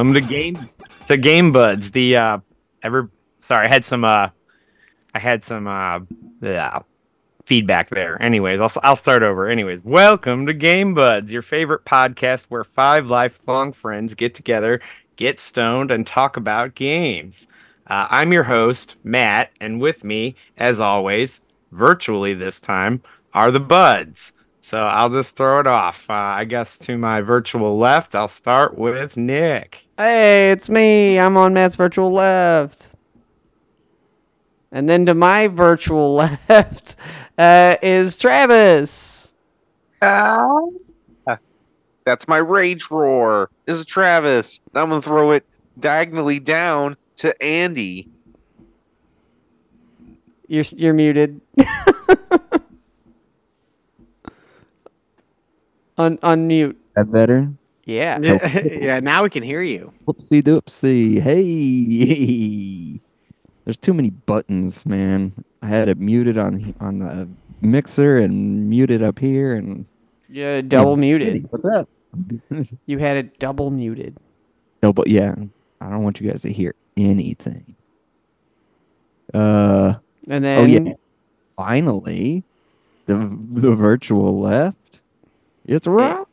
welcome to game to Game Buds. The uh, ever sorry, I had some uh, I had some uh, yeah, feedback there. Anyways, I'll I'll start over. Anyways, welcome to Game Buds, your favorite podcast where five lifelong friends get together, get stoned, and talk about games. Uh, I'm your host Matt, and with me, as always, virtually this time, are the Buds. So I'll just throw it off. Uh, I guess to my virtual left, I'll start with Nick. Hey, it's me. I'm on Matt's virtual left. And then to my virtual left uh, is Travis. Ah. That's my rage roar. This is Travis. I'm gonna throw it diagonally down to Andy. You're you're muted. Un- unmute. That better? Yeah. Yeah, yeah, now we can hear you. Whoopsie doopsie. Hey. There's too many buttons, man. I had it muted on on the mixer and muted up here and Yeah, double muted. What's up? You had it double muted. no, but yeah, I don't want you guys to hear anything. Uh And then oh yeah. Finally, the the virtual left. It's right.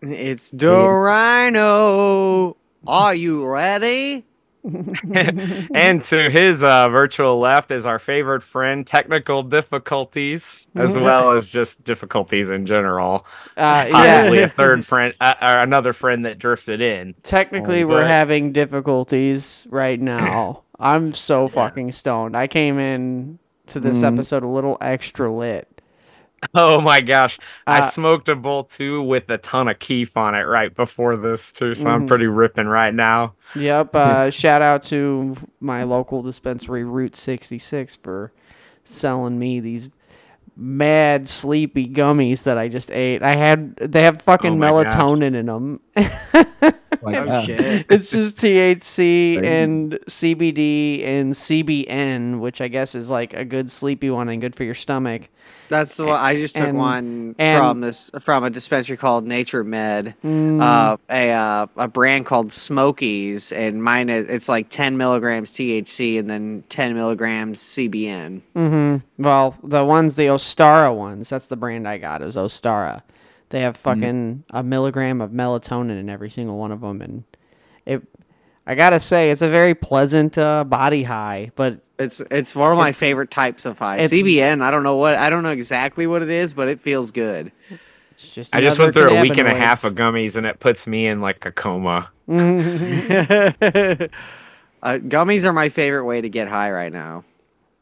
It's Dorino. Are you ready? and to his uh, virtual left is our favorite friend, technical difficulties, as well as just difficulties in general. uh, Possibly yeah. a third friend, uh, or another friend that drifted in. Technically, Oh, we're but- having difficulties right now. I'm so fucking stoned. I came in to this Mhm. episode a little extra lit. Oh my gosh. I Uh, smoked a bowl too with a ton of keef on it right before this, too. So I'm Mhm. pretty ripping right now. Yep. Uh, shout out to my local dispensary, Route 66, for selling me these mad sleepy gummies that I just ate. I had they have fucking Oh my gosh. melatonin in them. Oh shit. it's just THC Crazy. and CBD and CBN, which I guess is like a good sleepy one and good for your stomach. That's what I just took and- one and- from this from a dispensary called Nature Med. Mm, Uh, a uh, a brand called Smokiez, and mine is it's like 10 milligrams THC and then 10 milligrams CBN. hmm Well, the ones, the Ostara ones, that's the brand I got is Ostara. They have fucking a milligram of melatonin in every single one of them, and. I gotta say, it's a very pleasant uh, body high, but It's it's one of my favorite types of high. CBN, I don't know what I don't know exactly what it is, but it feels good. just. I just went through a week and a half of gummies, and it puts me in like a coma. uh, gummies are my favorite way to get high right now.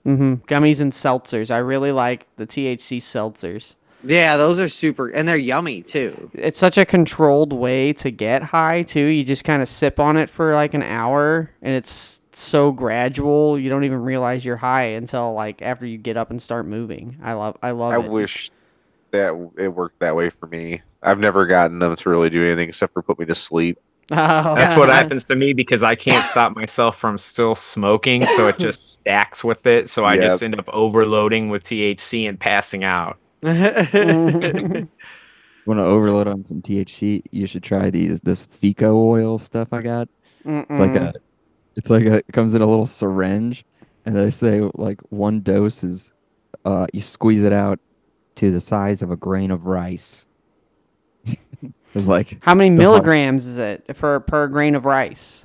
hmm Gummies and seltzers. I really like the THC seltzers. Yeah, those are super, and they're yummy too. It's such a controlled way to get high too. You just kind of sip on it for like an hour, and it's so gradual. You don't even realize you're high until like after you get up and start moving. I love. I love I it. wish that it worked that way for me. I've never gotten them to really do anything except for put me to sleep. Oh, That's what happens to me because I can't stop myself from still smoking, so it just stacks with it. So I Yep. just end up overloading with THC and passing out. want to overload on some THC? You should try these this FECO oil stuff I got. It's like a, it's like a, it comes in a little syringe, and they say like one dose is, uh, you squeeze it out to the size of a grain of rice. it's like, How many milligrams is it for per grain of rice?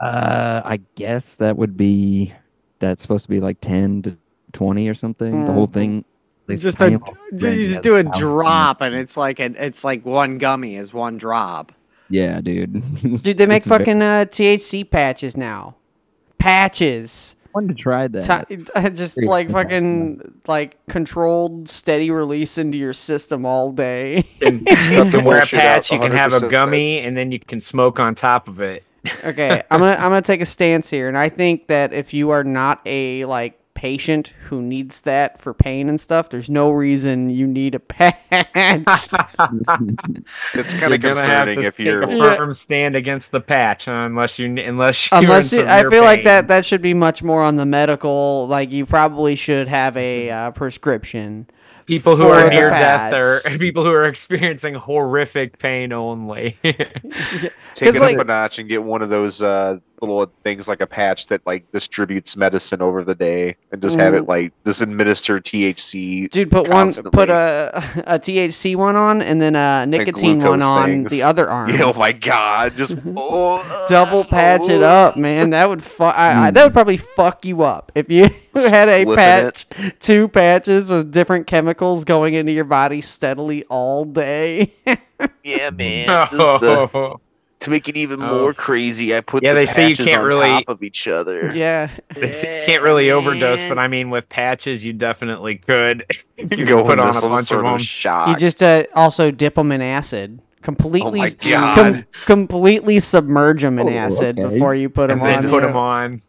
uh, I guess that would be, that's supposed to be like ten to twenty or something. The whole Mm. thing. This just a, little you just do a thousand- drop, and it's like an it's like one gummy is one drop. Yeah, dude. Dude, they make It's ve- fucking uh, THC patches now. Patches. wanted to try that. Ti- just Pretty like cool. fucking like controlled steady release into your system all day. And you can wear a patch, you can have a 100% gummy, and then you can smoke on top of it. okay, I'm gonna I'm gonna take a stance here, and I think that if you are not a like patient who needs that for pain and stuff, there's no reason you need a patch. It's kind of gonna concerning if you're. a firm stand against the patch, huh? unless you unless you're Unless in you, I severe feel like that that should be much more on the medical. Like you probably should have a uh, prescription people who are the near death or people who are experiencing horrific pain only. Take it like- up a notch and get one of those uh, little things like a patch that like distributes medicine over the day, and just have it Mm. like just administer THC. Dude, put one, put a a THC one on, and then a nicotine one glucose on things. the other arm. oh my god! Just oh, Double patch it up, man. That would fu- I, I, that would probably fuck you up if you had a Spliffing patch, two patches with different chemicals going into your body steadily all day. Yeah, man. This is the- Oh. to make it even Oh. more crazy, I put Yeah, the they say you can't on really- top of each other. yeah, They say you can't really overdose, but I mean, with patches, you definitely could. you You could go put on a some bunch of sort them. of shock. you just uh, also dip them in acid. Completely, Oh my com- God. completely submerge them in Oh, acid okay. before you put them and on. then put them on.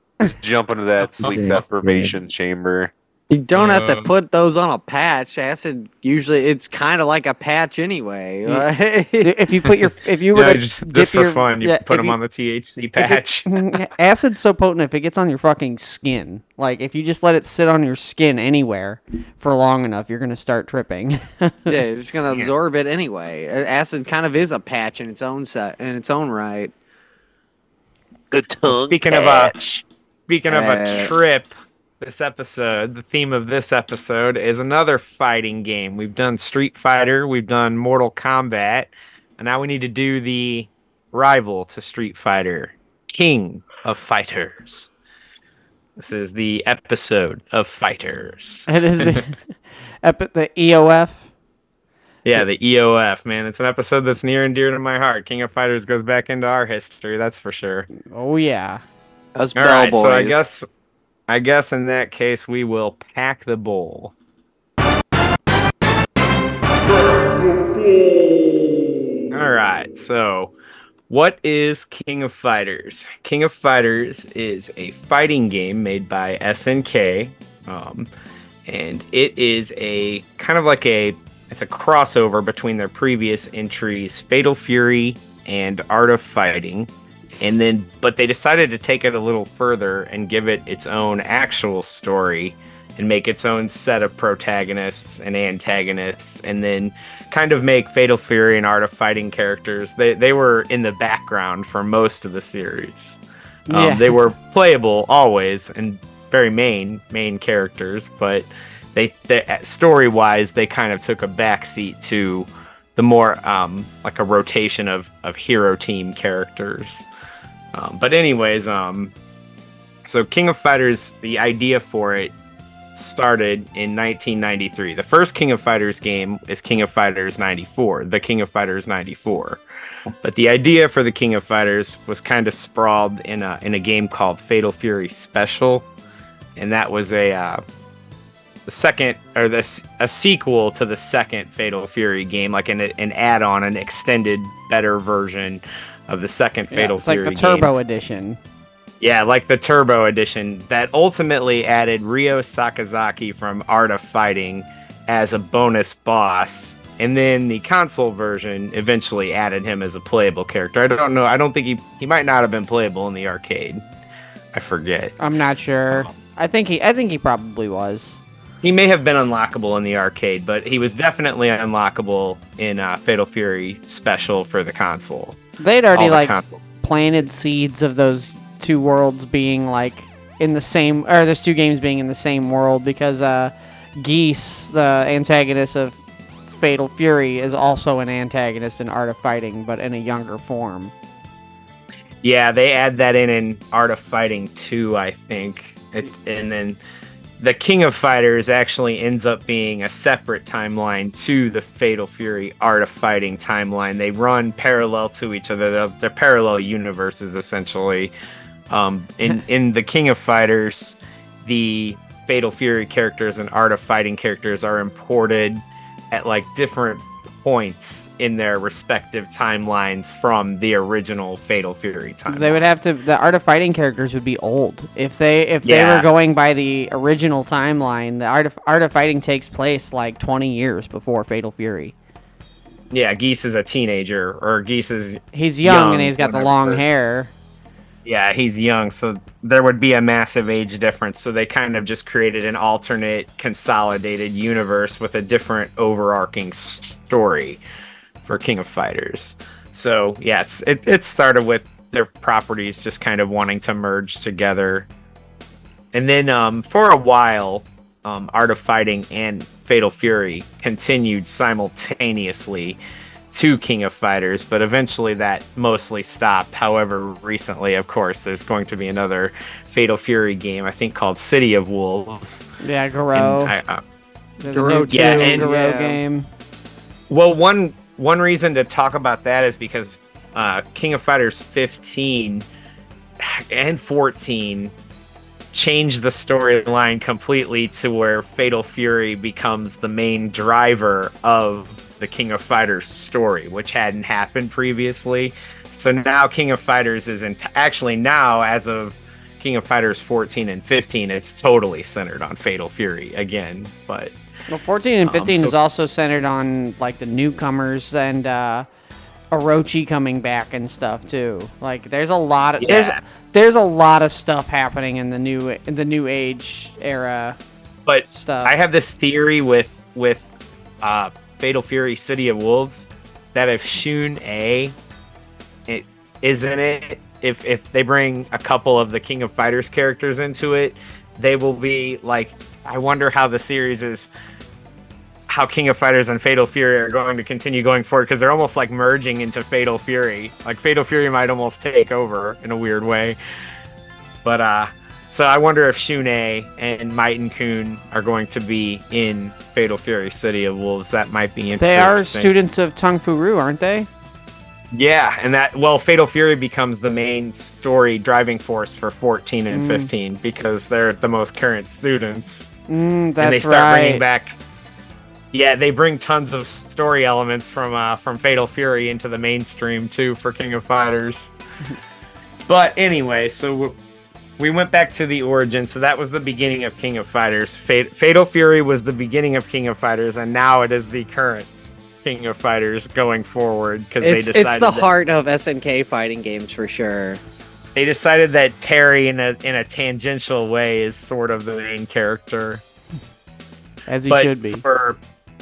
jump into that sleep deprivation chamber. You don't have to Um, put those on a patch. Acid usually it's kind of like a patch anyway. Right? if you put your, if you were Yeah, to just, just for your- fun, you yeah, put them you- on the THC If it- patch. acid's so potent if it gets on your fucking skin. Like if you just let it sit on your skin anywhere for long enough, you're gonna start tripping. yeah, you're just gonna absorb it anyway. Acid kind of is a patch in its own set in its own right. The tongue. Speaking of uh, patch. speaking of a Uh, trip, this episode, the theme of this episode is another fighting game. We've done Street Fighter, we've done Mortal Kombat, and now we need to do the rival to Street Fighter, King of Fighters. This is the episode of Fighters. it is the, epi- the EOF. Yeah, the EOF, man. It's an episode that's near and dear to my heart. King of Fighters goes back into our history, that's for sure. Oh yeah. Us All bell boys. so I guess, I guess in that case we will pack the bowl. All right, so what is King of Fighters? King of Fighters is a fighting game made by SNK, um, and it is a kind of like a it's a crossover between their previous entries, Fatal Fury and Art of Fighting and then but they decided to take it a little further and give it its own actual story and make its own set of protagonists and antagonists and then kind of make fatal fury and art of fighting characters. They, they were in the background for most of the series. Um, Yeah. they were playable always and very main main characters but they, they story wise they kind of took a backseat to the more um, like a rotation of, of hero team characters um, but anyways, um, so King of Fighters, the idea for it started in 1993. The first King of Fighters game is King of Fighters 94, the King of Fighters 94. But the idea for the King of Fighters was kind of sprawled in a in a game called Fatal Fury Special, and that was a uh, the second or this a sequel to the second Fatal Fury game, like an an add-on, an extended, better version of the second Yeah, Fatal it's like Fury the game. Turbo Edition. Yeah, like the Turbo Edition that ultimately added Ryo Sakazaki from Art of Fighting as a bonus boss. And then the console version eventually added him as a playable character. I don't know. I don't think he he might not have been playable in the arcade. I forget. I'm not sure. Oh. I think he. I think he probably was. He may have been unlockable in the arcade, but he was definitely unlockable in uh, Fatal Fury Special for the console. They'd already the like console. planted seeds of those two worlds being like in the same, or those two games being in the same world because uh, Geese, the antagonist of Fatal Fury, is also an antagonist in Art of Fighting, but in a younger form. Yeah, they add that in in Art of Fighting too, I think. It, and then the King of Fighters actually ends up being a separate timeline to the Fatal Fury Art of Fighting timeline. They run parallel to each other. They're, they're parallel universes essentially. Um, in in the King of Fighters, the Fatal Fury characters and Art of Fighting characters are imported at like different points in their respective timelines from the original Fatal Fury timeline. They would have to. The Art of Fighting characters would be old if they if they Yeah. were going by the original timeline. The Art of Art of Fighting takes place like 20 years before Fatal Fury. yeah, Geese is a teenager, or Geese is He's young, Young, and he's got the long hair. Yeah, he's young, so there would be a massive age difference. So they kind of just created an alternate, consolidated universe with a different overarching story for King of Fighters. So yeah, it's it, it started with their properties just kind of wanting to merge together, and then um, for a while, um, Art of Fighting and Fatal Fury continued simultaneously to King of Fighters, but eventually that mostly stopped. However, recently, of course, there's going to be another Fatal Fury game, I think called City of Wolves. Yeah, And Garou. I- uh, The Garou new yeah, and- Garou yeah. game. well, one one reason to talk about that is because uh, King of Fighters 15 and 14 changed the storyline completely to where Fatal Fury becomes the main driver of the King of Fighters story, which hadn't happened previously. So now King of Fighters is in actually now as of King of Fighters 14 and 15, it's totally centered on Fatal Fury again. But Well, 14 and Um, 15 so- is also centered on like the newcomers and uh Orochi coming back and stuff too. Like there's a lot of there's there's a lot of stuff happening in the new in the new age era but stuff. I have this theory with with uh, Fatal Fury City of Wolves that if Shun'ei it is in it, if if they bring a couple of the King of Fighters characters into it, they will be like I wonder how the series is how King of Fighters and Fatal Fury are going to continue going forward because they're almost like merging into Fatal Fury. Like Fatal Fury might almost take over in a weird way. But uh so I wonder if Shun'ei and Meitenkun are going to be in Fatal Fury City of Wolves. That might be interesting. they are students of Tung Fu Rue, aren't they? Yeah, and that well, Fatal Fury becomes the main story driving force for 14 and Mm. 15 because they're the most current students, Mm, that's and they start right. bringing back. Yeah, they bring tons of story elements from uh, from Fatal Fury into the mainstream too for King of Fighters. but anyway, so we went back to the origin. So that was the beginning of King of Fighters. Fa- Fatal Fury was the beginning of King of Fighters, and now it is the current King of Fighters going forward because they It's, decided it's the that- heart of SNK fighting games for sure. they decided that Terry, in a in a tangential way, is sort of the main character. As he but should be. for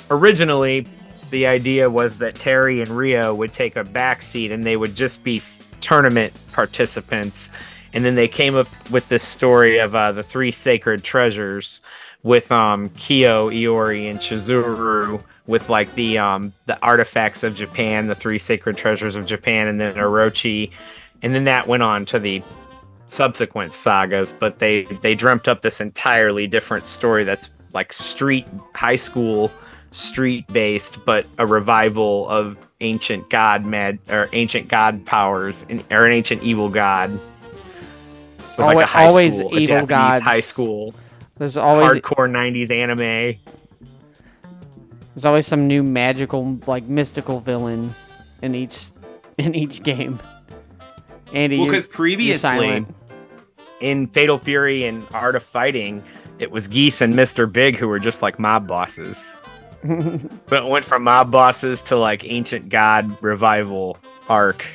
originally, the idea was that Terry and Ryo would take a backseat and they would just be tournament participants. And then they came up with this story of uh, the three sacred treasures with um, Kyo, Iori, and Chizuru with like the um, the artifacts of Japan, the three sacred treasures of Japan, and then Orochi. And then that went on to the subsequent sagas, but they they dreamt up this entirely different story that's like street high school street based, but a revival of ancient god mad or ancient god powers or an ancient evil god. With like a high always school, evil Japanese gods. high school, There's always hardcore '90s anime. there's always some new magical like mystical villain in each in each game. Andy, Well, because previously in Fatal Fury and Art of Fighting, it was Geese and Mr. Big who were just like mob bosses. so it went from mob bosses to like ancient god revival arc.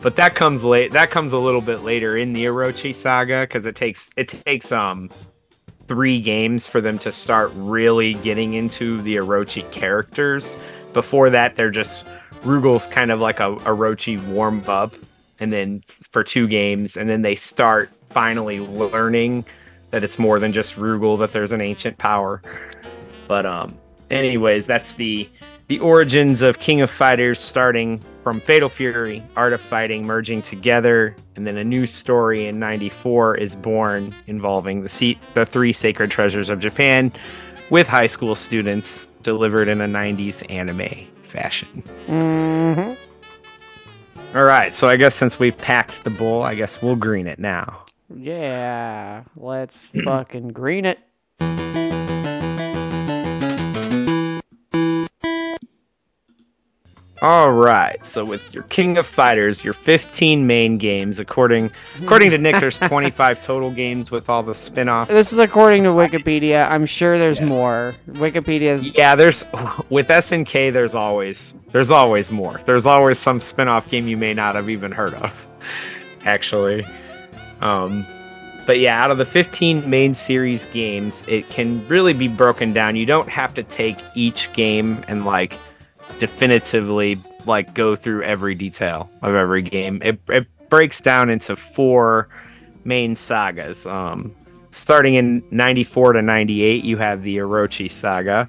But that comes late. That comes a little bit later in the Orochi saga because it takes it takes um three games for them to start really getting into the Orochi characters. Before that, they're just Rugal's kind of like a Orochi warm up, and then for two games, and then they start finally learning that it's more than just Rugal, that there's an ancient power. But um, anyways, that's the the origins of King of Fighters, starting from Fatal Fury, Art of Fighting, merging together, and then a new story in '94 is born involving the seat, the three sacred treasures of Japan, with high school students, delivered in a '90s anime fashion. Mhm. All right, so I guess since we've packed the bowl, I guess we'll green it now. Yeah, let's fucking green it. All right, so with your King of Fighters, your 15 main games, according according to Nick, there's 25 total games with all the spin-offs. This is according to Wikipedia. I'm sure there's Yeah. more. Wikipedia's Yeah, there's with SNK. There's always there's always more. There's always some spin-off game you may not have even heard of. actually. Um, but yeah, out of the 15 main series games, it can really be broken down. You don't have to take each game and like definitively like go through every detail of every game. It, it breaks down into four main sagas. Um, starting in 94 to 98, you have the Orochi saga.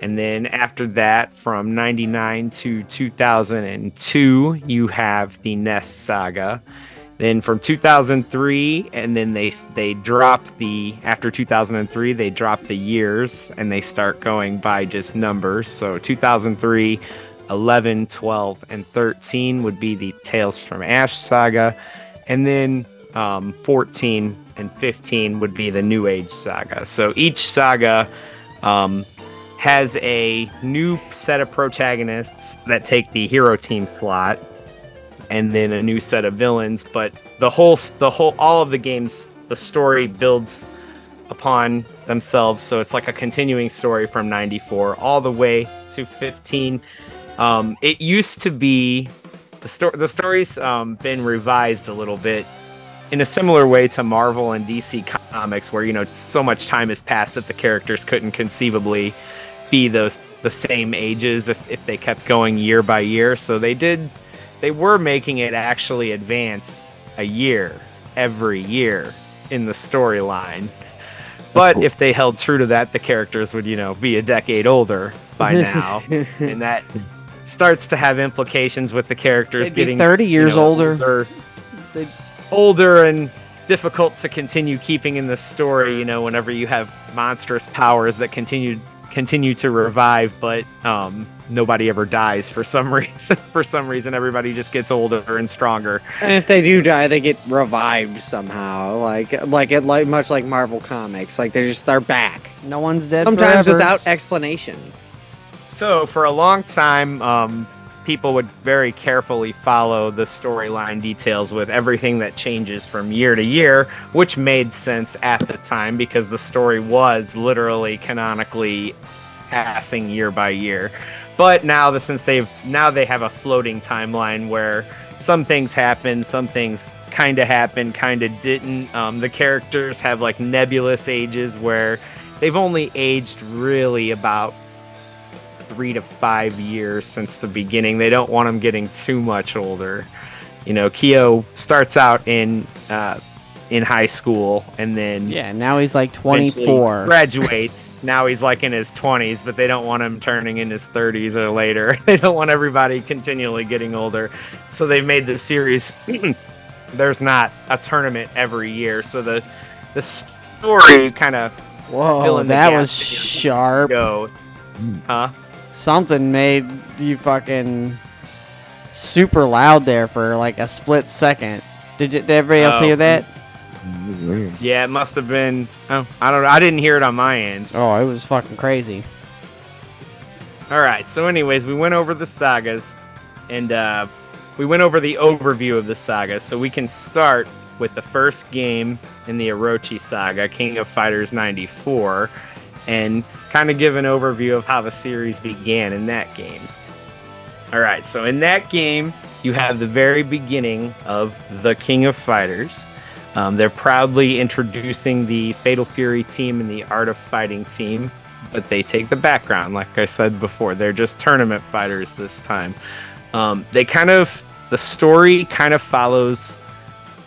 And then after that, from 99 to 2002, you have the NESTS saga. Then from 2003, and then they they drop the after 2003 they drop the years and they start going by just numbers. So 2003, 11, 12, and 13 would be the Tales from Ash saga, and then um, 14 and 15 would be the New Age saga. So each saga um, has a new set of protagonists that take the hero team slot and then a new set of villains but the whole the whole all of the games the story builds upon themselves so it's like a continuing story from 94 all the way to 15 um, it used to be the story the story's um, been revised a little bit in a similar way to marvel and dc comics where you know so much time has passed that the characters couldn't conceivably be those the same ages if, if they kept going year by year. So they did they were making it actually advance a year every year in the storyline. But cool. if they held true to that, the characters would, you know, be a decade older by now. and that starts to have implications with the characters They'd getting 30 you years know, older. older, They'd- older and difficult to continue keeping in the story, you know, whenever you have monstrous powers that continue continue to revive, but um, nobody ever dies for some reason. for some reason, everybody just gets older and stronger. And if they do die, they get revived somehow, like like it like much like Marvel comics. Like they're just they're back. No one's dead Sometimes forever. without explanation. So for a long time, um, people would very carefully follow the storyline details with everything that changes from year to year, which made sense at the time because the story was literally canonically passing year by year. But now that since they've now they have a floating timeline where some things happen, some things kind of happened, kind of didn't. Um, the characters have like nebulous ages where they've only aged really about three to five years since the beginning. They don't want them getting too much older. You know, Kyo starts out in uh, in high school and then Yeah, now he's like 24. graduates. now he's like in his 20s, but they don't want him turning in his 30s or later. they don't want everybody continually getting older. So they've made the series. there's not a tournament every year, so the the story kind of Whoa, that was sharp. goes. Huh? Something made you fucking super loud there for like a split second. Did, you, did everybody else Oh. hear that? It was weird. Yeah, it must have been. Oh, I don't know. I didn't hear it on my end. Oh, it was fucking crazy. All right. So, anyways, we went over the sagas, and uh, we went over the overview of the saga. So we can start with the first game in the Orochi saga, King of Fighters '94, and kind of give an overview of how the series began in that game. All right. So in that game, you have the very beginning of the King of Fighters. Um, they're proudly introducing the Fatal Fury team and the Art of Fighting team, but they take the background. Like I said before, they're just tournament fighters this time. Um, they kind of, the story kind of follows.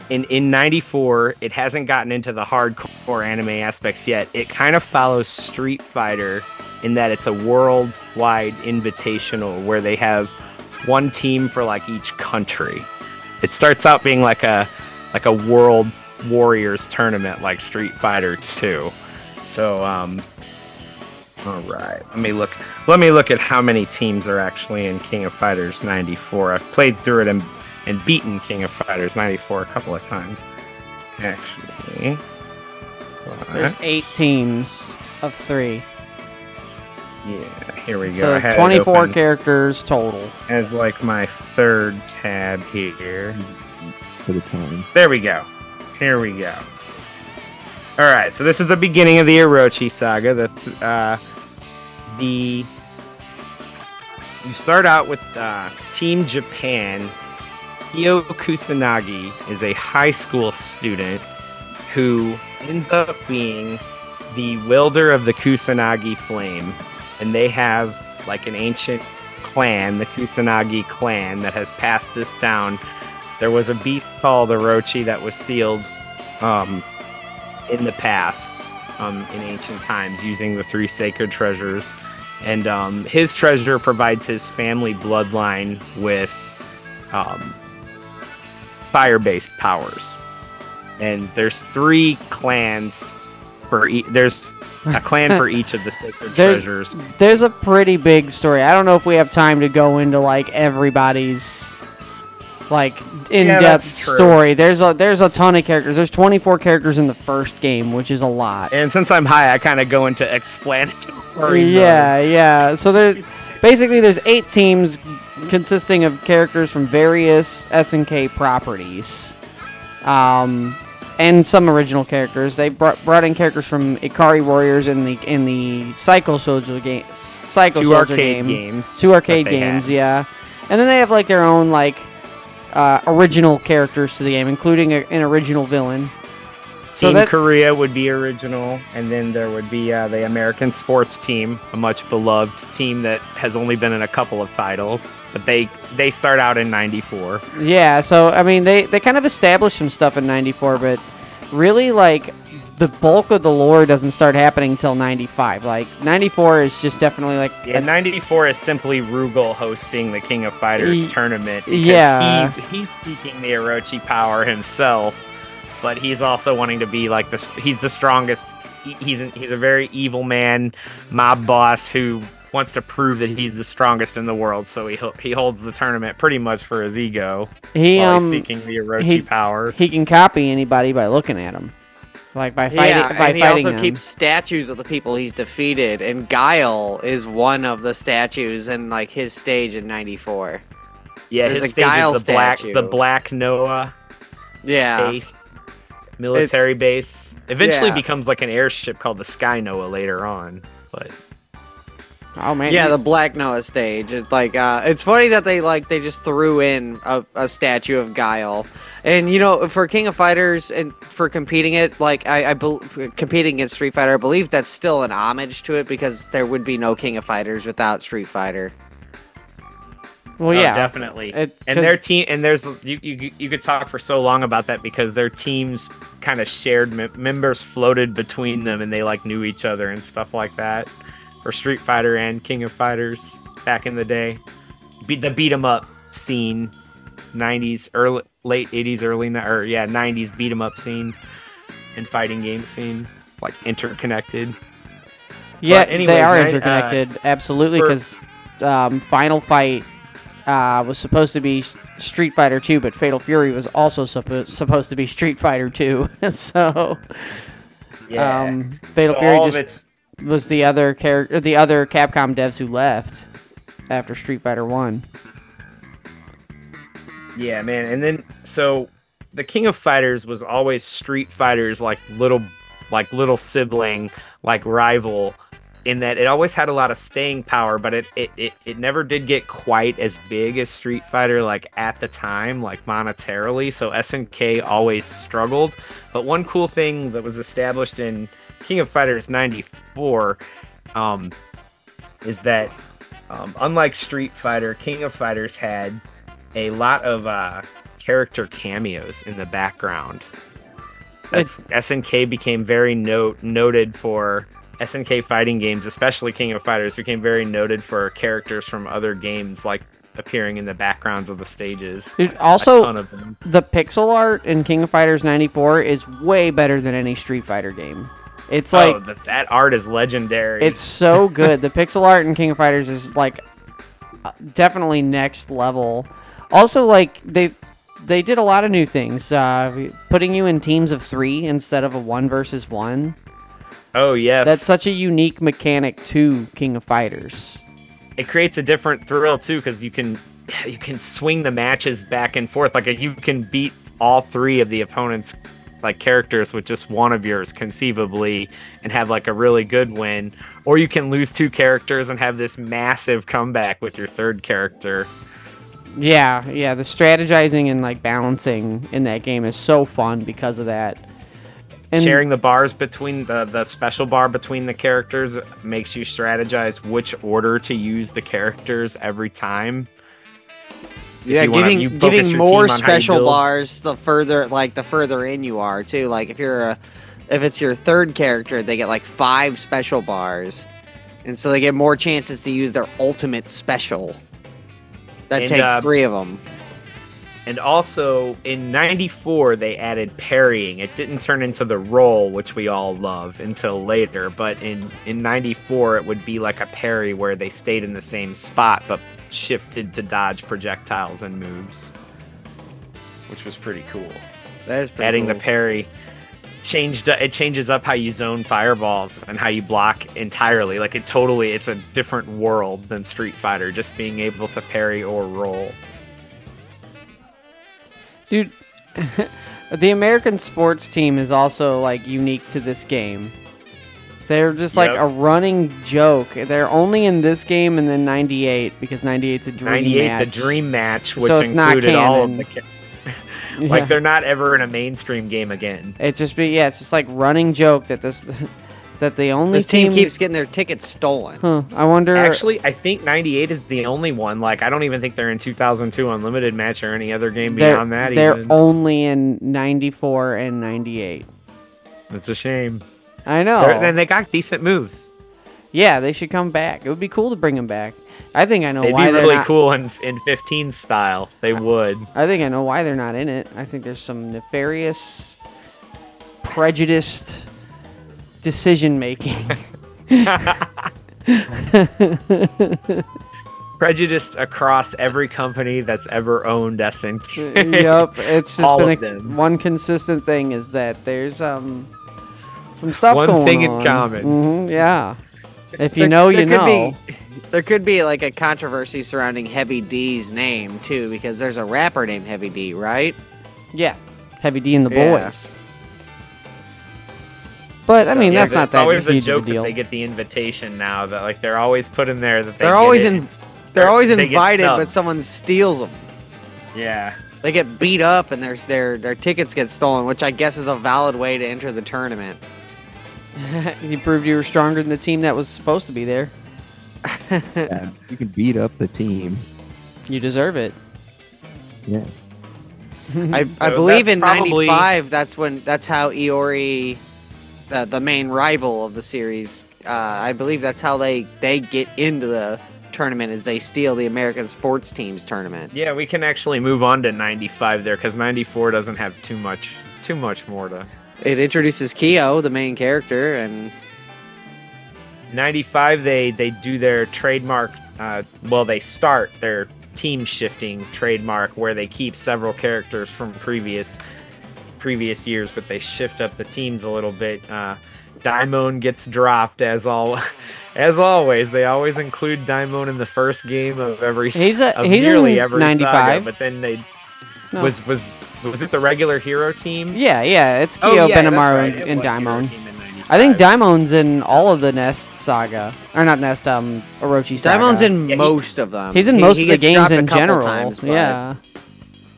In, in 94, it hasn't gotten into the hardcore anime aspects yet. It kind of follows Street Fighter in that it's a worldwide invitational where they have one team for like each country. It starts out being like a like a world warriors tournament like Street Fighter 2. So um all right. Let me look let me look at how many teams are actually in King of Fighters 94. I've played through it and and beaten King of Fighters 94 a couple of times. Actually. There's eight teams of three. Yeah, here we go. So 24 characters total. as like my third tab here. for the time. There we go. Here we go. All right, so this is the beginning of the Orochi saga. The th- uh, the you start out with uh, Team Japan Kyo Kusanagi is a high school student who ends up being the wielder of the Kusanagi flame, and they have like an ancient clan, the Kusanagi clan, that has passed this down. There was a beast called the Orochi that was sealed um, in the past, um, in ancient times, using the three sacred treasures. And um, his treasure provides his family bloodline with um, fire-based powers. And there's three clans for e- there's a clan for each of the sacred There's- treasures. There's a pretty big story. I don't know if we have time to go into like everybody's like in-depth true. story. There's a there's a ton of characters. There's 24 characters in the first game, which is a lot. And since I'm high, I kind of go into explanatory. mode. Yeah, yeah. So there, basically, there's eight teams consisting of characters from various SNK properties, um, and some original characters. They brought, brought in characters from Ikari Warriors in the in the Psycho Soldier game, Psycho two Soldier arcade game, games. two arcade games, had. yeah. And then they have like their own like uh, original characters to the game, including a, an original villain. So Team that Korea would be original, and then there would be uh, the American sports team, a much beloved team that has only been in a couple of titles, but they they start out in '94. Yeah, so I mean they they kind of established some stuff in 94, but really like the bulk of the lore doesn't start happening until 95. Like 94 is just definitely like Yeah, '94 is simply Rugal hosting the King of Fighters Ye- tournament. because yeah. he, he's seeking the Orochi power himself, but he's also wanting to be like the he's the strongest. He's an, he's a very evil man, mob boss who wants to prove that he's the strongest in the world. So he he holds the tournament pretty much for his ego he while um he's seeking the Orochi he's- power. he can copy anybody by looking at them. Like by fighting yeah, by and he also them. keeps statues of the people he's defeated, and Guile is one of the statues in like his stage in '94. Yeah, there's his stage Guile is the black the black Noah Yeah, base, military base. Eventually Yeah. becomes like an airship called the Sky Noah later on. But oh man. yeah, the Black Noah stage. It's like uh, it's funny that they like they just threw in a, a statue of Guile, and you know for King of Fighters and for competing it like I, I bel competing against Street Fighter, I believe that's still an homage to it because there would be no King of Fighters without Street Fighter. Well oh, yeah. definitely. It- and their team and there's you, you you could talk for so long about that because their teams kind of shared mem- members floated between them and they like knew each other and stuff like that for Street Fighter and King of Fighters back in the day. Beat the beat 'em up scene, 90s early late 80s early or yeah 90s beat 'em up scene and fighting game scene. It's like interconnected. Yeah, anyways, they are uh, interconnected, absolutely, because um, Final Fight uh, was supposed to be Street Fighter 2, but Fatal Fury was also suppo- supposed to be Street Fighter 2. so um, Fatal So Fury just was the other character, the other Capcom devs who left after Street Fighter 1. Yeah, man. And then so the King of Fighters was always Street Fighter's like little like little sibling, like rival in that it always had a lot of staying power, but it it, it, it never did get quite as big as Street Fighter like at the time, like monetarily. So SNK always struggled. But one cool thing that was established in King of Fighters 94 um, is that um, unlike Street Fighter, King of Fighters had a lot of uh, character cameos in the background. That's, SNK became very note noted for SNK fighting games, especially King of Fighters, became very noted for characters from other games like appearing in the backgrounds of the stages. Dude, a ton also, the pixel art in King of Fighters 94 is way better than any Street Fighter game. It's like oh, that, that art is legendary. It's so good. the pixel art in King of Fighters is like uh, definitely next level. Also, like they they did a lot of new things, uh, putting you in teams of three instead of a one versus one. Oh yes, That's such a unique mechanic to King of Fighters. it creates a different thrill too because you can you can swing the matches back and forth like you can beat all three of the opponents like characters with just one of yours conceivably and have like a really good win or you can lose two characters and have this massive comeback with your third character Yeah, yeah. The strategizing and like balancing in that game is so fun because of that. And Sharing the bars between the the special bar between the characters makes you strategize which order to use the characters every time. Yeah, you wanna- giving giving more team on how you special bars the further like the further in you are too. Like if you're a if it's your third character, they get like five special bars, and so they get more chances to use their ultimate special. That And, takes uh, three of them. And also in 94 they added parrying. It didn't turn into the roll which we all love until later, but in in 94 it would be like a parry where they stayed in the same spot but shifted to dodge projectiles and moves. Which was pretty cool. That is Adding cool. the parry changed it changes up how you zone fireballs and how you block entirely. Like it totally it's a different world than Street Fighter just being able to parry or roll. Dude, the American sports team is also like unique to this game. They're just like Yep. a running joke. They're only in this game and then 98 because 98's a dream 98 match. the dream match which So it's not included all of canon. the ca- Yeah. like they're not ever in a mainstream game again It's just be yeah, it's just like running joke that this that the only This team keeps getting their tickets stolen. Huh, I wonder. actually i think 98 is the only one like i don't even think they're in 2002 unlimited match or any other game they're, beyond that they're even. only in 94 and 98. it's a shame I know. They're- then they got decent moves yeah, they should come back. It would be cool to bring them back. I think I know they'd why be they're really not. cool in in 15 style they would I think I know why they're not in it. I think there's some nefarious, prejudiced decision making. prejudiced across every company that's ever owned SNK. yep, it's just All been of a, them. one consistent thing is that there's um some stuff One going thing in on. common. Mhm, yeah. If you There- know, there you could know. Be, there could be like a controversy surrounding Heavy D's name too, because there's a rapper named Heavy D, right? Yeah, Heavy D and the Yeah. boys. But I mean, Yeah, that's not that always the huge of joke a that deal. they get the invitation now that like they're always put in there that they They're get always in. They're always They get invited, but someone steals them. yeah They get beat up and their their their tickets get stolen, which I guess is a valid way to enter the tournament. you proved you were stronger than the team that was supposed to be there. Yeah, you can beat up the team. You deserve it. Yeah. I, I believe in probably- '95. That's when that's how Iori, the the main rival of the series. Uh, I believe that's how they they get into the tournament is they steal the American sports teams tournament. yeah we can actually move on to 95 there because 94 doesn't have too much too much more to It introduces Kyo, the main character, and 95 they they do their trademark uh, well they start their team shifting trademark where they keep several characters from previous previous years but they shift up the teams a little bit uh Daimon gets dropped as all as always they always include Daimon in the first game of every He's a- of he's nearly every 95. saga but then they No. was was was it the regular hero team Yeah, yeah, it's Oh, Kyo, yeah, Benimaru, right, and, it and Daimon. Team in 95. I think Daimon's in all of the Nest saga, or not Nest, um, Orochi saga. Daimon's in Yeah, he- most of them. He's in He- most he of the games in general. times, but- yeah,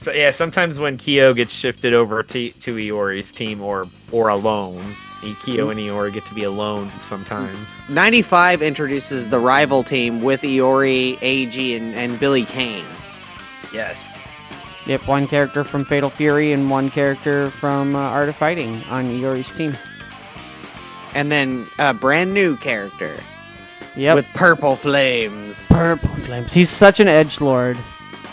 So, yeah, sometimes when Kyo gets shifted over to, to Iori's team or or alone, Kyo and Iori get to be alone sometimes. 95 introduces the rival team with Iori, Eiji, and, and Billy Kane. Yes. yep. One character from Fatal Fury and one character from uh, Art of Fighting on Iori's team. And then a brand new character Yep. with purple flames. purple flames. He's such an edge lord.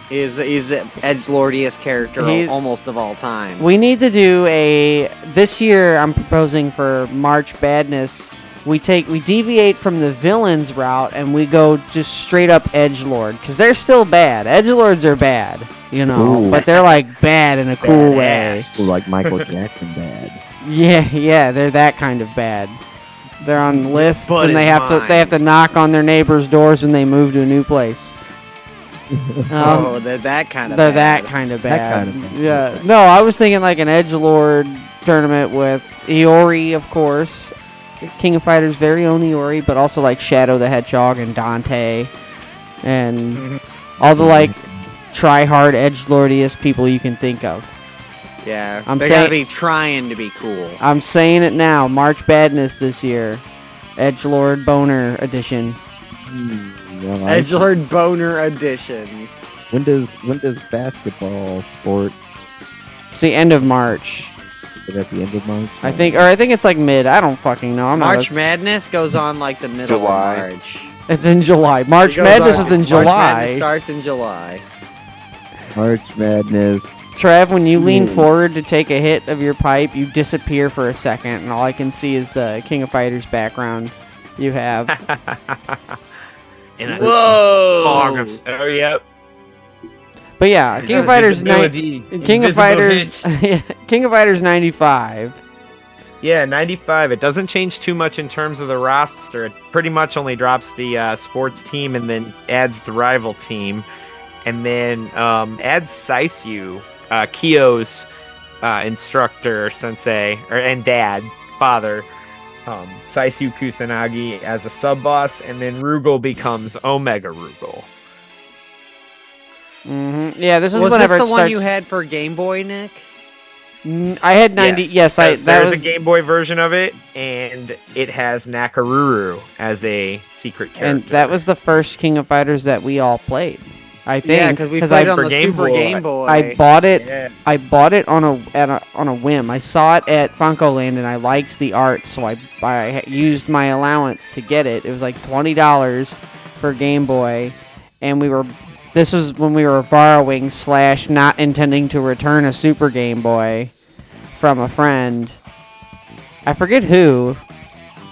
He's, he's the edge lordiest character He- almost of all time. We need to do a this year. I'm proposing for March Badness. We take we deviate from the villains route and we go just straight up edge lord because they're still bad. Edge lords are bad, you know, Ooh. but they're like bad in a cool way. Badass. Ooh, like Michael Jackson bad. Yeah, yeah, they're that kind of bad. They're on lists butt and they is have to they have to knock on their neighbors' doors when they move to a new place. Um, oh, they're that kind of they're bad. that kind of That bad. kind of bad. Yeah. No, I was thinking like an edge lord tournament with Iori, of course, King of Fighters' very own Iori, but also like Shadow the Hedgehog and Dante, and Mhm. all the like try hard edge lordiest people you can think of. Yeah, I'm they saying- gotta be trying to be cool. I'm saying it now. March Badness this year, Edge Lord Boner edition. Hmm, well, I- Edgelord Boner Edition. When does when does basketball sport? It's the end of March, Is it at the end of March? I think, or I think it's like mid. I don't fucking know. I'm March not. Madness goes on like the middle July. of March. It's in July. March Madness on- is in March Madness July. starts in July. March Madness. Trev, when you lean Hmm. forward to take a hit of your pipe, you disappear for a second, and all I can see is the King of Fighters background you have. In a Whoa! fog of oh yep. but yeah, King of Fighters nine, Invisibility- King of Fighters. King of Fighters ninety five. Yeah, 95. It doesn't change too much in terms of the roster. It pretty much only drops the uh, sports team and then adds the rival team. And then um, adds Saisyu, uh, Kyo's uh, instructor, sensei, or, and dad, father, um, Saisyu Kusanagi as a sub boss. And then Rugal becomes Omega Rugal. hmm Yeah, this is Was whenever this the it one you had for Game Boy, Nick? N- I had ninety. Yes, I. That there's was a Game Boy version of it, and it has Nakoruru as a secret character. and that was the first King of Fighters that we all played. I think Yeah, because we I, played on the Game Super Boy. Game Boy. I bought it. Yeah. I bought it on a, at a on a whim. I saw it at FuncoLand and I liked the art, so I I used my allowance to get it. It was like twenty dollars for Game Boy, and we were. This was when we were borrowing slash not intending to return a Super Game Boy from a friend. I forget who.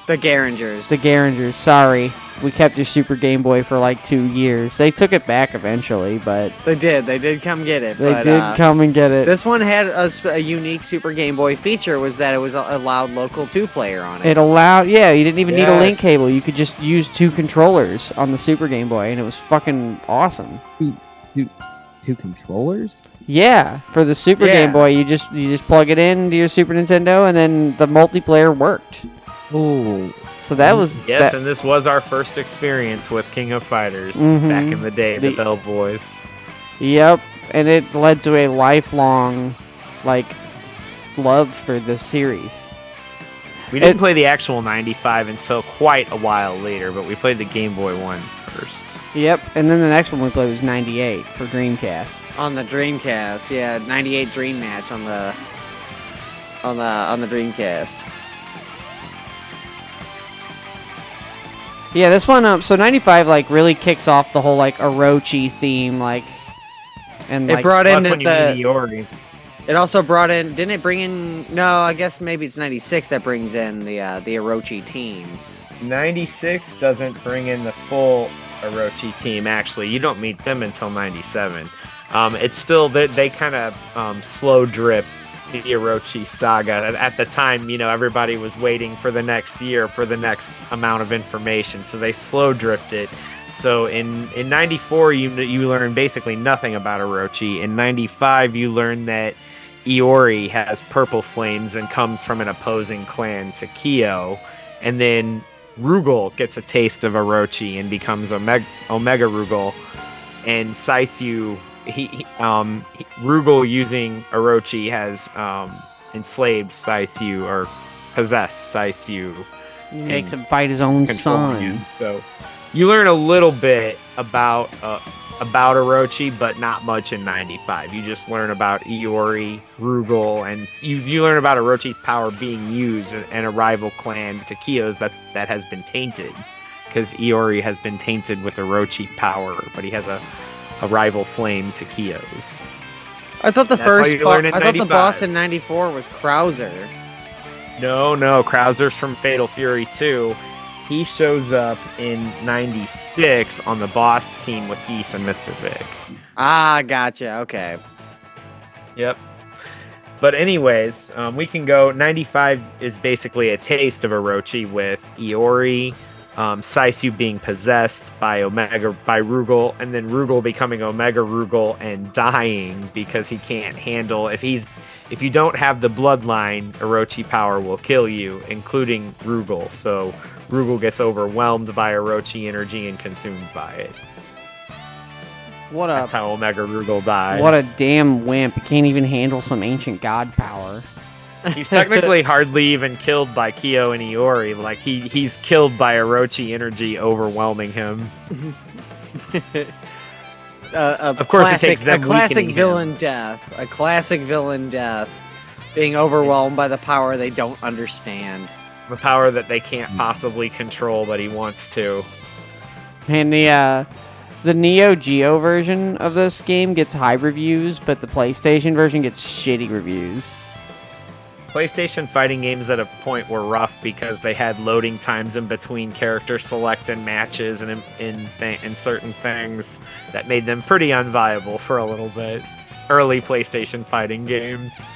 the Garringers. The Garringers. Sorry, we kept your Super Game Boy for like two years. They took it back eventually, but they did. They did come get it. they but, did uh, come and get it. This one had a, a unique Super Game Boy feature was that it was a- allowed local two player on it. It allowed, yeah, you didn't even need a link cable. You could just use two controllers on the Super Game Boy, and it was fucking awesome. Two controllers? Yeah, for the Super Yeah. Game Boy, you just you just plug it in to your Super Nintendo, and then the multiplayer worked. Oh, So that was Yes, that- and this was our first experience with King of Fighters Mhm. back in the day, the, The- Bell Boys. Yep, and it led to a lifelong, like, love for this series. We didn't It- play the actual 95 until quite a while later, but we played the Game Boy one first. Yep, and then the next one we played was '98 for Dreamcast. on the Dreamcast. Yeah, 98 Dream Match on the on the on the Dreamcast. Yeah, this one, um, so '95 like really kicks off the whole like Orochi theme, like, and It like brought in that's when you the. meet It also brought in. Didn't it bring in? No, I guess maybe it's 96 that brings in the uh, the Orochi team. 96 doesn't bring in the full Orochi team, actually. You don't meet them until 97. Um, it's still, they, they kind of um, slow drip the Orochi saga. At, the time, you know, everybody was waiting for the next year for the next amount of information, so they slow dripped it. So in in 94 you you learn basically nothing about Orochi. In 95 you learn that Iori has purple flames and comes from an opposing clan to Kyo. And then Rugal gets a taste of Orochi and becomes Omega, Omega Rugal. And Saisyu, he, he um he- Rugal using Orochi has um enslaved Saisyu or possessed Saisyu makes him fight his own son. him. So you learn a little bit about uh, about Orochi, but not much in '95. You just learn about Iori, Rugal, and you you learn about Orochi's power being used and and a rival clan to Kyo's that's that has been tainted because Iori has been tainted with Orochi power, but he has a a rival flame to Kyo's. I thought the That's how first. you bo- learn in I thought the 95. boss in '94 was Krauser. No, no, Krauser's from Fatal Fury 2. He shows up in 96 on the boss team with Geese and Mr. Big. Ah, gotcha. Okay. Yep. But anyways, um, we can go. 95 is basically a taste of Orochi with Iori, um, Saisyu being possessed by Omega by Rugal, and then Rugal becoming Omega Rugal and dying because he can't handle if he's if you don't have the bloodline, Orochi power will kill you, including Rugal. So Rugal gets overwhelmed by Orochi energy and consumed by it. What a That's how Omega Rugal dies. what a damn wimp! He can't even handle some ancient god power. He's technically hardly even killed by Kyo and Iori. Like he he's killed by Orochi energy overwhelming him. Uh, Of course it classic, takes them a classic weakening him. villain death. A classic villain death. Being overwhelmed by the power they don't understand. The power that they can't possibly control, but he wants to. And the uh, the Neo Geo version of this game gets high reviews, but the PlayStation version gets shitty reviews. PlayStation fighting games at a point were rough because they had loading times in between character select and matches and in in, in certain things that made them pretty unviable for a little bit. Early PlayStation fighting games.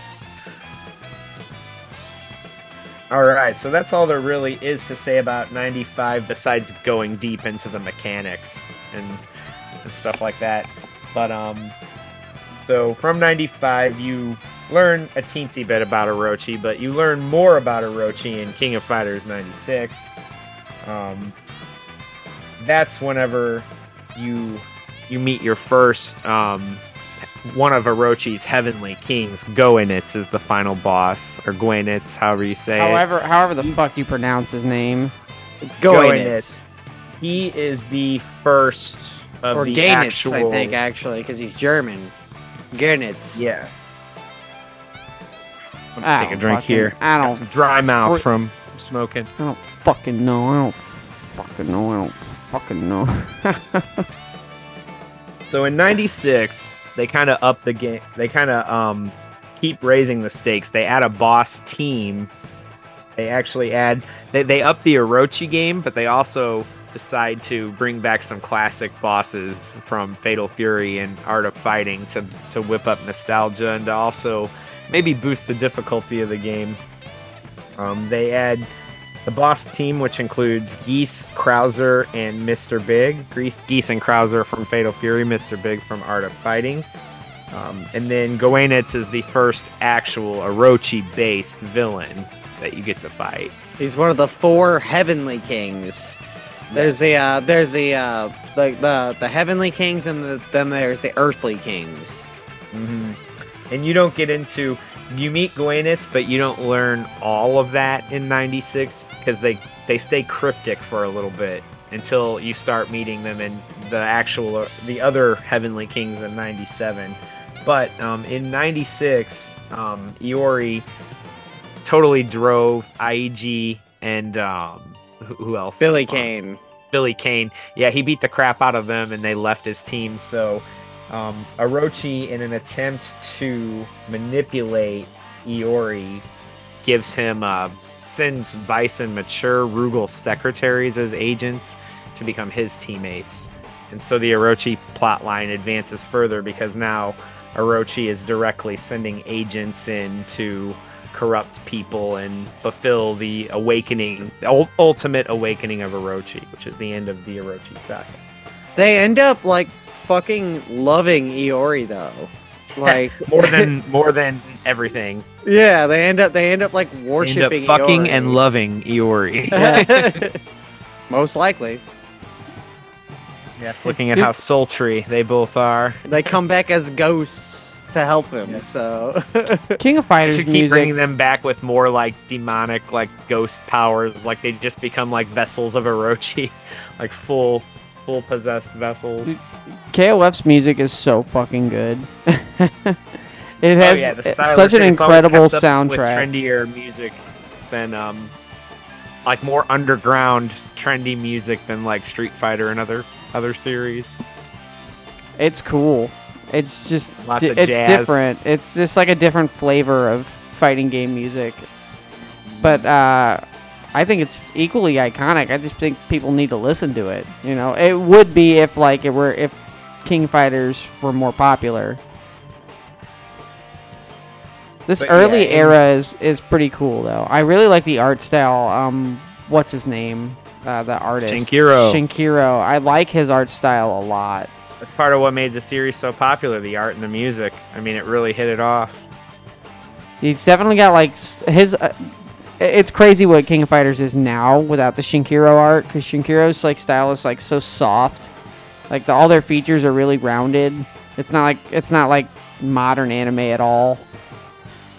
All right, so that's all there really is to say about 95 besides going deep into the mechanics and and stuff like that. But um so from 95 you learn a teensy bit about Orochi, but you learn more about Orochi in King of Fighters 96. Um, that's whenever you you meet your first um, one of Orochi's heavenly kings. Goenitz is the final boss, or Gwenitz, however you say it. However, however the fuck you pronounce his name, It's going Goenitz. He is the first of Or the Gainitz, actual. I think, actually, because he's German. Gernitz. Yeah. Let me I take a drink fucking- here. I don't some dry mouth fri- from smoking. I don't fucking know. I don't fucking know. I don't fucking know. So in '96, they kind of up the game. They kind of um, keep raising the stakes. They add a boss team. They actually add. They they up the Orochi game, but they also decide to bring back some classic bosses from Fatal Fury and Art of Fighting to to whip up nostalgia and to also maybe boost the difficulty of the game. Um, they add the boss team, which includes Geese, Krauser, and Mr. Big. Geese, Geese and Krauser from Fatal Fury, Mr. Big from Art of Fighting. Um, and then Goenitz is the first actual Orochi-based villain that you get to fight. He's one of the four heavenly kings. There's the uh, there's the uh, the the the heavenly kings, and the, then there's the earthly kings. hmm And you don't get into you meet Goenitz, but you don't learn all of that in '96 because they they stay cryptic for a little bit until you start meeting them in the actual the other heavenly kings in '97. But um, in '96, um, Iori totally drove Eiji and um, who, who else? Billy? Kane. Billy Kane. Yeah, he beat the crap out of them and they left his team. So um, Orochi, in an attempt to manipulate Iori, gives him uh, sends Vice and Mature Rugal secretaries as agents to become his teammates. And so the Orochi plotline advances further because now Orochi is directly sending agents in to corrupt people and fulfill the awakening, the ultimate awakening of Orochi, which is the end of the Orochi saga. They end up like fucking loving Iori though. Like More than more than everything. yeah, they end up they end up like End up worshiping fucking Iori. and loving Iori. Yeah. Most likely, yes, looking at how sultry they both are. they come back as ghosts to help him. So King of I Fighters should keep music. bringing them back with more like demonic, like ghost powers. Like they just become like vessels of Orochi, like full, full possessed vessels. KOF's music is so fucking good. it oh has yeah, such an incredible up With soundtrack. trendier music than um, like more underground, trendy music than like Street Fighter and other other series. It's cool. It's just Lots di- it's jazz. different. It's just like a different flavor of fighting game music. But uh, I think it's equally iconic. I just think people need to listen to it. You know, it would be if like it were if King Fighters were more popular. This But early in- era is is pretty cool though. I really like the art style. Um, what's his name? Uh, the artist Shinkiro. Shinkiro. I like his art style a lot. That's part of what made the series so popular. The art and the music. I mean, it really hit it off. He's definitely got like his. Uh, it's crazy what King of Fighters is now without the Shinkiro art, because Shinkiro's like style is like so soft Like the, all their features are really rounded. It's not like it's not like modern anime at all.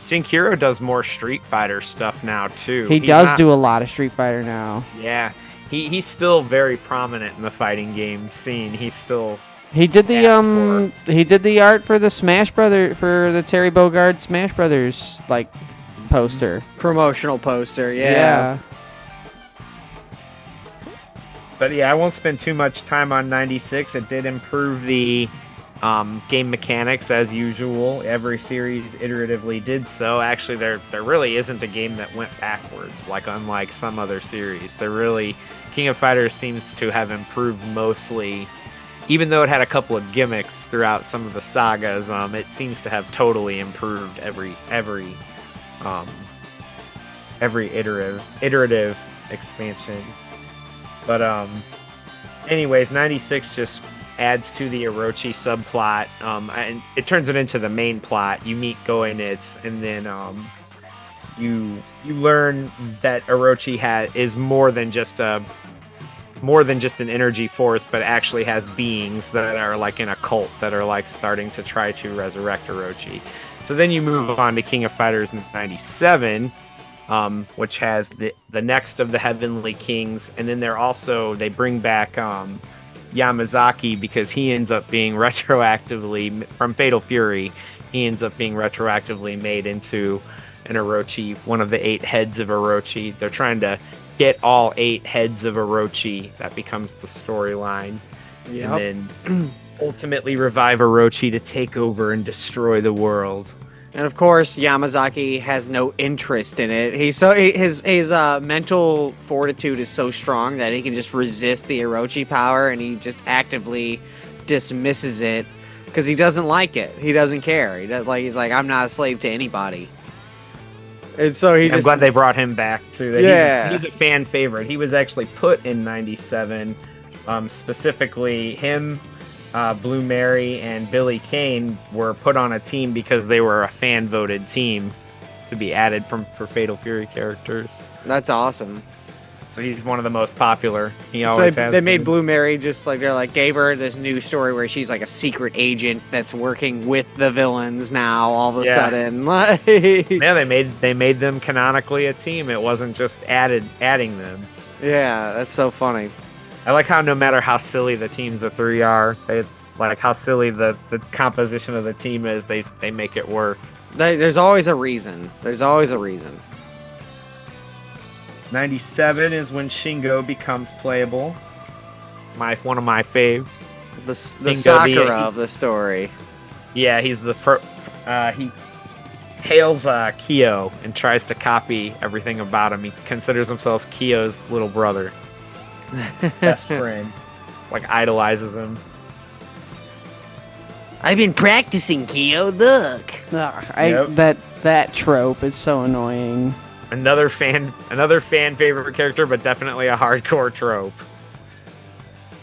Shinkiro does more Street Fighter stuff now too. He He's does not- do a lot of Street Fighter now. Yeah, he he's still very prominent in the fighting game scene. He's still He did the um he did the art for the Smash Brother for the Terry Bogard Smash Brothers like poster. Promotional poster, yeah. yeah. But yeah, I won't spend too much time on 96. It did improve the um, game mechanics as usual. Every series iteratively did so. Actually, there there really isn't a game that went backwards, like unlike some other series. There really King of Fighters seems to have improved mostly. Even though it had a couple of gimmicks throughout some of the sagas, um, it seems to have totally improved every every um, every iterative iterative expansion. But um, anyways, 96 just adds to the Orochi subplot, um, and it turns it into the main plot. You meet Goenitz, and then um, you you learn that Orochi is more than just a more than just an energy force, but actually has beings that are like in a cult that are like starting to try to resurrect Orochi. So then you move on to King of Fighters 97, um, which has the the next of the Heavenly Kings, and then they're also they bring back um, Yamazaki because he ends up being retroactively from Fatal Fury. He ends up being retroactively made into an Orochi, one of the eight heads of Orochi. They're trying to get all eight heads of Orochi. That becomes the storyline, Yep. and then ultimately revive Orochi to take over and destroy the world. And of course, Yamazaki has no interest in it. He's so his his uh, mental fortitude is so strong that he can just resist the Orochi power, and he just actively dismisses it because he doesn't like it. He doesn't care. He does, like he's like I'm not a slave to anybody. And so he I'm just glad they brought him back too. That Yeah. he's, a, he's a fan favorite. He was actually put in '97, um, specifically him, uh, Blue Mary, and Billy Kane were put on a team because they were a fan voted team to be added from for Fatal Fury characters. that's awesome. So he's one of the most popular. He So always they, has. they made been. Blue Mary just like they're like gave her this new story where she's like a secret agent that's working with the villains now. All of a Yeah. sudden, like Yeah, they made they made them canonically a team. It wasn't just added adding them. yeah, that's so funny. I like how no matter how silly the teams of three are, they like how silly the, the composition of the team is. They they make it work. They, there's always a reason. There's always a reason. Ninety seven is when Shingo becomes playable. My one of my faves. The the Bingo, the- Sakura of the story. Yeah, he's the first. Uh, he hails uh, Kyo and tries to copy everything about him. He considers himself Kyo's little brother, best friend. Like idolizes him. I've been practicing, Kyo. Look. Ugh, I, Yep. That that trope is so annoying. Another fan, another fan favorite character, but definitely a hardcore trope.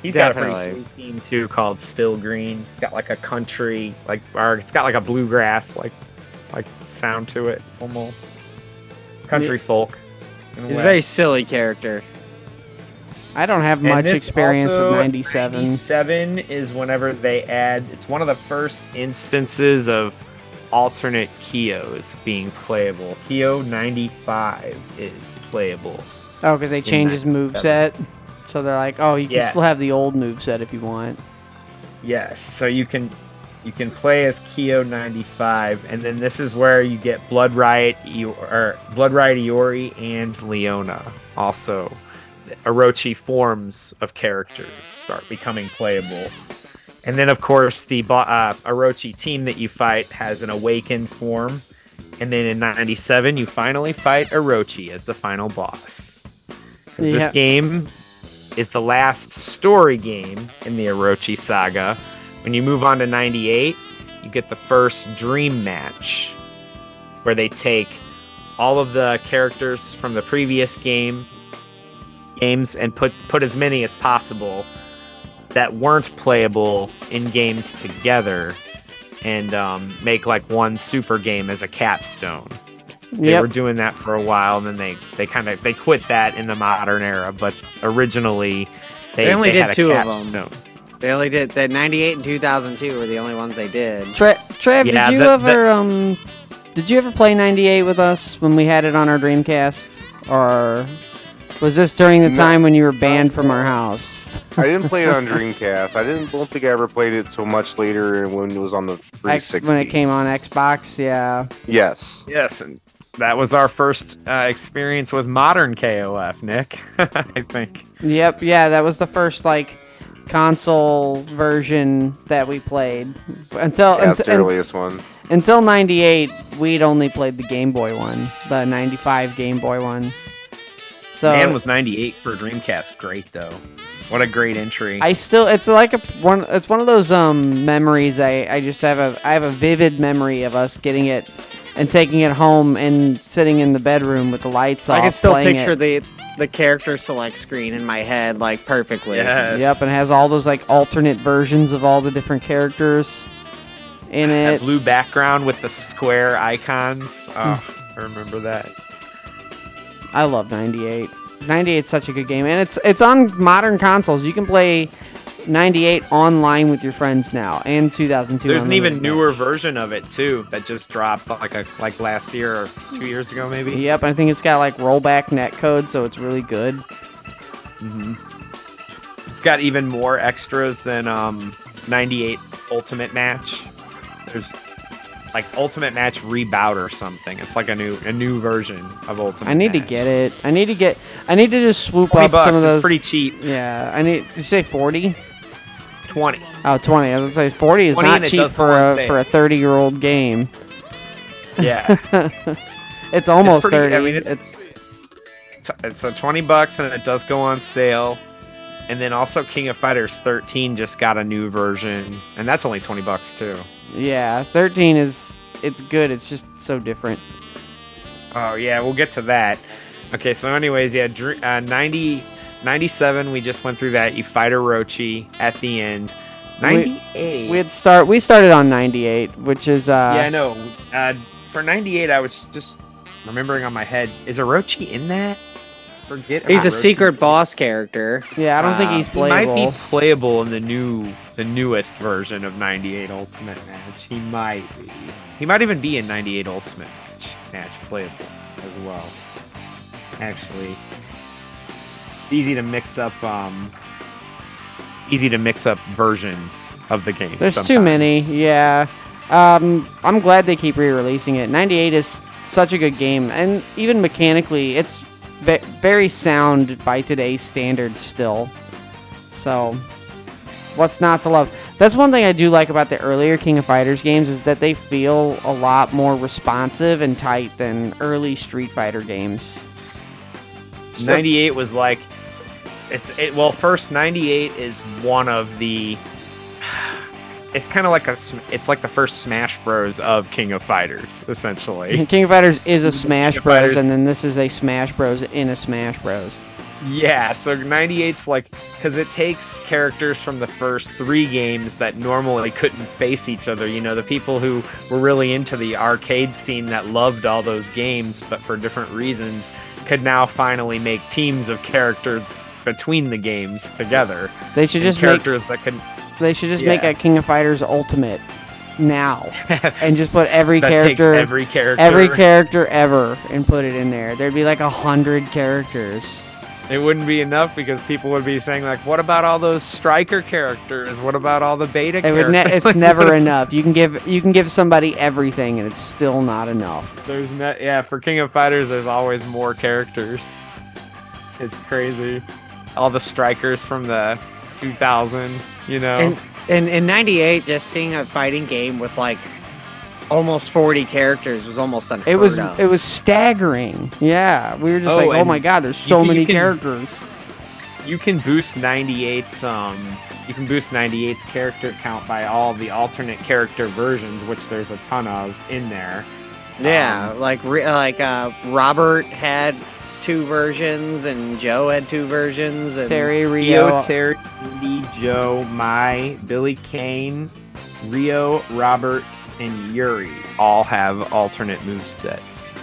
He's got a Definitely. pretty sweet theme too, called Still Green. It's got like a country, like, or it's got like a bluegrass, like, like sound to it almost. Country folk. in a He's a way. very silly character. I don't have much experience with 97. 97 is whenever they add. It's one of the first instances of alternate Kyos being playable. Kyo 95 is playable. Oh, because they changed his 97. move set. So they're like, oh, you can Yeah. still have the old move set if you want. Yes, so you can you can play as Kyo 95, and then this is where you get Blood Riot, Io- or Blood Riot Iori and Leona. Also, Orochi forms of characters start becoming playable, and then of course the uh, Orochi team that you fight has an awakened form, and then in 97 you finally fight Orochi as the final boss. Yeah. This game is the last story game in the Orochi saga. When you move on to 98, you get the first dream match where they take all of the characters from the previous game games and put put as many as possible that weren't playable in games together and um, make like one super game as a capstone they Yep. were doing that for a while and then they they kind of they quit that in the modern era but originally they, They only did had a two of 'em. capstone. They only did the 98 and 2002 were the only ones they did. Tra- Trev, Yeah, did you the- ever um did you ever play 98 with us when we had it on our Dreamcast or was this during the No. time when you were banned from our house? I didn't play it on Dreamcast. I didn't don't think I ever played it so much later when it was on the X, 360. when it came on Xbox, yeah. Yes. Yes, and that was our first uh, experience with modern KOF, Nick. I think. Yep, yeah, that was the first like console version that we played until Yeah, that's unt- the unt- earliest one. until 98 we'd only played the Game Boy one, the 95 Game Boy one. So Man was 98 for Dreamcast. Great though. What a great entry. I still it's like a one it's one of those um memories I I just have a I have a vivid memory of us getting it and taking it home and sitting in the bedroom with the lights off I can still picture it. the the character select screen in my head like perfectly. yes. Yep, and it has all those like alternate versions of all the different characters in that it. blue background with the square icons. Oh, I remember that. I love 98. 98 is such a good game and it's it's on modern consoles. You can play 98 online with your friends now and 2002. There's an even newer version of it too that just dropped like a like last year or two years ago maybe. Yep, I think it's got like rollback net code, so it's really good. Mm-hmm. It's got even more extras than um 98 Ultimate Match. There's like Ultimate Match Rebout or something. It's like a new a new version of Ultimate. I need to get it. I need to get. I need to just swoop up bucks. some of those. It's pretty cheap. Yeah, I need. Did you say 40? 20. Oh, 20. I was gonna say 40 is not cheap for a for a 30 year old game. Yeah. It's almost pretty- 30. I mean, it's- It- It's- it's a 20 bucks and it does go on sale and then also king of fighters 13 just got a new version and that's only 20 bucks too yeah, 13 is. It's good. It's just so different. oh yeah we'll get to that okay so anyways yeah Dr- uh, 90 97 we just went through that you fight orochi at the end 98 We had start. We started on 98, which is. uh yeah i know uh, for 98 i was just remembering on my head is orochi in that forget He's a about Orochi. secret boss character. Yeah, I don't think he's playable. He might be playable in the new, the newest version of 98 Ultimate Match. He might be. He might even be in 98 Ultimate Match, match playable as well. Actually, easy to mix up. Um, easy to mix up versions of the game. There's too many. Yeah. Um, I'm glad they keep re-releasing it. 98 is such a good game, and even mechanically, it's ve- very sound by today's standards still. So, what's not to love? That's one thing I do like about the earlier King of Fighters games is that they feel a lot more responsive and tight than early Street Fighter games. 98 was like it's it well first 98 is one of the it's kind of like a it's like the first smash bros of king of fighters essentially. King of Fighters is a Smash Bros, and then this is a Smash Bros in a Smash Bros. yeah so 98's like because it takes characters from the first three games that normally couldn't face each other you know the people who were really into the arcade scene that loved all those games but for different reasons could now finally make teams of characters between the games together. They should just make characters that could They should just make Yeah. a King of Fighters Ultimate now and just put every that takes character, every character. every character ever, and put it in there. There'd be like a hundred characters. it wouldn't be enough because people would be saying like, "What about all those striker characters? What about all the beta It characters?" would ne- it's never enough. You can give you can give somebody everything, and it's still not enough. There's no, yeah, for King of Fighters, there's always more characters. It's crazy. All the strikers from the 2000, you know. And in in '98, just seeing a fighting game with like almost 40 characters was almost unheard It was of. it was staggering. Yeah, we were just Oh, like, oh my god, there's so you- you many can- characters. you can boost 98's um you can boost 98's character count by all the alternate character versions, which there's a ton of in there. yeah, um, like re- like uh, Robert had two versions and Joe had two versions. And Terry Ryo, Ryo. Terry, Andy, Joe, Mai, Billy Kane, Ryo, Robert, and Yuri all have alternate move sets.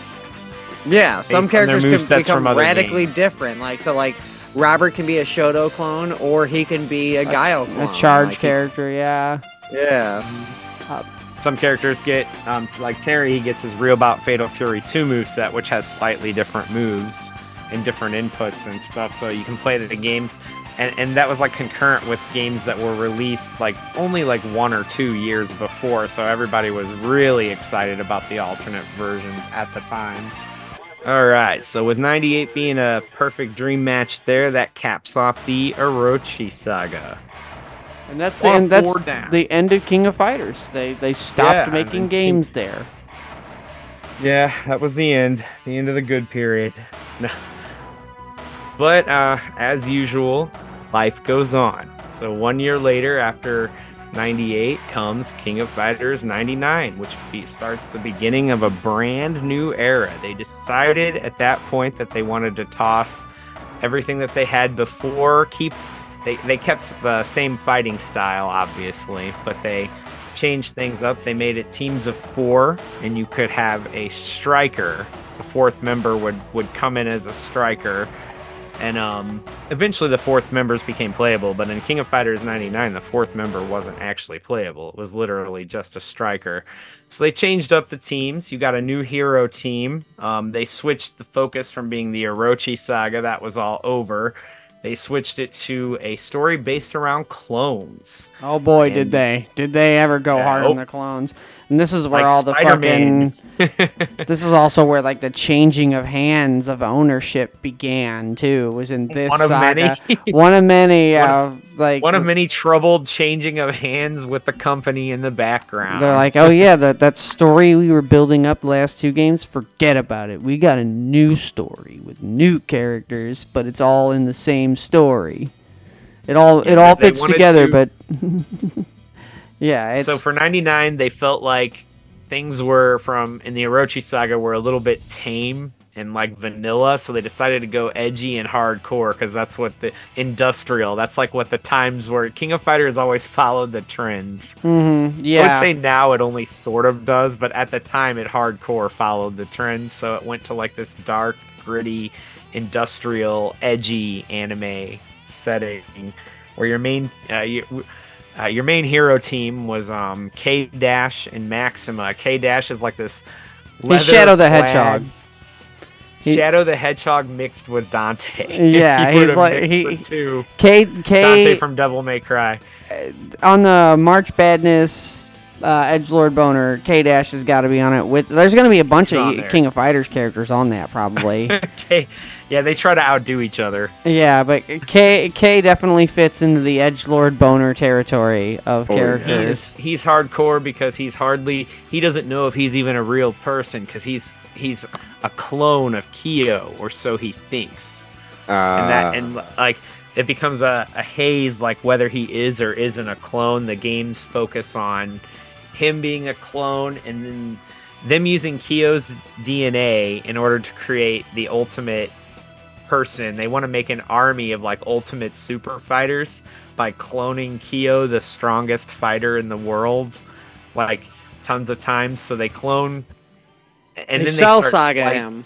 Yeah, some based on their characters can become from other radically different. Like so, like Robert can be a Shoto clone, or he can be a, Guile clone. A charge Like, character, yeah. Yeah. Some characters get, um, like Terry, he gets his Real Bout Fatal Fury 2 move set, which has slightly different moves and different inputs and stuff. So you can play the games. And, and that was like concurrent with games that were released like only like one or two years before. So everybody was really excited about the alternate versions at the time. All right, so with 98 being a perfect dream match there, that caps off the Orochi saga. And that's the that's down. the end of King of Fighters. They they stopped Yeah, making and- games there. Yeah, that was the end. The end of the good period. But uh, as usual, life goes on. So one year later, after 98, comes King of Fighters 99, which be- starts the beginning of a brand new era. They decided at that point that they wanted to toss everything that they had before, keep they, they kept the same fighting style, obviously, but they changed things up. They made it teams of four, and you could have a striker. A fourth member would would come in as a striker, and um, eventually the fourth members became playable. But in King of Fighters '99, the fourth member wasn't actually playable. It was literally just a striker. So they changed up the teams. You got a new hero team. Um, they switched the focus from being the Orochi saga that was all over. They switched it to a story based around clones. Oh boy, did they? Did they ever go Yeah, hard on oh. the clones? And this is where Like all the Spider-Man. fucking. This is also where like the changing of hands of ownership began too. Was in this One of saga. many. One of many. One uh, like One of many troubled changing of hands with the company in the background. They're like, oh yeah, that that story we were building up the last two games, forget about it. We got a new story with new characters, but it's all in the same story. It all it all fits together, to- but yeah, it's so for 99, they felt like things were from in the Orochi saga were a little bit tame and like vanilla, so they decided to go edgy and hardcore because that's what the industrial. That's like what the times were. King of Fighters always followed the trends. mhm, I would say now it only sort of does, but at the time it hardcore followed the trends, so it went to like this dark, gritty, industrial, edgy anime setting where your main uh, you, uh, your main hero team was um K Dash and Maxima. K Dash is like this. He's Shadow the Hedgehog. He- Shadow the Hedgehog mixed with Dante. Yeah, He he's like- he- two. K Dante from Devil May Cry. on the March Badness uh, Edge Lord Boner. K Dash has got to be on it. With there's gonna be a bunch He's of there. King of Fighters characters on that probably. Okay, yeah, they try to outdo each other. Yeah, but K K definitely fits into the edge lord boner territory of Oh, yeah. characters. He's he's hardcore because he's hardly he doesn't know if he's even a real person because he's he's a clone of Kyo or so he thinks Uh, and that and like it becomes a, a haze like whether he is or isn't a clone the games focus on him being a clone and then them using Kyo's DNA in order to create the ultimate person they want to make an army of like ultimate super fighters by cloning Kyo the strongest fighter in the world like tons of times so they clone and they then sell they Saga spli- him.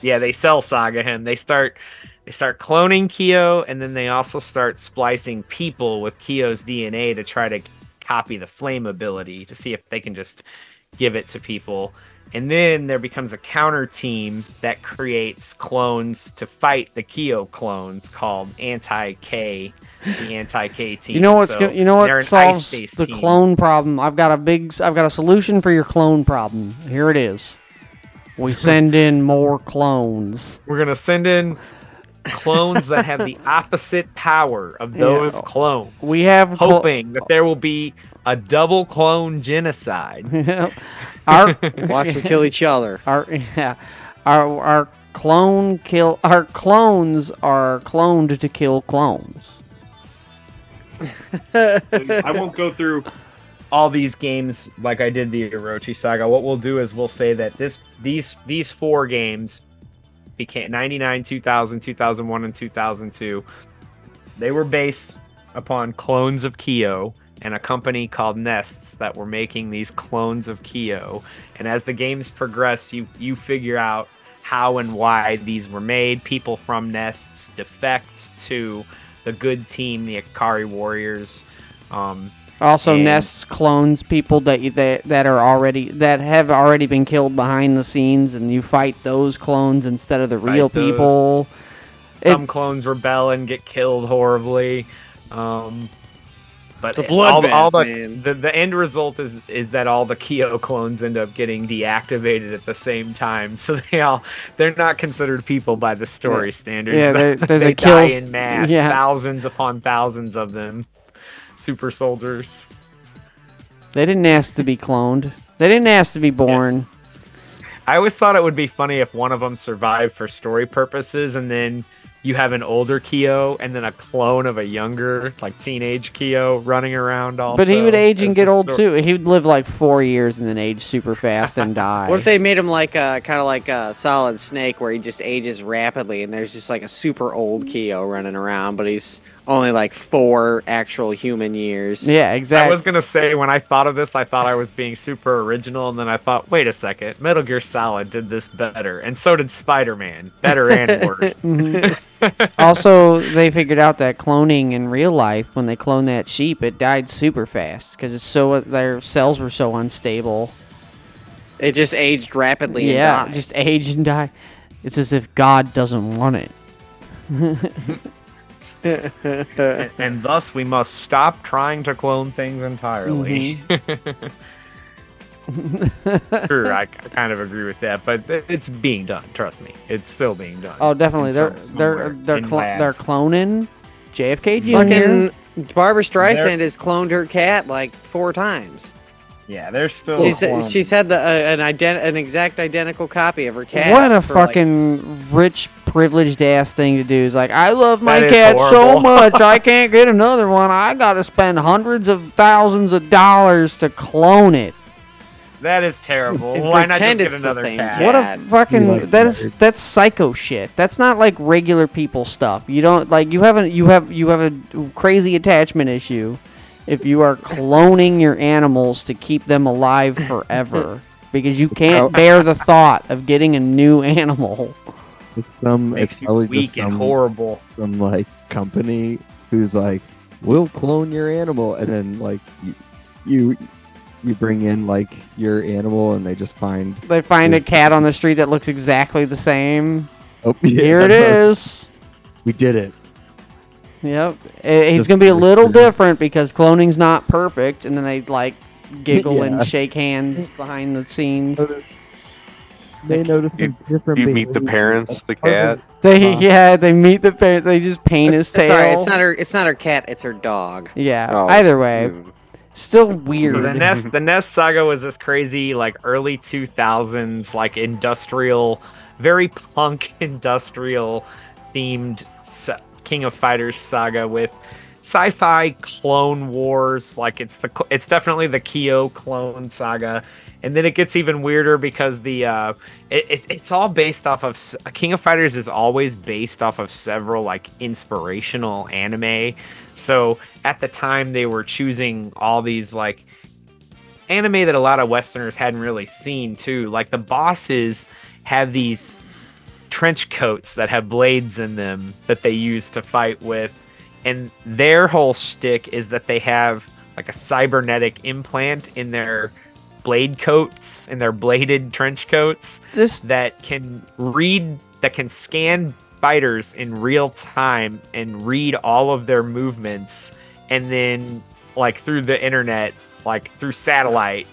yeah, they sell Saga him. They start they start cloning Kyo, and then they also start splicing people with Kyo's DNA to try to copy the flame ability to see if they can just give it to people. And then there becomes a counter team that creates clones to fight the Kyo clones called Anti K, the Anti K team. You know what's So go- you know what solves the team. clone problem? I've got a big I've got a solution for your clone problem. Here it is. We send in more clones. We're gonna send in clones that have the opposite power of those Yeah. clones. We have clo- hoping that there will be a double clone genocide. our Watch them kill each other. our yeah, our our clone kill our clones are cloned to kill clones. So I won't go through all these games like I did the Orochi Saga. What we'll do is we'll say that this these these four games became 99, 2000, 2001 and 2002. They were based upon clones of Kyo and a company called NESTS that were making these clones of Kyo. And as the games progress, you you figure out how and why these were made. People from NESTS defect to the good team, the Ikari Warriors. Um, Also, And- NESTS clones people that you, that that are already that have already been killed behind the scenes, and you fight those clones instead of the real those. people. It- some clones rebel and get killed horribly. Um, but The all, bloodbath, all the, the the end result is is that all the Kyo clones end up getting deactivated at the same time. So they all they're not considered people by the story standards. Yeah, there- there's they a die kills- in mass, yeah. thousands upon thousands of them. Super soldiers. They didn't ask to be cloned. They didn't ask to be born. I always thought it would be funny if one of them survived for story purposes, and then you have an older Kyo and then a clone of a younger, like teenage Kyo running around. Also, But he would age and get old sto- too. He would live like four years and then age super fast and die. What if they made him like uh, a kind of like a solid snake where he just ages rapidly and there's just like a super old Kyo running around, but he's only like four actual human years. yeah, exactly. I was gonna say when I thought of this, I thought I was being super original, and then I thought, wait a second, Metal Gear Solid did this better, and so did Spider Man, better and worse. Mm-hmm. also, they figured out that cloning in real life, when they cloned that sheep, it died super fast because it's so their cells were so unstable. It just aged rapidly yeah, and died. just age and die. It's as if God doesn't want it. and, and thus we must stop trying to clone things entirely. Sure, I, I kind of agree with that, but it's being done. Trust me, it's still being done. Oh, definitely. They're they're they're in clo- they're cloning JFK Jr. Fucking Barbra Streisand has cloned her cat like four times. yeah, they're still. She's cloning. she's had the uh, an ident- an exact identical copy of her cat. What a for, like- fucking rich, privileged ass thing to do. Is like, I love my That is cat so much, I can't get another one. I got to spend hundreds of thousands of dollars to clone it. that is terrible. And Why not just get another cat? cat. What a fucking like that is that's psycho shit. That's not like regular people stuff. You don't like you haven't you have you have a crazy attachment issue if you are cloning your animals to keep them alive forever because you can't oh. bear the thought of getting a new animal. It's some Makes it's you probably weak just and some, horrible. some like company who's like, we'll clone your animal, and then like you you, you bring in like your animal, and they just find They find a cat on the street that looks exactly the same. oh yeah, Here it is. we did it. Yep. He's Just gonna be a little this. different because cloning's not perfect, and then they like giggle Yeah. and shake hands behind the scenes. They notice some different. You meet the parents, the That's part of cat. They Uh, yeah, they meet the parents. They just paint his tail. Sorry, it's not her. It's not her cat. It's her dog. yeah. Oh, either way, mm. still weird. So the Nest, the Nest saga was this crazy, like early two thousands, like industrial, very punk industrial themed sa- King of Fighters saga with sci-fi clone wars. Like it's the, it's definitely the Kyo clone saga, and then it gets even weirder because the, uh, it, it, it's all based off of King of Fighters is always based off of several like inspirational anime. So at the time they were choosing all these like anime that a lot of Westerners hadn't really seen too. Like the bosses have these trench coats that have blades in them that they use to fight with, and their whole shtick is that they have like a cybernetic implant in their blade coats, and their bladed trench coats this that can read that can scan fighters in real time and read all of their movements. And then like through the internet like through satellite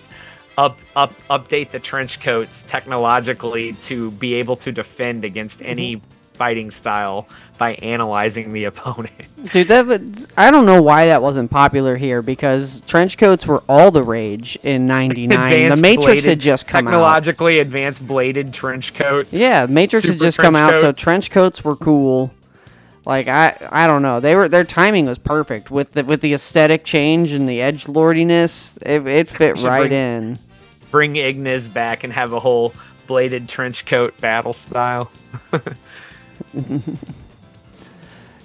up up update the trench coats technologically to be able to defend against any fighting style by analyzing the opponent dude, that was, I don't know why that wasn't popular here because trench coats were all the rage in '99. The Matrix bladed- had just come out. technologically advanced bladed trench coats Yeah, Matrix had just come trench out, so trench coats were cool. Like I, I don't know. They were their timing was perfect with the with the aesthetic change and the edge lordiness. It, it fit right bring- in. bring Igniz back and have a whole bladed trench coat battle style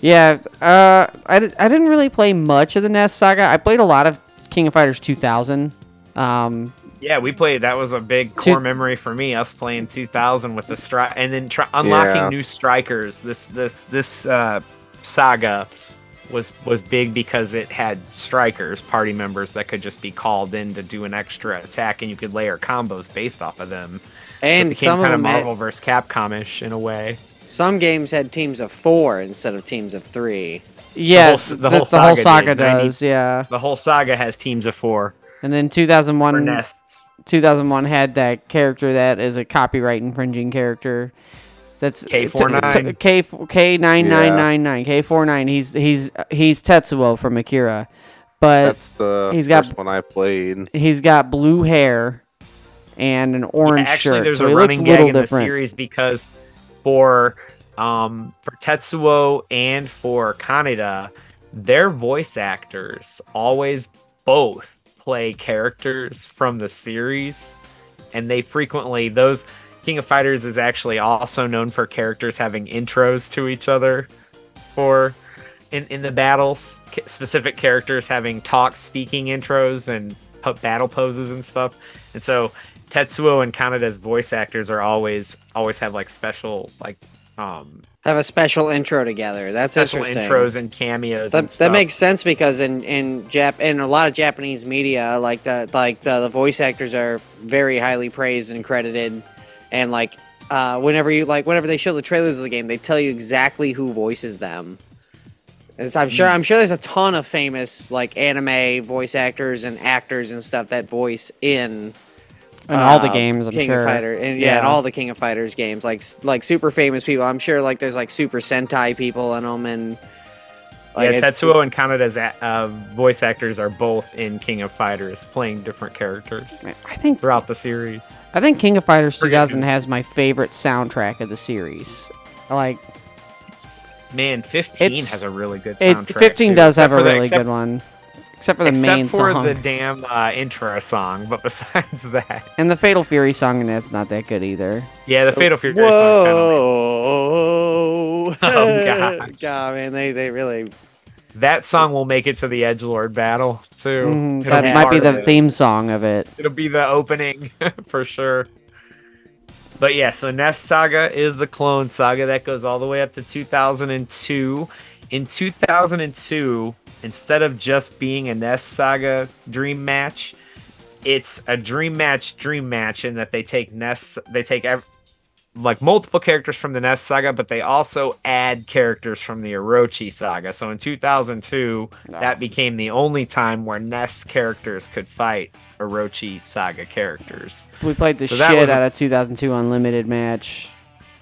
Yeah, uh, I, di- I didn't really play much of the Nest Saga. I played a lot of King of Fighters 2000. Um, Yeah, we played. That was a big core Two- memory for me. Us playing 2000 with the strike, and then try, unlocking Yeah. new strikers. This this this uh, saga was was big because it had strikers, party members that could just be called in to do an extra attack, and you could layer combos based off of them. So it And became some kind of them, had- Marvel vs. Capcom-ish in a way. Some games had teams of four instead of teams of three. Yeah, whole the that's whole the whole saga saga did, 90 does. Yeah, The whole saga has teams of four and then or 2001 NESTS. 2001 had that character that is a copyright infringing character. That's K49. t- K K nine nine nine nine K four nine. He's he's he's Tetsuo from Akira, but That's the he's got- first one I played. he's got blue hair and an orange Yeah, actually, shirt, there's so a looks running a gag little in the different. series because for um for Tetsuo and for Kaneda, their voice actors always both play characters from the series, and they frequently those King of Fighters is actually also known for characters having intros to each other for in, in the battles specific characters having talk speaking intros and battle poses and stuff. And so tetsuo and kaneda's voice actors are always always have like special like um Have a special intro together. That's special interesting. intros and cameos That, and that makes sense because in in Jap in a lot of Japanese media, like the like the, the voice actors are very highly praised and credited, and like uh, whenever you like whenever they show the trailers of the game, they tell you exactly who voices them. It's- I'm sure I'm sure there's a ton of famous like anime voice actors and actors and stuff that voice in in all the uh, games. I'm King sure. of Fighter, and yeah, in Yeah. all the King of Fighters games, like like super famous people. I'm sure like there's like Super Sentai people in them, and like, yeah, it- Tetsuo and Kaneda's a- uh, voice actors are both in King of Fighters, playing different characters I think throughout the series. I think King of Fighters Forget 2000 has my favorite soundtrack of the series. Like Man, 15 It's- has a really good it, soundtrack. 15 too, does except have a for the- really except- good one, except for the except main for song. the damn uh, intro song. But besides that, And the Fatal Fury song, and that's not that good either. yeah, the Fatal Fury song. Kind of, Whoa! Oh, gosh. God, man, they they really that song will make it to the Edge Lord battle too. It'll that be might be the it. theme song of it. It'll be the opening for sure. But yeah, so Nest Saga is the clone saga that goes all the way up to 2002. In 2002, instead of just being a Nest Saga dream match, it's a dream match dream match in that they take Nest they take ev- like multiple characters from the Nest Saga, but they also add characters from the Orochi Saga. So in 2002, that became the only time where Nest characters could fight Orochi Saga characters. We played the So shit was a- out of 2002 Unlimited match.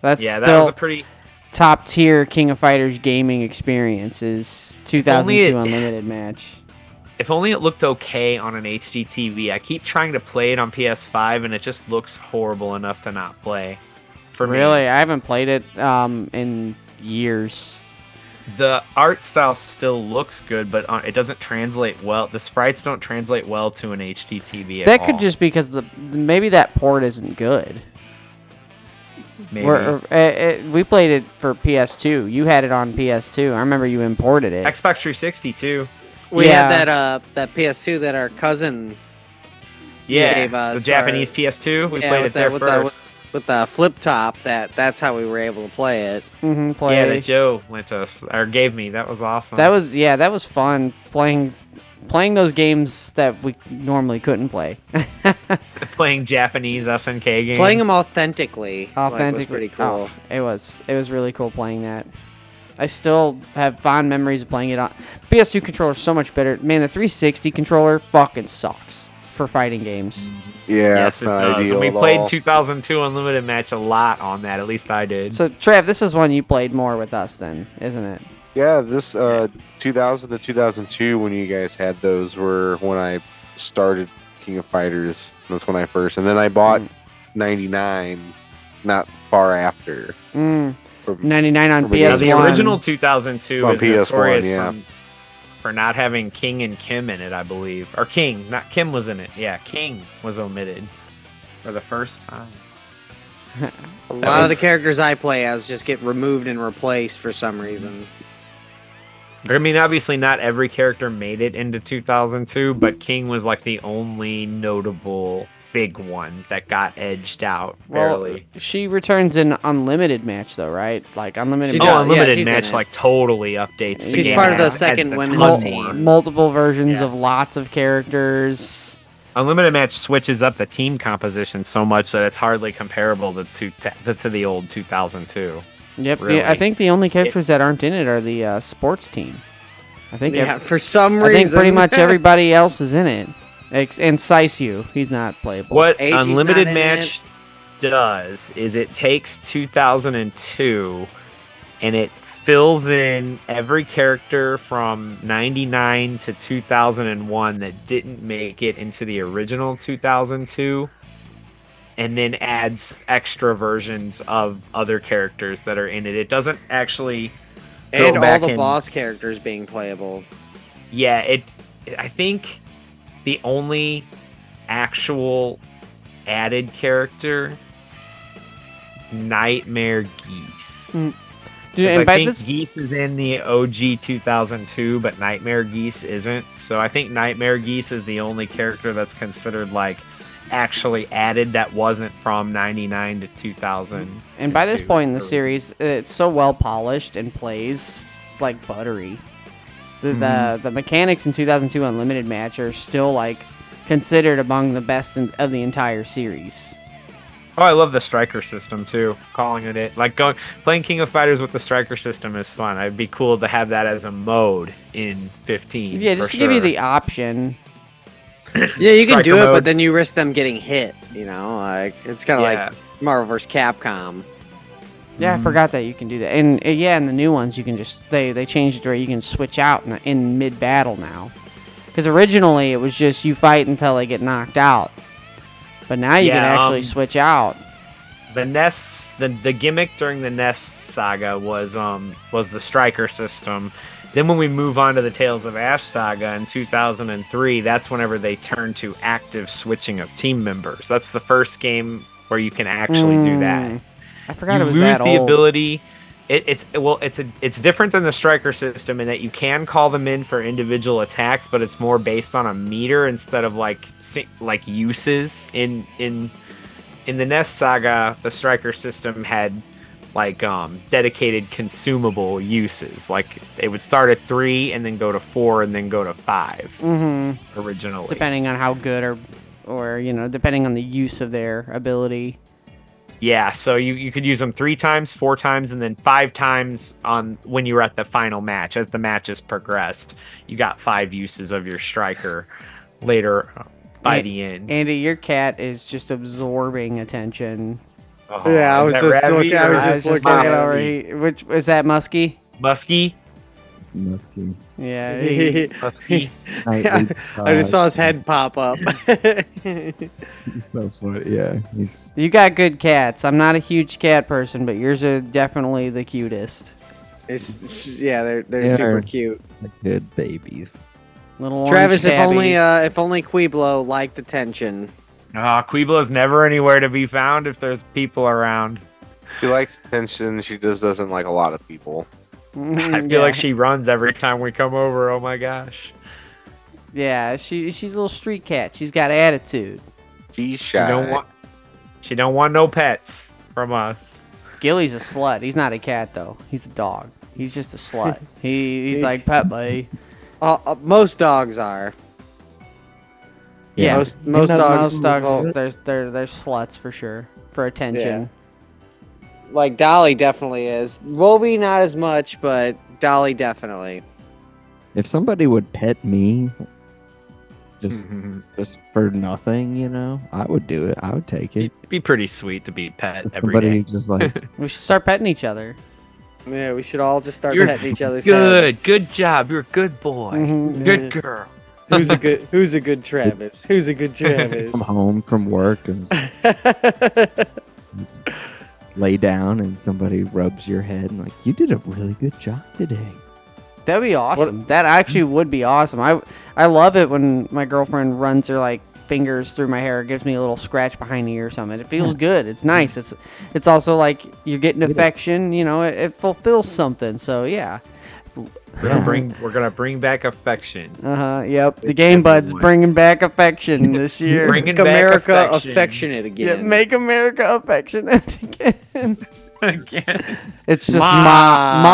That's yeah, that was a pretty top tier King of Fighters gaming experience. Is 2002 it- Unlimited match. if only it looked okay on an HD TV. I keep trying to play it on PS5 and it just looks horrible enough to not play. For me. Really, I haven't played it um, in years. the art style still looks good, but uh, it doesn't translate well. The sprites don't translate well to an HD TV. At That could all. just because the maybe that port isn't good. Maybe. We're, uh, uh, we played it for PS2. You had it on PS2. I remember you imported it. Xbox 360 too. we Yeah. had that uh that PS2 that our cousin Yeah, gave us the our- Japanese PS2. We yeah, played with it there the- with the- first. with the flip top. That that's how we were able to play it. hmm play. yeah, that Joe lent us or gave me. That was awesome. That was yeah, that was fun playing playing those games that we normally couldn't play. playing Japanese SNK games. Playing them authentically, like, was pretty cool. oh, it was it was really cool playing that. I still have fond memories of playing it on PS2 controller. is So much better, man. The 360 controller fucking sucks for fighting games. Yeah, yes, it's it not does. ideal And we at played all. 2002 Unlimited match a lot on that. At least I did. So Trav, this is one you played more with us then, isn't it? Yeah, this uh, 2000 to 2002 when you guys had those were when I started King of Fighters. That's when I first, and then I bought Mm. 99 not far after. Mm, From, 99 on the PS1. the original 2002 On is PS1, notorious yeah. from, for not having King and Kim in it, I believe. Or King, not Kim was in it. Yeah, King was omitted for the first time. A lot of the characters I play as just get removed and replaced for some reason. I mean, obviously, not every character made it into 2002, but King was like the only notable big one that got edged out Well, she returns in unlimited match though, right? Like unlimited. She match. does, oh, unlimited she's in match like totally updates. the She's game part of the second a women's ton team. multiple versions Yeah. of lots of characters. Unlimited match switches up the team composition so much that it's hardly comparable to to, to the old 2002. Yep. the- I think the only characters that aren't in it are the uh, sports team. I think. Yeah, ev- for some I reason. think pretty much everybody else is in it, Ex- and Saisyu. He's not playable. What AG's unlimited in match does is it takes 2002 and it fills in every character from 99 to 2001 that didn't make it into the original 2002 and then adds extra versions of other characters that are in it. It doesn't actually and all the and- boss characters being playable. yeah, it. I think the only actual added character is Nightmare Geese. Mm, 'Cause Dude, I by think this, Geese is in the OG 2002, but Nightmare Geese isn't. So I think Nightmare Geese is the only character that's considered like actually added that wasn't from 99 to 2000. and by this point in the series, it's so well polished and plays like buttery. The Mm-hmm. the, the mechanics in 2002 Unlimited match are still like considered among the best in, of the entire series. Oh, I love the striker system too. Calling it it, like going playing King of Fighters with the striker system is fun. It'd be cool to have that as a mode in 15. Yeah, just to give you the option. Yeah, you can do Striker it, but then you risk them getting hit. You know, like it's kind of Yeah. like Marvel vs. Capcom. Yeah, Mm-hmm. I forgot that you can do that. And uh, yeah, in the new ones, you can just they they changed it to where you can switch out in, in mid battle now. Because originally it was just you fight until they get knocked out, but now you can actually um, switch out. the Ness the the gimmick during the Ness saga was um was the striker system. Then when we move on to the Tales of Ash saga in 2003, that's whenever they turn to active switching of team members. That's the first game where you can actually do that. Mm. I forgot you it was lose that the old. ability. It, it's well, it's a it's different than the striker system in that you can call them in for individual attacks, but it's more based on a meter instead of like like uses. In in in the Nest saga, the striker system had like um dedicated consumable uses. Like it would start at three and then go to four and then go to five Mhm. originally. Depending on how good or or you know depending on the use of their ability. Yeah, so you, you could use them three times, four times, and then five times on when you were at the final match. As the matches progressed, you got five uses of your striker later uh, by Yeah, the end. Andy, your cat is just absorbing attention. Oh, Yeah, I was just looking- I or was I just was just looking looking at over. Muskie? He, which is that Muskie? Muskie, It's musky. Yeah. he- Muskie. Nightly I just saw his head pop up. He's so funny. Yeah, he's You got good cats. I'm not a huge cat person, but yours are definitely the cutest. It's, yeah, they're they're Yeah. super cute. good babies. Little Travis, if only tabbies. uh, if only Quiblo liked attention. Ah, Quiblo's never anywhere to be found if there's people around. She likes attention. She just doesn't like a lot of people. I feel yeah. like she runs every time we come over. Oh my gosh. Yeah, she she's a little street cat. She's got attitude. She's She shy. don't want she don't want no pets from us. Gilly's a slut. He's not a cat though. He's a dog. He's just a slut. he he's like pet me. Uh, uh, most dogs are. Yeah, Most most dogs. Most dogs. well, There's they're they're sluts for sure for attention. like Dolly definitely is. Wolvie not as much, but Dolly definitely. If somebody would pet me, just Mm-hmm. just for nothing, you know, I would do it. I would take it. It'd be pretty sweet to be pet If every somebody day. just like We should start petting each other. Yeah, we should all just start You're petting each other's Good, heads. good job. You're a good boy. Mhm. Good girl. Who's a good Who's a good Travis? Who's a good Travis? come home from work and lay down and somebody rubs your head and like you did a really good job today. That'd be awesome. That actually would be awesome. I I love it when my girlfriend runs her like fingers through my hair, gives me a little scratch behind the ear or something. It feels good. It's nice. It's it's also like you're getting affection. You know, it, it fulfills something. So yeah. We're gonna bring we're gonna bring back affection. Uh huh. Yep. The Game Buds bringing back affection this year. Bringing Make back America affection. affectionate yeah, again. make America affectionate again. Again. It's just Ma. ma ma.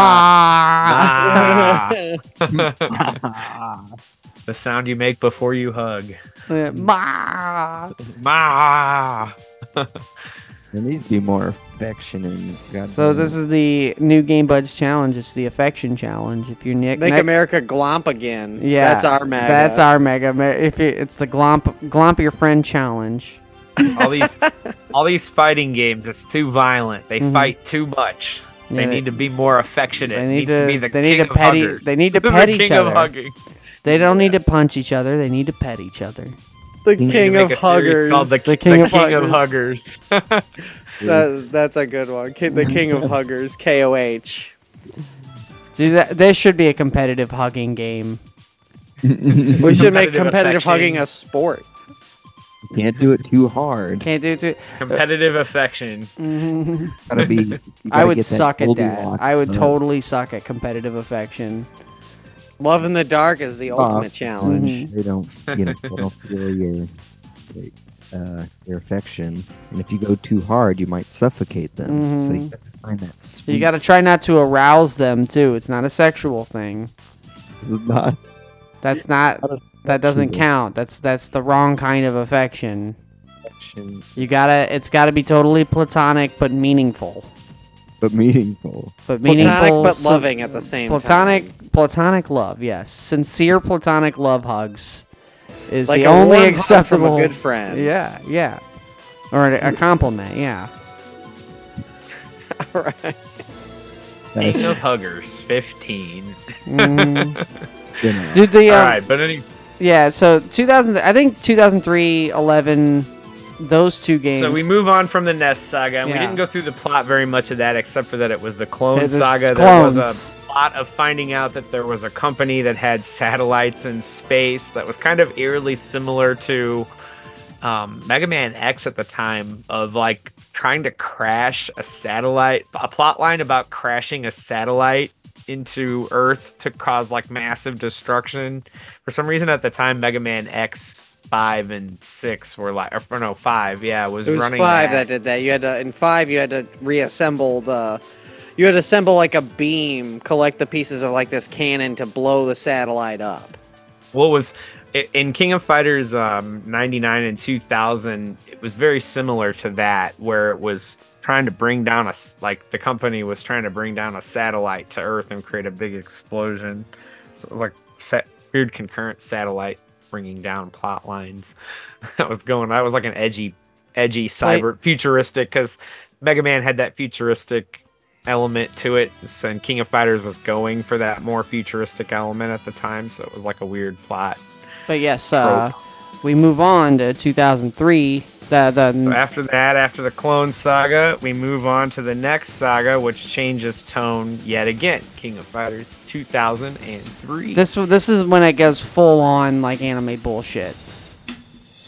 Ah. the sound you make before you hug. Yeah, ma. Ma. There needs to be more affection and God So this is the new Game Buds challenge. It's the affection challenge. If you're Nick, Make Nick- America glomp again. yeah, that's our mega. That's our mega. If it, it's the glomp glomp your friend challenge. all these all these fighting games, it's too violent. They Mhm. fight too much. They Yeah, need to be more affectionate. they It need needs to, to- be the they king need to of petty- huggers. they need to The pet each king other. Of hugging. They don't need to punch each other. They need to pet each other. The We king of huggers. called the, The the King king, of of huggers. That, that's a good one. Ki- The king of huggers. KOH. See that there should be a competitive hugging game. We should make Competitive competitive affection. hugging a sport. Can't do it too hard. Can't do it. To, Competitive affection. Gotta be. I gotta would suck at that. Goldilocks, I would uh, totally suck at competitive affection. Love in the dark is the ultimate challenge. Mhm. They don't, you know, they don't feel your, uh, your affection, and if you go too hard, you might suffocate them. So you Mhm. gotta find that sweet. You got to try not to arouse them too. It's not a sexual thing. This is not That's not. not That doesn't count. That's that's the wrong kind of affection. affection, You gotta. It's gotta be totally platonic but meaningful. but meaningful. But meaningful. Platonic but loving at the same platonic, time. Platonic love. Yes, sincere platonic love hugs is Like the a only warm hug acceptable. from a good friend. Yeah, yeah, or a, a compliment. Yeah. All right. King of huggers, fifteen. Mhm. You Dude, the All um, right, but any, yeah. So 2000. I think 2003, 11. Those two games. so we move on from the Nest saga, and Yeah. we didn't go through the plot very much of that, except for that it was the clone It was saga. There was a plot of finding out that there was a company that had satellites in space that was kind of eerily similar to um, Mega Man X at the time, of like trying to crash a satellite, a plot line about crashing a satellite into Earth to cause like massive destruction. For some reason, at the time, Mega Man X. Five and six were like, or no, five, yeah, was, It was running five that. that did that. You had to in five. You had to reassemble the. You had to assemble like a beam, collect the pieces of like this cannon to blow the satellite up. what was in King of Fighters um, 99 and 2000 it was very similar to that where it was trying to bring down a like the company was trying to bring down a satellite to earth and create a big explosion. So, like sa- weird concurrent satellite bringing down plot lines. That was going that was like an edgy edgy cyber futuristic cuz Mega Man had that futuristic element to it and King of Fighters was going for that more futuristic element at the time so it was like a weird plot But yes, uh, we move on to 2003. The the So after that, after the Clone Saga, we move on to the next saga, which changes tone yet again. King of Fighters 2003. this this is when it goes full on like anime bullshit.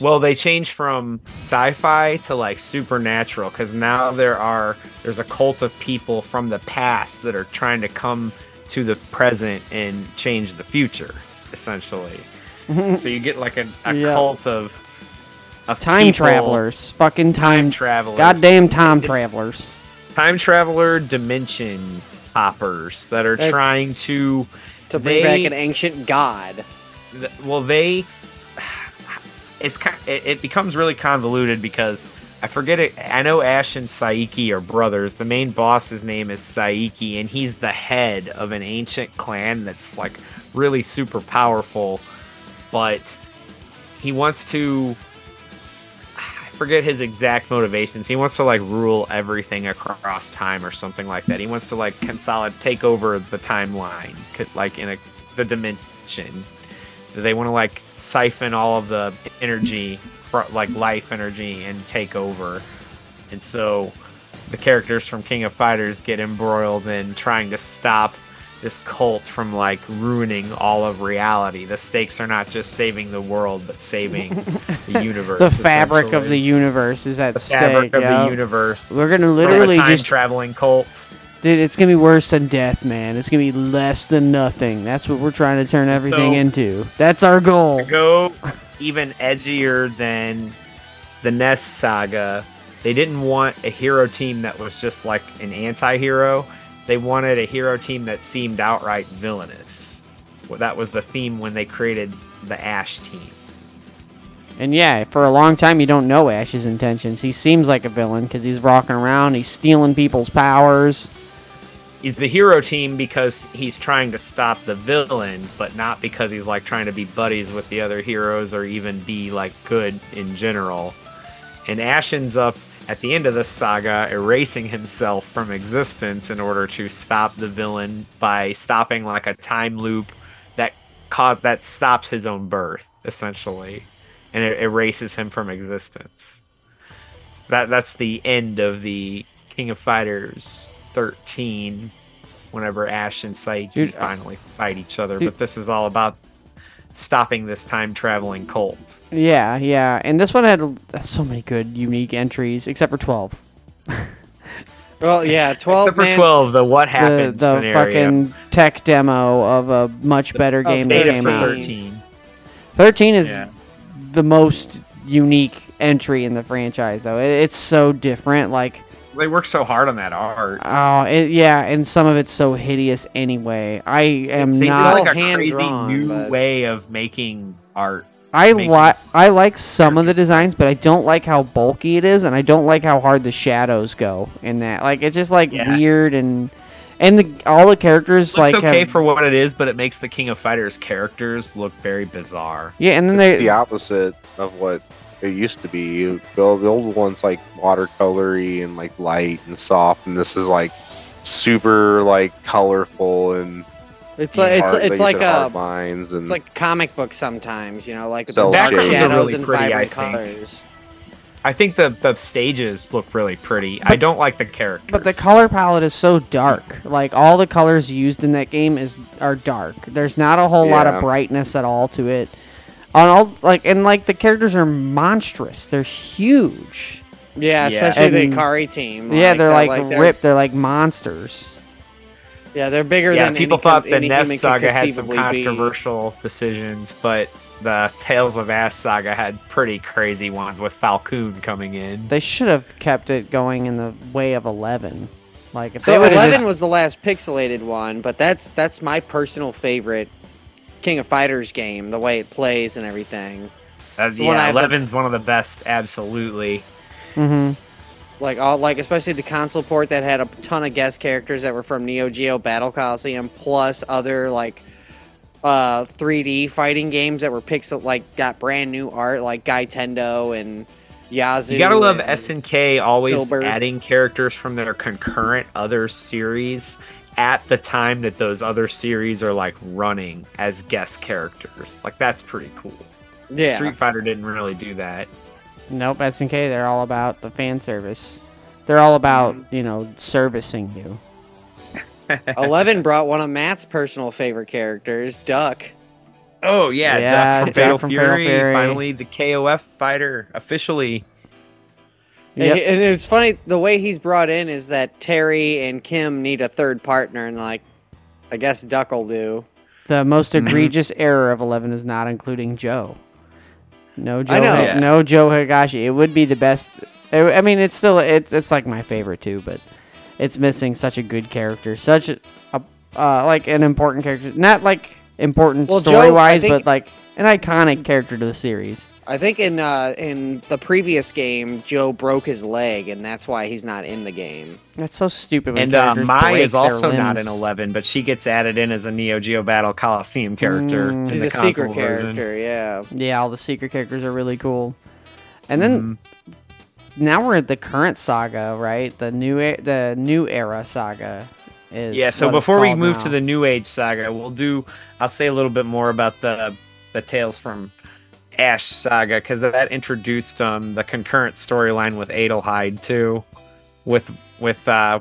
Well, they change from sci-fi to like supernatural because now there are there's a cult of people from the past that are trying to come to the present and change the future, essentially. Mm-hmm. so you get like a, a Yeah. cult of of Time people- travelers, fucking time time, travelers, goddamn time travelers. time traveler dimension hoppers that are That- trying to To bring back an ancient god. th- well they it's kind it, it becomes really convoluted because I forget it I know Ash and Saiki are brothers the main boss's name is Saiki and he's the head of an ancient clan that's like really super powerful but he wants to I forget his exact motivations. He wants to like rule everything across time or something like that. He wants to like consolidate, take over the timeline, like in a the dimension. They want to like siphon all of the energy, fro- like life energy, and take over. And so the characters from King of Fighters get embroiled in trying to stop this cult from like ruining all of reality. The stakes are not just saving the world, but saving the universe. The fabric of the universe is at the stake. fabric of yeah. the universe. We're gonna literally time just traveling cult. Dude, it's gonna be worse than death, man. It's gonna be less than nothing. That's what we're trying to turn everything So- into. That's our goal. Go even edgier than the Ness saga, they didn't want a hero team that was just like an anti-hero. They wanted a hero team that seemed outright villainous. Well, that was the theme when they created the Ash team. And yeah, for a long time, you don't know Ash's intentions. He seems like a villain because he's rocking around, he's stealing people's powers. He's the hero team because he's trying to stop the villain, but not because he's like trying to be buddies with the other heroes or even be like good in general. And Ash ends up at the end of this saga erasing himself from existence in order to stop the villain by stopping like a time loop that that stops his own birth essentially, and it erases him from existence. That that's the end of the King of Fighters 13 whenever Ash and Saiki Dude, I- finally fight each other. Dude- but this is all about stopping this time traveling cult. Yeah, yeah. And this one had so many good, unique entries, except for 12. Well, yeah, twelve. Except for man, 12, the what The, happened the scenario. fucking tech demo of a much better game that came out. 13. 13 is Yeah. the most unique entry in the franchise, though. It, it's so different. Like, They work so hard on that art. oh, it, yeah, and some of it's so hideous anyway. I am It seems not. like a crazy hand-drawn, new but- way of making art. I making like I like some of the designs, but I don't like how bulky it is, and I don't like how hard the shadows go in that. Like it's just like Yeah. weird and and the, all the characters looks like okay have- for what it is, but it makes the King of Fighters characters look very bizarre. yeah, and then It's they the opposite of what it used to be. The, the old one's like watercolory and like light and soft, and this is like super like colorful and It's like it's it's like a lines um, and it's like comic book sometimes. You know, like the Cell dark shades are shadows really and pretty, vibrant think. colors. I think the, the stages look really pretty. I don't like the characters. but the color palette is so dark. Like all the colors used in that game is are dark. There's not a whole lot of brightness at all to it. On all like and like the characters are monstrous. They're huge. Yeah, Yeah. especially the And- Ikari team. yeah, they're that, like, they're- ripped. They're like monsters. Yeah, they're bigger yeah, than people any thought con- the any Ness human saga had some conceivably be. controversial decisions, but the Tales of Ash saga had pretty crazy ones with Falcon coming in. They should have kept it going in the way of eleven. Like if So they would eleven just, was the last pixelated one, but that's that's my personal favorite King of Fighters game. The way it plays and everything. That's, yeah, Eleven's one of the best, absolutely. hmm Like all like especially the console port that had a ton of guest characters that were from Neo Geo Battle Coliseum plus other like uh 3D fighting games that were pixel like got brand new art like Gai Tendo and Yazoo. You gotta love SNK always Silver. adding characters from their concurrent other series at the time that those other series are like running as guest characters. Like that's pretty cool. Yeah. Street Fighter didn't really do that. Nope, SNK. They're all about the fan service. They're all about Mm-hmm. you know servicing you. 11 brought one of Matt's personal favorite characters, Duck. Oh yeah, Yeah, Duck from Duck Fatal from Fatal Fury. Fury. Finally, the KOF fighter officially. Yep. And and it's funny the way he's brought in is that Terry and Kim need a third partner, and like, I guess Duck will do. The most Mm-hmm. egregious error of eleven is not including Joe. No Joe. I know. Ha- Yeah. No Joe Higashi. It would be the best. I I mean, it's still it's it's like my favorite too, but it's missing such a good character, such a, a uh, like an important character. Not like important Well, story wise, but like an iconic character to the series. I think in uh, in the previous game, Joe broke his leg, and that's why he's not in the game. That's so stupid. When And uh, Mai is their also not in 11, but she gets added in as a Neo Geo Battle Coliseum character. Mm. in She's the a secret version. character, yeah. Yeah, all the secret characters are really cool. And then Mhm. now we're at the current saga, right? The new the new era saga is Yeah, so what it's before we move now. to the New Age saga, we'll do. I'll say a little bit more about the the tales from Ash saga because that introduced um the concurrent storyline with Adelheid too, with with uh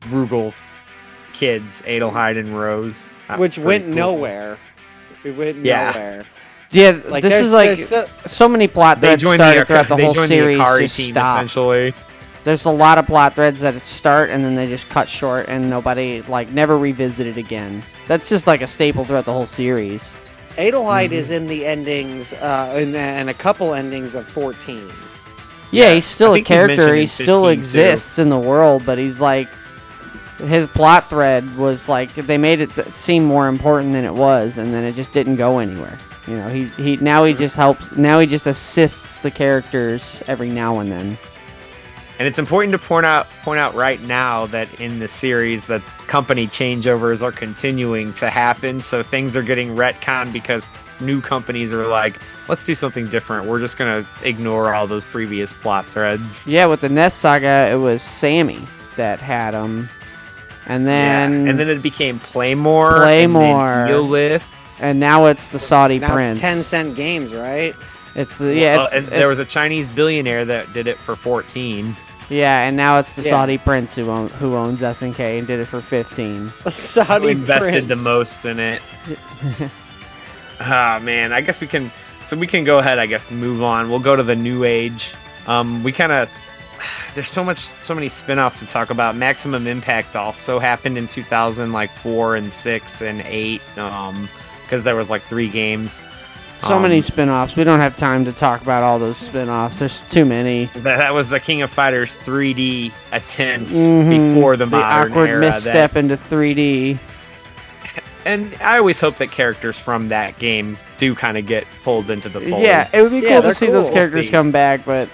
Rugal's kids, Adelheid and Rose, That Which went cool. nowhere. It went Yeah. nowhere. yeah, Like this is like there's still- so many plot threads started the, throughout the they whole series the Ikari just team stopped. essentially. there's a lot of plot threads that start and then they just cut short and nobody like never revisited again. That's just like a staple throughout the whole series. Adelheid is in the endings, uh, in, in a couple endings of 14. Yeah, Yeah, he's still I a think he's mentioned character. He still 15 too. exists in the world, but he's like his plot thread was like they made it th- seem more important than it was, and then it just didn't go anywhere. You know, he he now he just helps. Now he just assists the characters every now and then. And it's important to point out point out right now that in the series that company changeovers are continuing to happen, so things are getting retconned because new companies are like, let's do something different. We're just gonna ignore all those previous plot threads. Yeah, with the Nest Saga, it was Sammy that had them, and then yeah. and then it became Playmore, Playmore. and then and now it's the Saudi Now Prince. it's 10 cent games, right? It's the yeah, Uh, it's, and there was a Chinese billionaire that did it for 14. yeah, and now it's the Yeah. Saudi Prince who own, who owns SNK and did it for fifteen. The Saudi Who invested the most in it. Ah man, I guess we can. So we can go ahead. I guess move on. We'll go to the new age. Um, we kind of. There's so much, so many spin-offs to talk about. Maximum Impact also happened in 2000, like four and six and eight, um, because there was like three games. So Um, many spin-offs. We don't have time to talk about all those spin-offs. There's too many. That, that was the King of Fighters 3D attempt Mhm. before the, the modern awkward era. misstep That, into 3D. and I always hope that characters from that game do kind of get pulled into the fold. Yeah, it would be Yeah, cool to they're see those cool. characters See. come back, but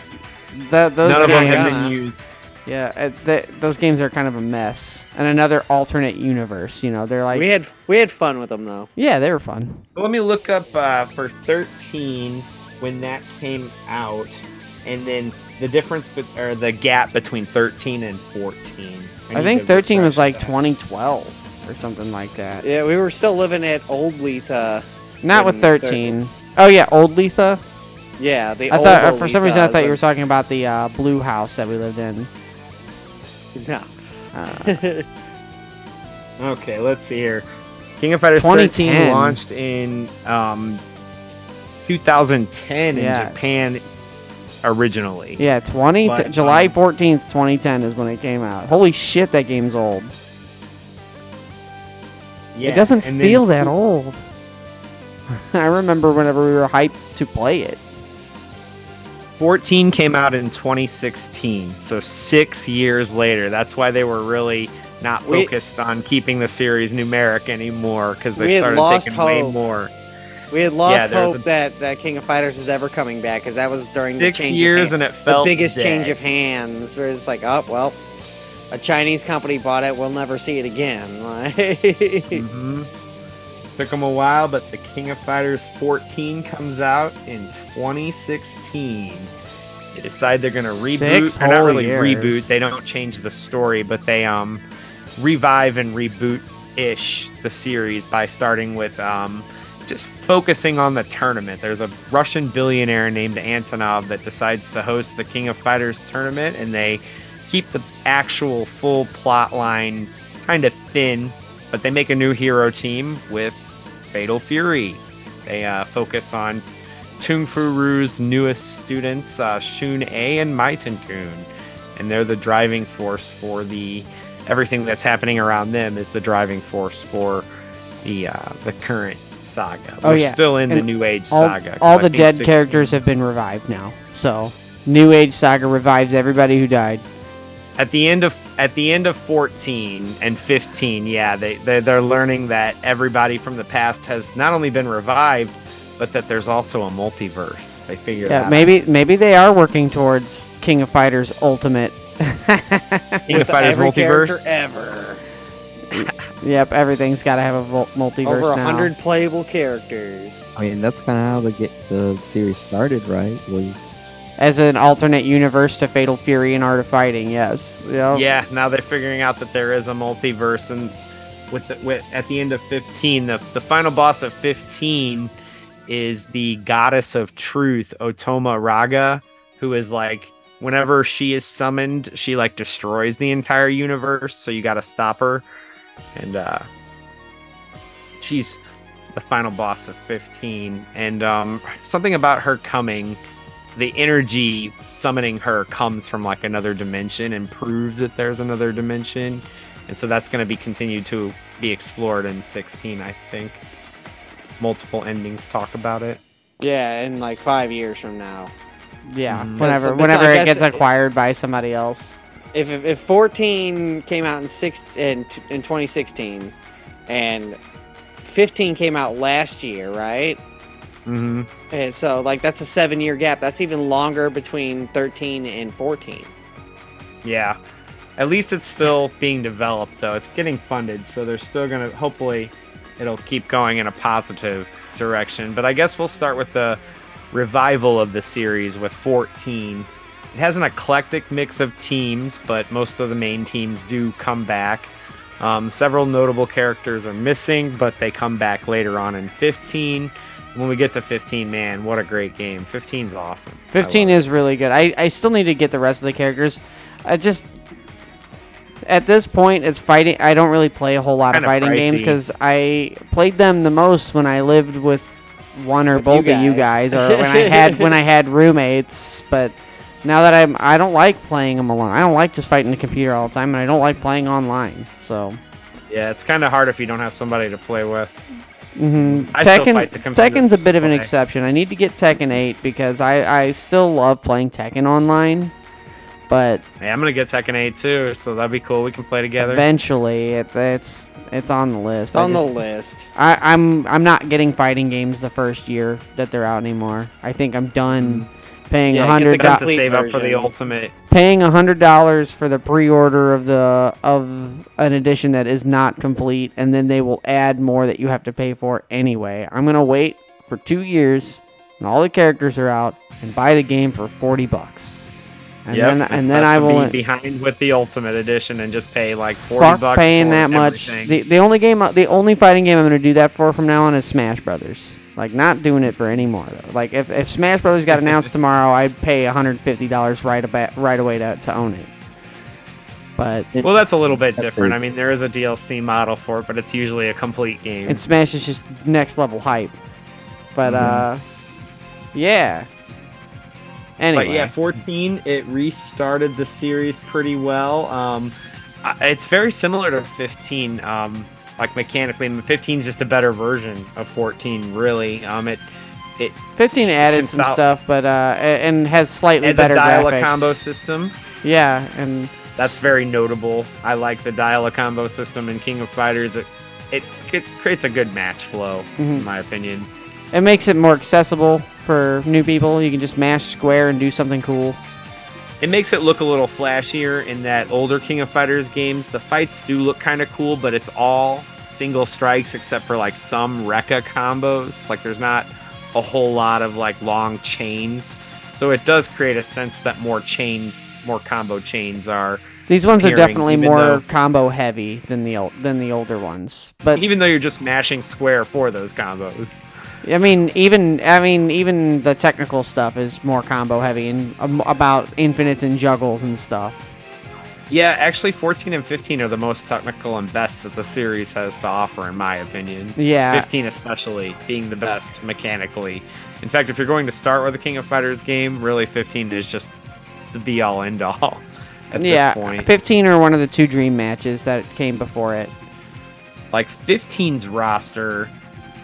that those none of them have been used. Yeah, uh, th- those games are kind of a mess. And another alternate universe. You know, they're like, we had we had fun with them though. yeah, they were fun. Let me look up uh, for 13 when that came out, and then the difference, be- or the gap between 13 and 14. I, need think 13 was like 2012 or something like that. Yeah, we were still living at Old Letha. Not with thir- 13. Oh yeah, old Letha. Yeah, the I old thought uh, Old for some reason I thought you were talking about the uh, blue house that we lived in. No. Uh, Okay, let's see here. King of Fighters 13 2010. launched in um, 2010 Yeah. in Japan originally. yeah, 20 But, t- July um, 14th, 2010 is when it came out. Holy shit, that game's old. Yeah, it doesn't and then feel that old. I remember whenever we were hyped to play it. 14 came out in 2016, so six years later. That's why they were really not We- focused on keeping the series numeric anymore because they started taking way more. We had lost was hope a- that, that King of Fighters was ever coming back because that was during Six the change years and it the biggest dead. change of hands. Where it's like, oh well, a Chinese company bought it. We'll never see it again. Like, hmm Took them a while, but the King of Fighters 14 comes out in 2016. They decide they're gonna reboot. Six Or not really years. reboot. They don't change the story, but they um revive and reboot ish the series by starting with um just focusing on the tournament. There's a Russian billionaire named Antonov that decides to host the King of Fighters tournament, and they keep the actual full plot line kind of thin, but they make a new hero team with Fatal Fury. They uh, focus on Tung Fu Rue's newest students, uh, Shun'ei and Maiten Kun, and they're the driving force for the everything that's happening around them is the driving force for the uh, the current saga. Oh, We're yeah. still in the New Age All, saga. all I the dead 16 characters have been revived now. So, New Age Saga revives everybody who died. At the end of at the end of 14 and 15 yeah they, they they're learning that everybody from the past has not only been revived but that there's also a multiverse they figure Yeah, that maybe maybe they are working towards King of Fighters Ultimate. King of Fighters every multiverse ever. yep, everything's got to have a vol- multiverse Over a now. hundred playable characters. I mean, that's kind of how the get the series started, right? Was As an alternate universe to Fatal Fury and Art of Fighting, yes. Yep. yeah now they're figuring out that there is a multiverse and with, the, with at the end of 15 the, the final boss of 15 is the goddess of truth Otoma Raga who is like whenever she is summoned she like destroys the entire universe so you got to stop her and uh she's the final boss of 15 and um something about her coming the energy summoning her comes from like another dimension and proves that there's another dimension. And so that's going to be continued to be explored in 16, I think. Multiple endings talk about it. Yeah, in like five years from now. Yeah, Mhm. whenever But- but whenever it guess gets it- acquired by somebody else. If, if, if 14 came out in six in in 2016, and 15 came out last year, right? Mm-hmm. And so like that's a seven year gap. That's even longer between 13 and 14. Yeah. At least it's still being developed, though. It's getting funded, so they're still going to, hopefully, it'll keep going in a positive direction. But I guess we'll start with the revival of the series with 14. It has an eclectic mix of teams, but most of the main teams do come back. Um, several notable characters are missing, but they come back later on in 15. When we get to 15, man, what a great game. 15 is awesome. 15 is it. is really good. I, I still need to get the rest of the characters. I just at this point it's fighting I don't really play a whole lot of Kinda fighting games cuz I played them the most when I lived with one or With both you of you guys guys. or when I had when I had roommates, but now that I'm I don't like playing them alone. I don't like just fighting the computer all the time and I don't like playing online. So Yeah, it's kind of hard if you don't have somebody to play with. Hmm I still Tekken, fight the Tekken's a bit of an exception. I need to get Tekken 8 because I, I still love playing Tekken online, but Hey, I'm gonna get Tekken 8 too, so that'd be cool. We can play together. eventually it, it's it's on the list. It's I on the list. I, I'm I'm not getting fighting games the first year that they're out anymore. I think I'm done paying Yeah, a get hundred dollars to complete save up for the ultimate. paying a hundred dollars for the pre-order of the of an edition that is not complete, and then they will add more that you have to pay for anyway. I'm gonna wait for two years and all the characters are out and buy the game for forty bucks. And Yep, then it's and then I will be behind with the ultimate edition and just pay like 40 fuck bucks paying for that much. The the only game the only fighting game I'm gonna do that for from now on is Smash Brothers. Like not doing it for any more though. Like if, if Smash Brothers got announced tomorrow, I'd pay $150 right about right away to, to own it. But well, that's a little bit different. I mean, there is a DLC model for it, but it's usually a complete game. and Smash is just next level hype. But uh, yeah. Anyway, But yeah, 14 it restarted the series pretty well. Um, it's very similar to 15, um, like mechanically. 15 is just a better version of 14, really. Um, it it 15 added some Consol- stuff, but uh, and has slightly has a better dial a graphics. combo system. Yeah, and That's very notable. I like the dial a combo system in King of Fighters. It it, it creates a good match flow, Mhm. in my opinion. It makes it more accessible for new people. You can just mash square and do something cool. It makes it look a little flashier in that older King of Fighters games. The fights do look kind of cool, but it's all single strikes except for like some Rekka combos. Like there's not a whole lot of like long chains. So it does create a sense that more chains, more combo chains are. These ones are definitely more though- combo heavy than the than the older ones. But Even though you're just mashing square for those combos. I mean, even I mean, even the technical stuff is more combo heavy and um, about infinites and juggles and stuff. Yeah, actually 14 and 15 are the most technical and best that the series has to offer, in my opinion. Yeah, 15 especially being the best mechanically. In fact, if you're going to start with a King of Fighters game, really 15 is just the be all end all at yeah. this point. 15 or one of the two dream matches that came before it. Like 15's roster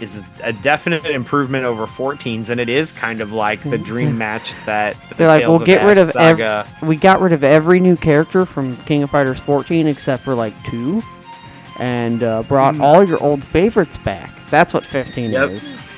is a definite improvement over 14's, and it is kind of like the dream match that the They're like, Tales we'll get rid Ash of ev- We got rid of every new character from King of Fighters 14 except for like two, and uh, brought Hmm. all your old favorites back. That's what 15 Yep. is.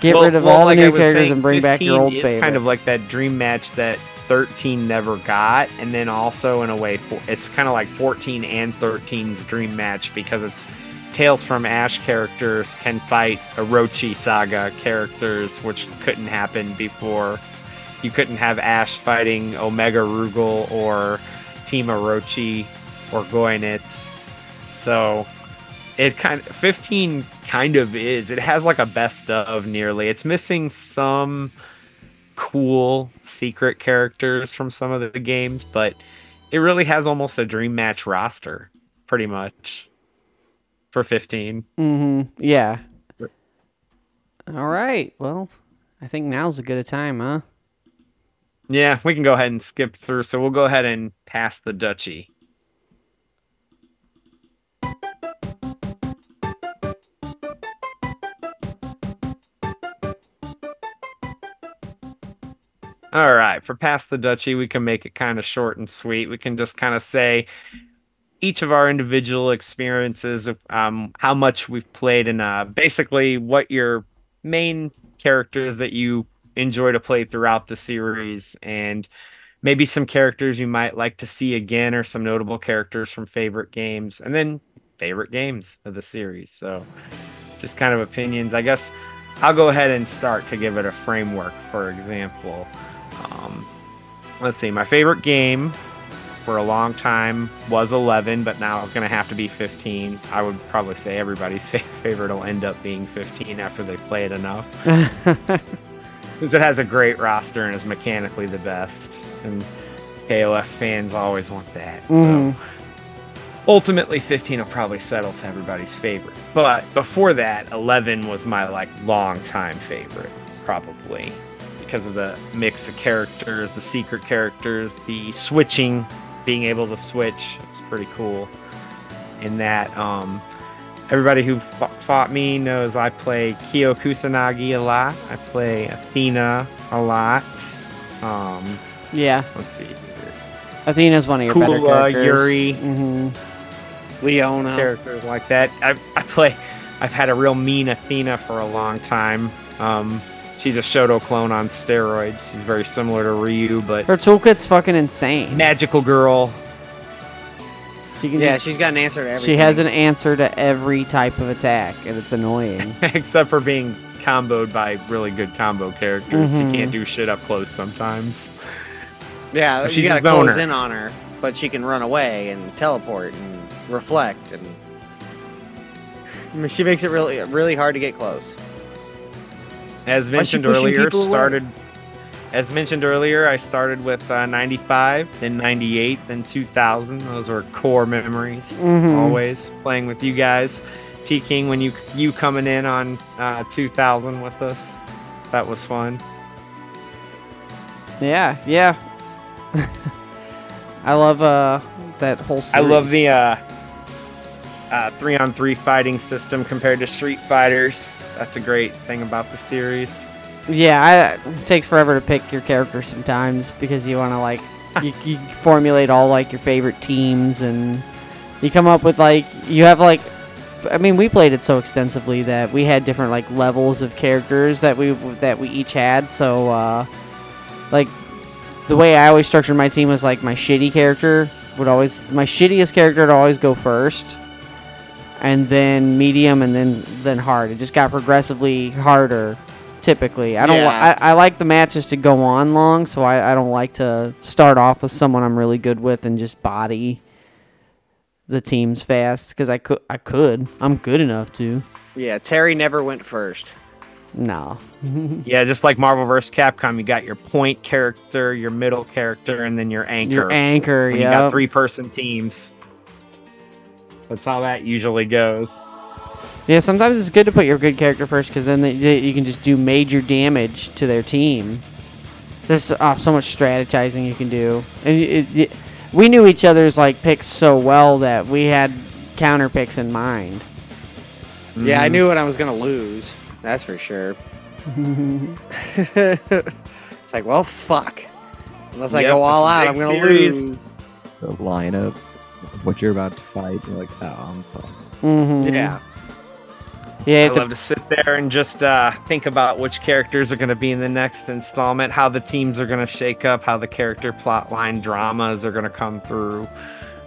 Get Well- rid of well, all like the new characters saying, and bring back your old favorites. kind of like that dream match that 13 never got, and then also in a way, it's kind of like 14 and 13's dream match because it's Tales from Ash characters can fight Orochi Saga characters, which couldn't happen before. You couldn't have Ash fighting Omega Rugal or Team Orochi or Goenitz. So it kind of 15 kind of is. It has like a best of nearly. It's missing some cool secret characters from some of the games, but it really has almost a dream match roster, pretty much. For 15. Mm-hmm. Yeah. All right. Well, I think now's a good a time, huh? Yeah, we can go ahead and skip through. So we'll go ahead and pass the duchy. All right, for past the Duchy, we can make it kind of short and sweet. We can just kind of say each of our individual experiences um, how much we've played and uh, basically what your main characters that you enjoy to play throughout the series and maybe some characters you might like to see again or some notable characters from favorite games and then favorite games of the series. So just kind of opinions. I guess I'll go ahead and start to give it a framework, for example. Um, let's see, my favorite game for a long time was 11, but now it's going to have to be 15. I would probably say everybody's fa- favorite will end up being 15 after they play it enough. Because it has a great roster and is mechanically the best. And KOF fans always want that. Mhm. So ultimately 15 will probably settle to everybody's favorite. But before that, 11 was my like long time favorite, probably. Because of the mix of characters, the secret characters, the switching, being able to switch. It's pretty cool. In that, um, everybody who fought, fought me knows I play Kyo Kusanagi a lot. I play Athena a lot. Um, Yeah, let's see. here. Athena's one of your better Kula, characters. Yuri. hmm Leona. characters like that. I, I play. I've had a real mean Athena for a long time. Um, she's a Shoto clone on steroids. She's very similar to Ryu, but Her toolkit's fucking insane. magical girl. She can Yeah, just- she's got an answer to everything. she has an answer to every type of attack, and it's annoying. except for being comboed by really good combo characters. Mhm. She can't do shit up close sometimes. Yeah, She's you a gotta close zoner. in on her, but she can run away and teleport and reflect, and I mean, she makes it really, really hard to get close. As Why is she mentioned earlier, people away? started. As mentioned earlier, I started with uh, 95, then 98, then 2000. Those were core memories. Mhm. Always playing with you guys. T King, when you you coming in on uh, 2000 with us, that was fun. yeah, yeah. I love uh that whole. Series. I love the uh, uh, three on three fighting system compared to Street Fighters. That's a great thing about the series. Yeah, I, it takes forever to pick your character sometimes because you want to like you, you formulate all like your favorite teams and you come up with like you have like I mean we played it so extensively that we had different like levels of characters that we that we each had so uh like the way I always structured my team was like my shitty character would always my shittiest character would always go first and then medium and then then hard it just got progressively harder typically. I don't. li- Yeah. I, I like the matches to go on long, so I, I don't like to start off with someone I'm really good with and just body the teams fast because I could. I could. I'm good enough to. Yeah, Terry never went first. No. Yeah, just like Marvel vs. Capcom, you got your point character, your middle character, and then your anchor. Your anchor. when you got three person teams. That's how that usually goes. Yeah. Sometimes it's good to put your good character first because then they, they, you can just do major damage to their team. There's uh, so much strategizing you can do, and it, it, we knew each other's like picks so well that we had counter picks in mind. Yeah, I knew what I was gonna lose. That's for sure. it's like, well, fuck. Unless I Yep, go all out, I'm gonna series. lose. The lineup, what you're about to fight, you're like, oh, I'm fucked. Mm-hmm. Yeah. Yeah. I it love to sit there and just uh, think about which characters are going to be in the next installment, how the teams are going to shake up, how the character plotline dramas are going to come through.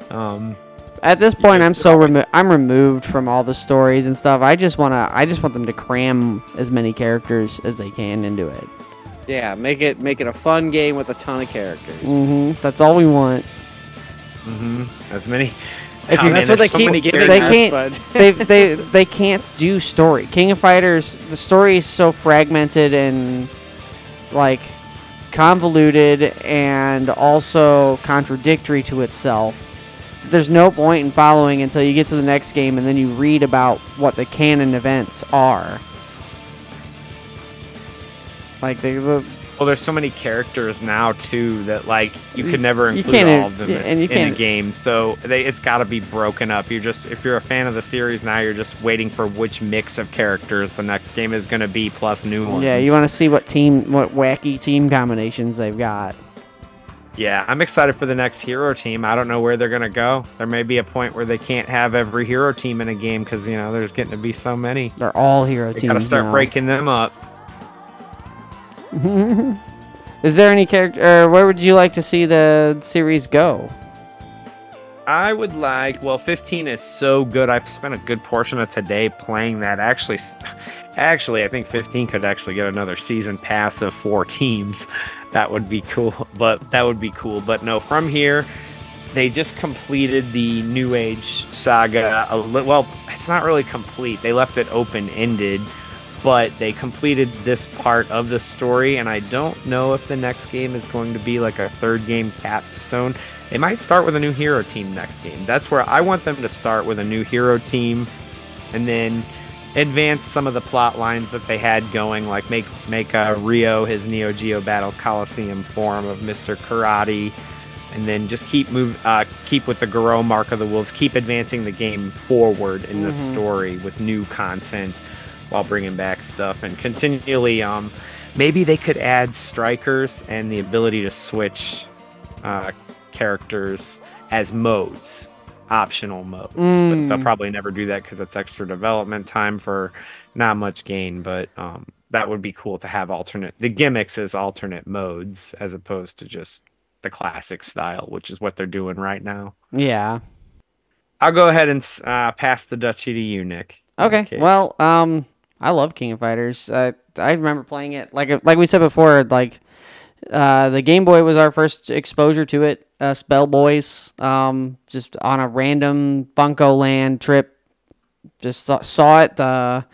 Um, At this point, Yeah, I'm so always- remo- I'm removed from all the stories and stuff. I just wanna I just want them to cram as many characters as they can into it. Yeah, make it make it a fun game with a ton of characters. Mm-hmm. That's all we want. Mhm, As many. If Oh, you- man, That's what they so keep They can't- they they they can't do story. King of Fighters, the story is so fragmented and like convoluted and also contradictory to itself. There's no point in following until you get to the next game and then you read about what the canon events are. Like the, the Well, there's so many characters now too that like you could never include all of them yeah, in, and you in a game. So they, it's got to be broken up. You're just if you're a fan of the series now, you're just waiting for which mix of characters the next game is going to be plus new ones. Yeah, you want to see what team, what wacky team combinations they've got. Yeah, I'm excited for the next hero team. I don't know where they're gonna go. There may be a point where they can't have every hero team in a game because you know there's getting to be so many. They're all hero They teams. gotta start now. breaking them up. Is there any character, or where would you like to see the series go? I would like. Well, 15 is so good. I've spent a good portion of today playing that. Actually, actually, I think 15 could actually get another season pass of four teams. That would be cool. But that would be cool. But no, from here, they just completed the New Age saga. Li- well, it's not really complete. They left it open ended. But they completed this part of the story, and I don't know if the next game is going to be like a third game capstone. They might start with a new hero team next game. That's where I want them to start with a new hero team and then advance some of the plot lines that they had going, like make make uh, Ryo his Neo Geo Battle Coliseum form of Mr. Karate, and then just keep move uh, keep with the Garou Mark of the Wolves, keep advancing the game forward in the story with new content while bringing back stuff and continually um maybe they could add strikers and the ability to switch uh, characters as modes, optional modes. But they'll Mm. probably never do that because it's extra development time for not much gain. But um, that would be cool to have alternate the gimmicks as alternate modes as opposed to just the classic style, which is what they're doing right now. Yeah. I'll go ahead and uh, pass the duchy to you, Nick. Okay. Well, um, I love King of Fighters. Uh, I remember playing it like like we said before. Like, uh, the Game Boy was our first exposure to it. Uh, Spell Boys. Um, just on a random FuncoLand trip, just saw, saw it. The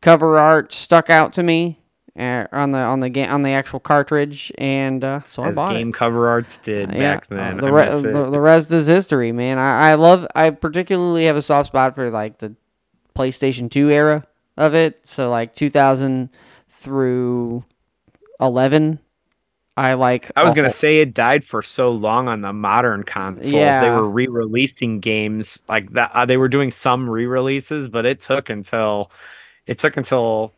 cover art stuck out to me. Uh, on the on the game on the actual cartridge, and uh, so as I bought it. game cover arts did back uh, then. the, re- the, the rest is history, man. I, I love. I particularly have a soft spot for like the PlayStation Two era of it. So like 2000 through 11. I like. I was gonna whole- say it died for so long on the modern consoles. They were re-releasing games like that. Uh, they were doing some re-releases, but it took until it took until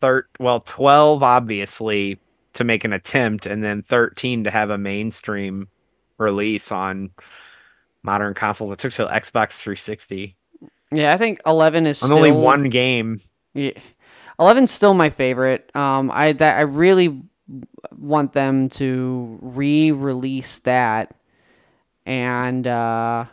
thir- well twelve obviously to make an attempt, and then thirteen to have a mainstream release on modern consoles. It took till Xbox 360 Yeah, I think 11 is on still only one game. Yeah, 11's still my favorite. Um, I that I really want them to re-release that, and uh,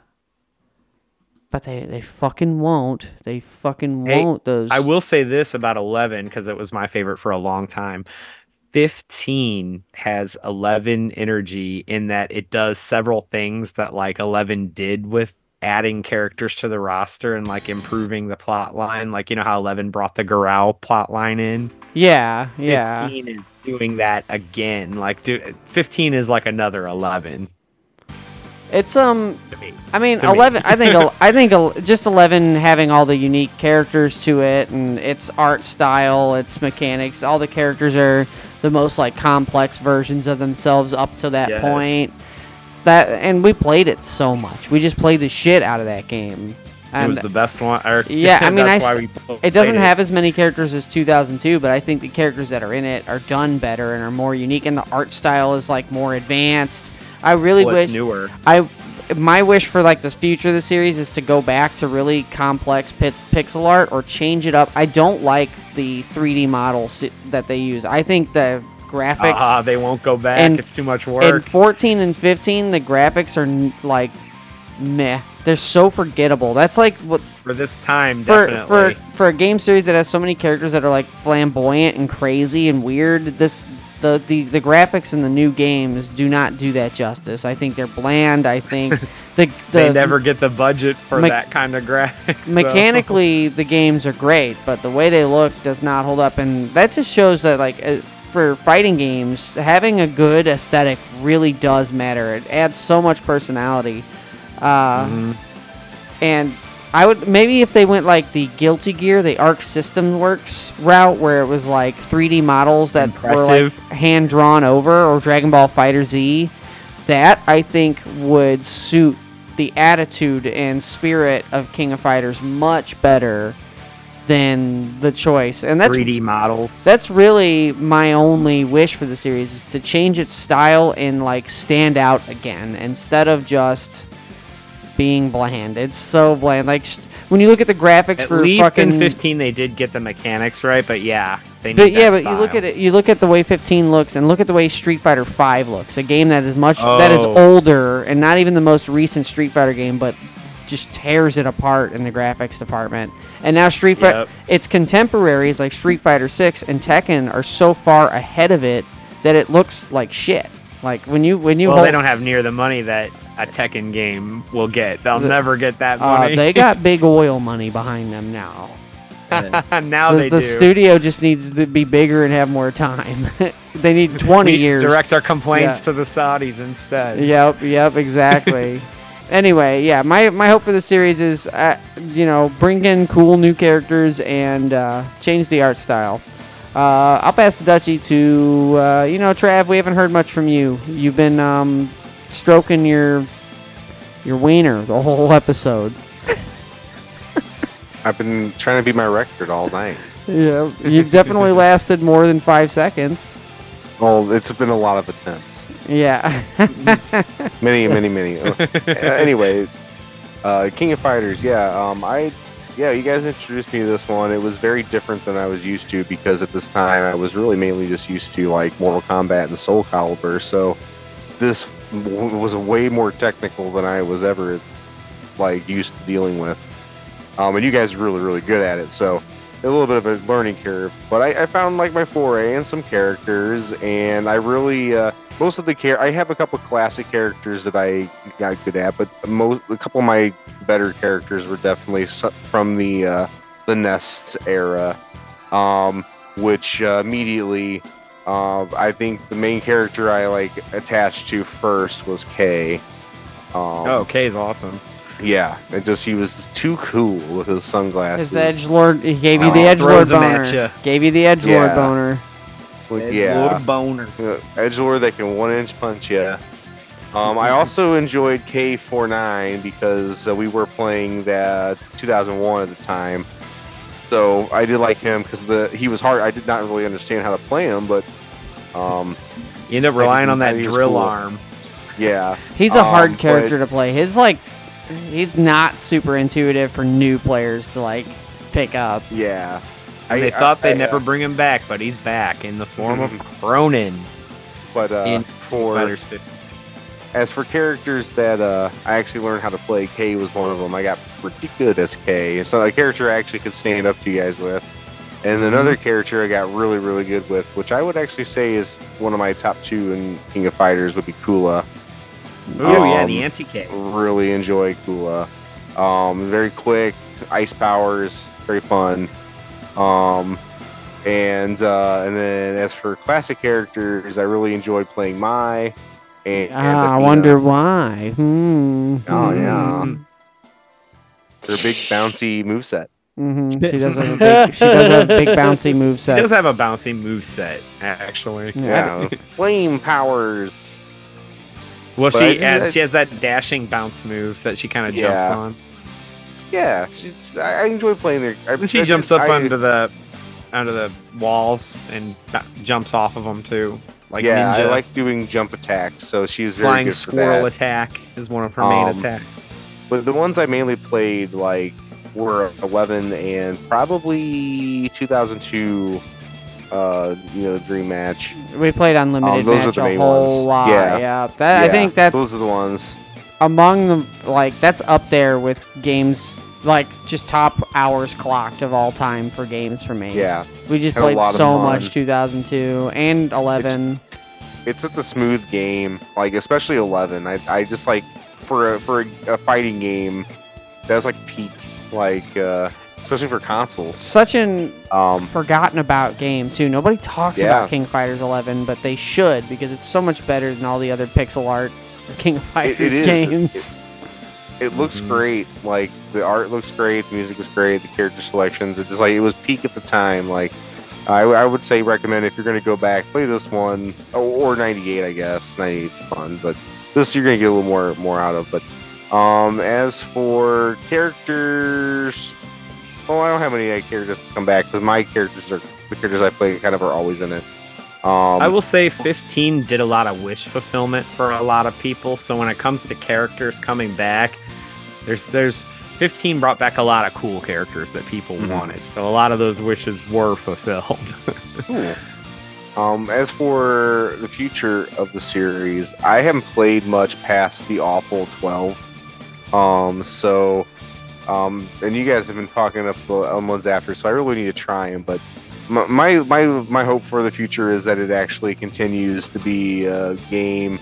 but they they fucking won't. They fucking Hey, won't. Those I will say this about 11 because it was my favorite for a long time. 15 has 11 energy in that it does several things that like 11 did with adding characters to the roster and like improving the plot line. Like, you know how 11 brought the Garou plot line in? Yeah, yeah. 15 is doing that again. Like, do, 15 is like another 11 It's um. me. I mean, To me. eleven. I think. I think just eleven having all the unique characters to it, and its art style, its mechanics. All the characters are the most like complex versions of themselves up to that Yes. point. That and we played it so much. We just played the shit out of that game. It was the best one. Or, Yeah, I mean, that's I why we it doesn't played have as many characters as 2002, but I think the characters that are in it are done better and are more unique, and the art style is like more advanced. I really Well, wish it's newer. I my wish for like this future of the series is to go back to really complex pix- pixel art or change it up. I don't like the 3D models that they use. I think the graphics Ah, they won't go back. and- it's too much in work. 14 and 15 the graphics are n- like meh. They're so forgettable. That's like what for this time, for definitely. for for a game series that has so many characters that are like flamboyant and crazy and weird. This the the, the graphics in the new games do not do that justice. I think they're bland. I think the the they never get the budget for Me- that kind of graphics. mechanically the games are great, but the way they look does not hold up, and that just shows that like. For fighting games, having a good aesthetic really does matter. It adds so much personality. Uh, Mhm. and I would maybe if they went like the Guilty Gear, the Arc System Works route, where it was like 3D models that were like hand drawn over, or Dragon Ball Fighter Z, that I think would suit the attitude and spirit of King of Fighters much better than the choice. And that's 3D models. that's really my only wish for the series is to change its style and like stand out again instead of just being bland. It's so bland. Like sh- when you look at the graphics At for least fucking in 15 they did get the mechanics right, but yeah, they but yeah, but you look at it. You look at the way 15 looks, and look at the way Street Fighter 5 looks. A game that is much that is Oh. older and not even the most recent Street Fighter game, but just tears it apart in the graphics department. And now Street Fighter, Yep. its contemporaries like Street Fighter 6 and Tekken are so far ahead of it that it looks like shit. Like when you when you Well, hold, they don't have near the money that a Tekken game will get. They'll The- never get that uh, money. they got big oil money behind them now. now the they the do. studio just needs to be bigger and have more time. they need 20 We years. direct our complaints Yeah. to the Saudis instead. Yep, yep, exactly. Anyway, yeah, my my hope for the series is, uh, you know, bring in cool new characters and uh, change the art style. Uh, I'll pass the duchy to, uh, you know, Trav. We haven't heard much from you. You've been um, stroking your your wiener the whole episode. I've been trying to beat my record all night. Yeah, you've definitely lasted more than five seconds. Well, it's been a lot of attempts. Yeah. Many, many, many. Uh, anyway, uh, King of Fighters. Yeah, um, I, yeah, you guys introduced me to this one. It was very different than I was used to because at this time I was really mainly just used to like Mortal Kombat and Soul Calibur. So this w- was way more technical than I was ever like used to dealing with. Um, and you guys are really, really good at it. So a little bit of a learning curve, but I, I found like my foray and some characters, and I really uh, most of the care. I have a couple classic characters that I got good at, but most a couple of my better characters were definitely from the uh, the NESTS era, um, which uh, immediately. Uh, I think the main character I like attached to first was Kay. Um, Oh, Kay's awesome. Yeah, it just he was too cool with his sunglasses. His edge lord, he gave you Oh, the edge lord throws 'em at boner. Gave you the edge lord Yeah. boner. Like, yeah, boner. Uh, Edgelord that can one inch punch you. Um, I also enjoyed K49 because uh, we were playing that 2001 at the time. So I did like him because the he was hard. I did not really understand how to play him, but um, You end up relying on that drill cool. arm. yeah, He's a Um, hard but- character to play. His like, he's not super intuitive for new players to like pick up. yeah. And they I- thought they'd I- never bring him back, but he's back in the form of Krohnen But uh, in for Fighters 50. as for characters that uh, I actually learned how to play, K was one of them. I got pretty good as K. It's not a character I actually could stand up to you guys with. And another character I got really, really good with, which I would actually say is one of my top two in King of Fighters, would be Kula. Oh yeah, Um, the anti-K. Really enjoy Kula. Um, very quick, ice powers, very fun. Um, and uh, and then as for classic characters, I really enjoyed playing Mai. And, and Ah, I wonder why. Hmm. Oh yeah, Mhm. her big bouncy moveset. hmm She does have a big. She does have big bouncy move He sets. does have a bouncy move set, actually. Yeah. Yeah, flame powers. Well, But she adds, I- she has that dashing bounce move that she kind of jumps on. Yeah, she's, I enjoy playing her. I, And she I- jumps up onto the onto the walls and jumps off of them too, like yeah, ninja. I like doing jump attacks, so she's flying squirrel attack is one of her main Um, attacks. But the ones I mainly played like were 11 and probably 2002. Uh, you know, the Dream Match. We played unlimited Um, match the a whole ones. lot. Yeah. Yeah, that, I think that's those are the ones. among the like that's up there with games like just top hours clocked of all time for games for me. Yeah, we just played so much 2002 and 11. it's a smooth game. Like especially 11. I, I just like for a, for a, a fighting game. That's like peak. Like uh, especially for consoles. Such an Um, forgotten about game too. Nobody talks Yeah. about King of Fighters 11, but they should because it's so much better than all the other pixel art King of it Fighters is. games. it looks Mhm. great. Like the art looks great, the music was great, the character selections. It just like it was peak at the time. Like I, I would say recommend if you're gonna go back, play this one or, or '98, I guess. '98's fun, but this you're gonna get a little more more out of. But um, as for characters, well, I don't have any characters to come back because my characters are the characters I play kind of are always in it. Um, I will say 15 did a lot of wish fulfillment for a lot of people. So when it comes to characters coming back, there's there's 15 brought back a lot of cool characters that people Mhm. wanted. So a lot of those wishes were fulfilled. Cool. Um, as for the future of the series, I haven't played much past the awful twelve. Um, so, um, and you guys have been talking up the other ones after, so I really need to try them. But my, my my my hope for the future is that it actually continues to be a game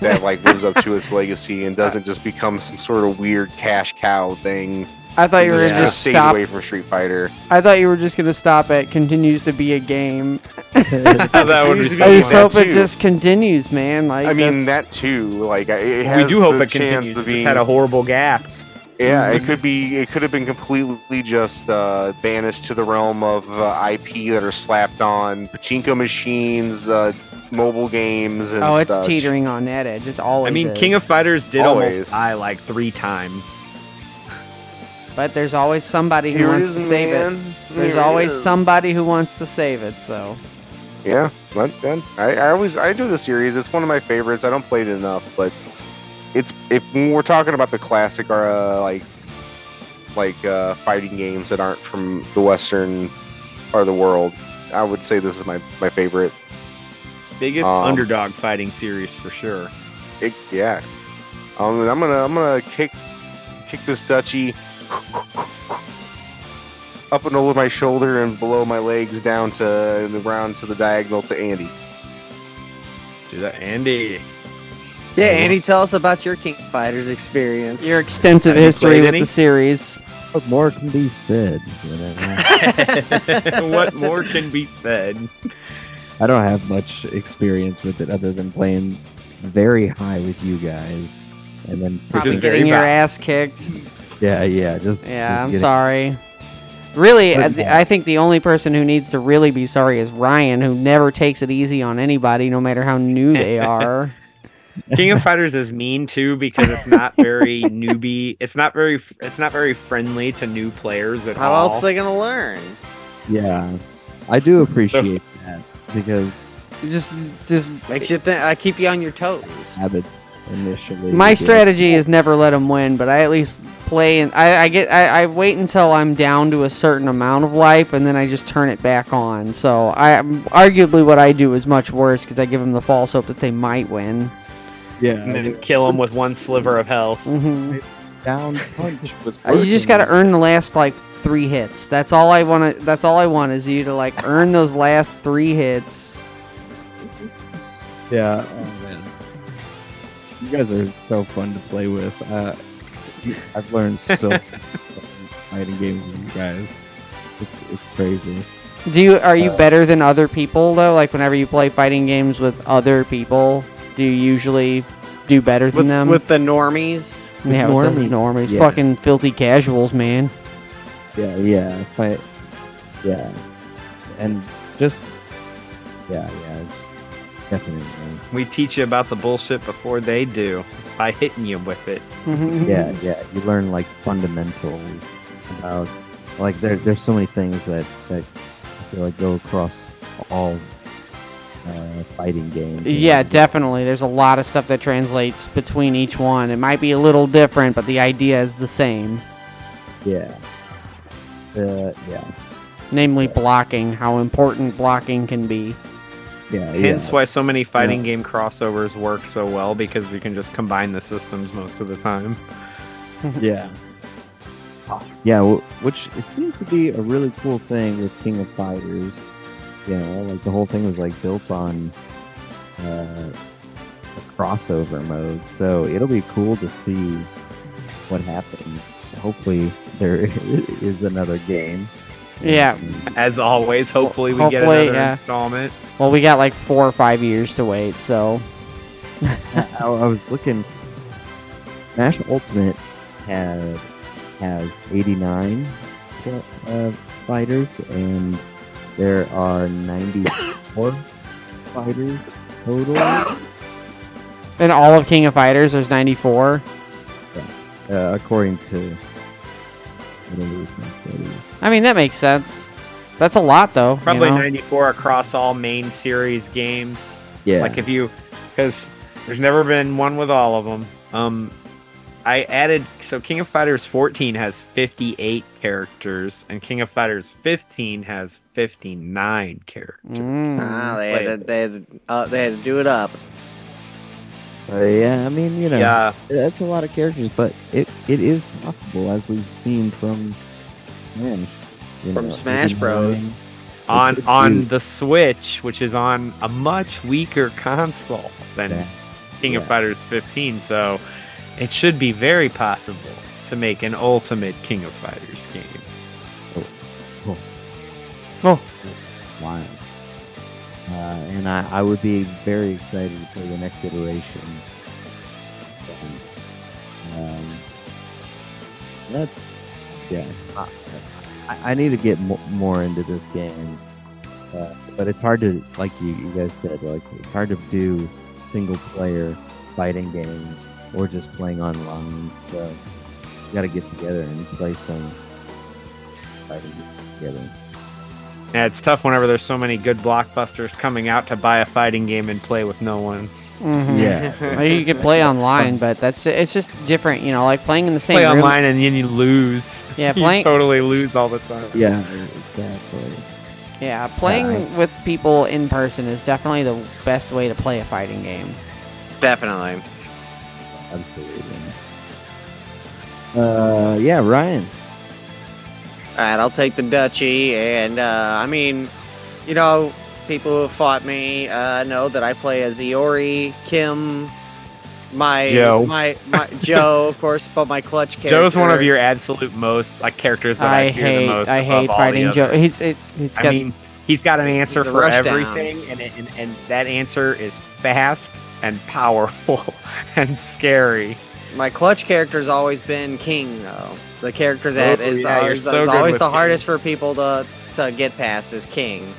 that like lives up to its legacy and doesn't just become some sort of weird cash cow thing. I thought you were Just, gonna just just stop. away from Street Fighter. I thought you were just gonna stop at continues to be a game. that would be so I just hope it just continues, man. Like I mean that's- that too. Like I- it we do hope it chance continues. of It just being- had a horrible gap. Yeah, it could be. It could have been completely just uh, banished to the realm of uh, IP that are slapped on pachinko machines, uh, mobile games, and oh, it's such. teetering on that edge. It's always. I mean, is. King of Fighters did Always. almost die like three times. But there's always somebody who Here wants is, to save it. There's Here always is. somebody who wants to save it. So Yeah, not bad. I, I always I enjoy the series. It's one of my favorites. I don't play it enough, but it's if we're talking about the classic or uh, like like uh, fighting games that aren't from the western part of the world, I would say this is my my favorite. Biggest Um, underdog fighting series for sure. It, yeah. Um, I'm gonna I'm gonna kick kick this duchy up and over my shoulder and below my legs down to the ground to the diagonal to Andy. Do that, Andy. Yeah, Andy, tell us about your King Fighters experience. your extensive Have you history played with any? the series. What more can be said? You know? what more can be said? I don't have much experience with it other than playing very high with you guys, and then Which Probably is very getting your bad. ass kicked. yeah, yeah, just Yeah, just I'm getting- sorry. Really, I, th- I think the only person who needs to really be sorry is Ryan, who never takes it easy on anybody, no matter how new they are. King of Fighters is mean too because it's not very newbie. It's not very. It's not very friendly to new players at How all. How else are they gonna learn? Yeah, I do appreciate that because it just, just Makes you think. I keep you on your toes. habits initially. my yeah. strategy is never let them win, but I at least play and I, I get I, I wait until I'm down to a certain amount of life and then I just turn it back on. So I arguably what I do is much worse because I give them the false hope that they might win. Yeah, and then kill him with one sliver of health. hmm down punch was. Uh, You just got to earn the last like three hits. That's all I want to. That's all I want is you to like earn those last three hits. Yeah. Oh man, you guys are so fun to play with. Uh, I've learned so much fighting games with you guys. It's, it's crazy. Do you are you Uh, better than other people though? Like whenever you play fighting games with other people, do you usually do better than With, them? with the normies. yeah, with the normies, normies, yeah. fucking filthy casuals, man. Yeah, yeah, fight. Yeah, and just yeah, yeah, it's definitely. We teach you about the bullshit before they do by hitting you with it. Mm-hmm. yeah, yeah. You learn like fundamentals about like there. There's so many things that that I feel like go across all uh, fighting games. Yeah, definitely. There's a lot of stuff that translates between each one. It might be a little different, but the idea is the same. Yeah. Uh, yeah. Namely, blocking. How important blocking can be. Yeah. Hence yeah. why so many fighting game crossovers work so well because you can just combine the systems most of the time. Yeah. Yeah, which it seems to be a really cool thing with King of Fighters. You know, like the whole thing was like built on uh, a crossover mode, so it'll be cool to see what happens. Hopefully, there is another game. Yeah. As always, hopefully we get Hopefully, another yeah. installment. Well, we got like four or five years to wait, so. I, I was looking. Smash Ultimate have has 89 uh, fighters, and there are 94 fighters total. In all of King of Fighters, there's 94. Uh, according to whatever this map is. I mean, that makes sense. That's a lot, though. you Probably know? 94 across all main series games. Yeah, Like if you, because there's never been one with all of them. Um, I added so King of Fighters 14 has 58 characters, and King of Fighters 15 has 59 characters. Mm. Ah, they had to, they had to, uh, they had to do it up. Uh, yeah. I mean, you know, Yeah, that's a lot of characters, but it, it is possible, as we've seen from man, you From know, Smash 89, Bros. on on the Switch, which is on a much weaker console than Yeah. King of Fighters 15, so it should be very possible to make an ultimate King of Fighters game. Wild. Uh, and I, I would be very excited for the next iteration. Um, that's yeah. I, I- I need to get mo- more into this game, uh, but it's hard to like you, you guys said like it's hard to do single player fighting games or just playing online. So you got to get together and play some fighting games together. Yeah, it's tough whenever there's so many good blockbusters coming out to buy a fighting game and play with no one. Mhm. Yeah. Well, you could play online, but that's it's just different, you know, like playing in the same play room. online and then you lose. Yeah, you playing totally lose all the time. Yeah, exactly. yeah, playing I- with people in person is definitely the best way to play a fighting game. Definitely. Absolutely. Uh, yeah, Ryan. All right, I'll take the duchy, and uh, I mean, you know, people who have fought me uh, know that I play as Iori, Kim, my Joe. my my Joe, of course, but my clutch character. Joe's one of your absolute most like characters that I, I fear hate the most. I hate all fighting the Joe. He's it, it's I got mean, he's got an answer for everything, and, and and that answer is fast and powerful and scary. My clutch character's always been King, though. The character that Oh, is yeah, always, so is always the King. hardest for people to to get past is King.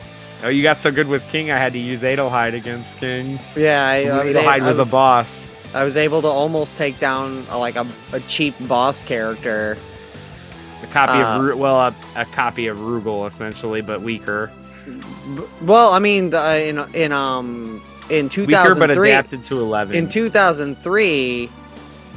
Oh, you got so good with King, I had to use Adelheid against King. Yeah, I, I was, Adelheid I was, was a boss. I was able to almost take down uh, like a, a cheap boss character. A copy Uh, of Ru- well, a, a copy of Rugal essentially, but weaker. B- Well, I mean, the, in in um in Weaker, but 2003, adapted to eleven. in 2003,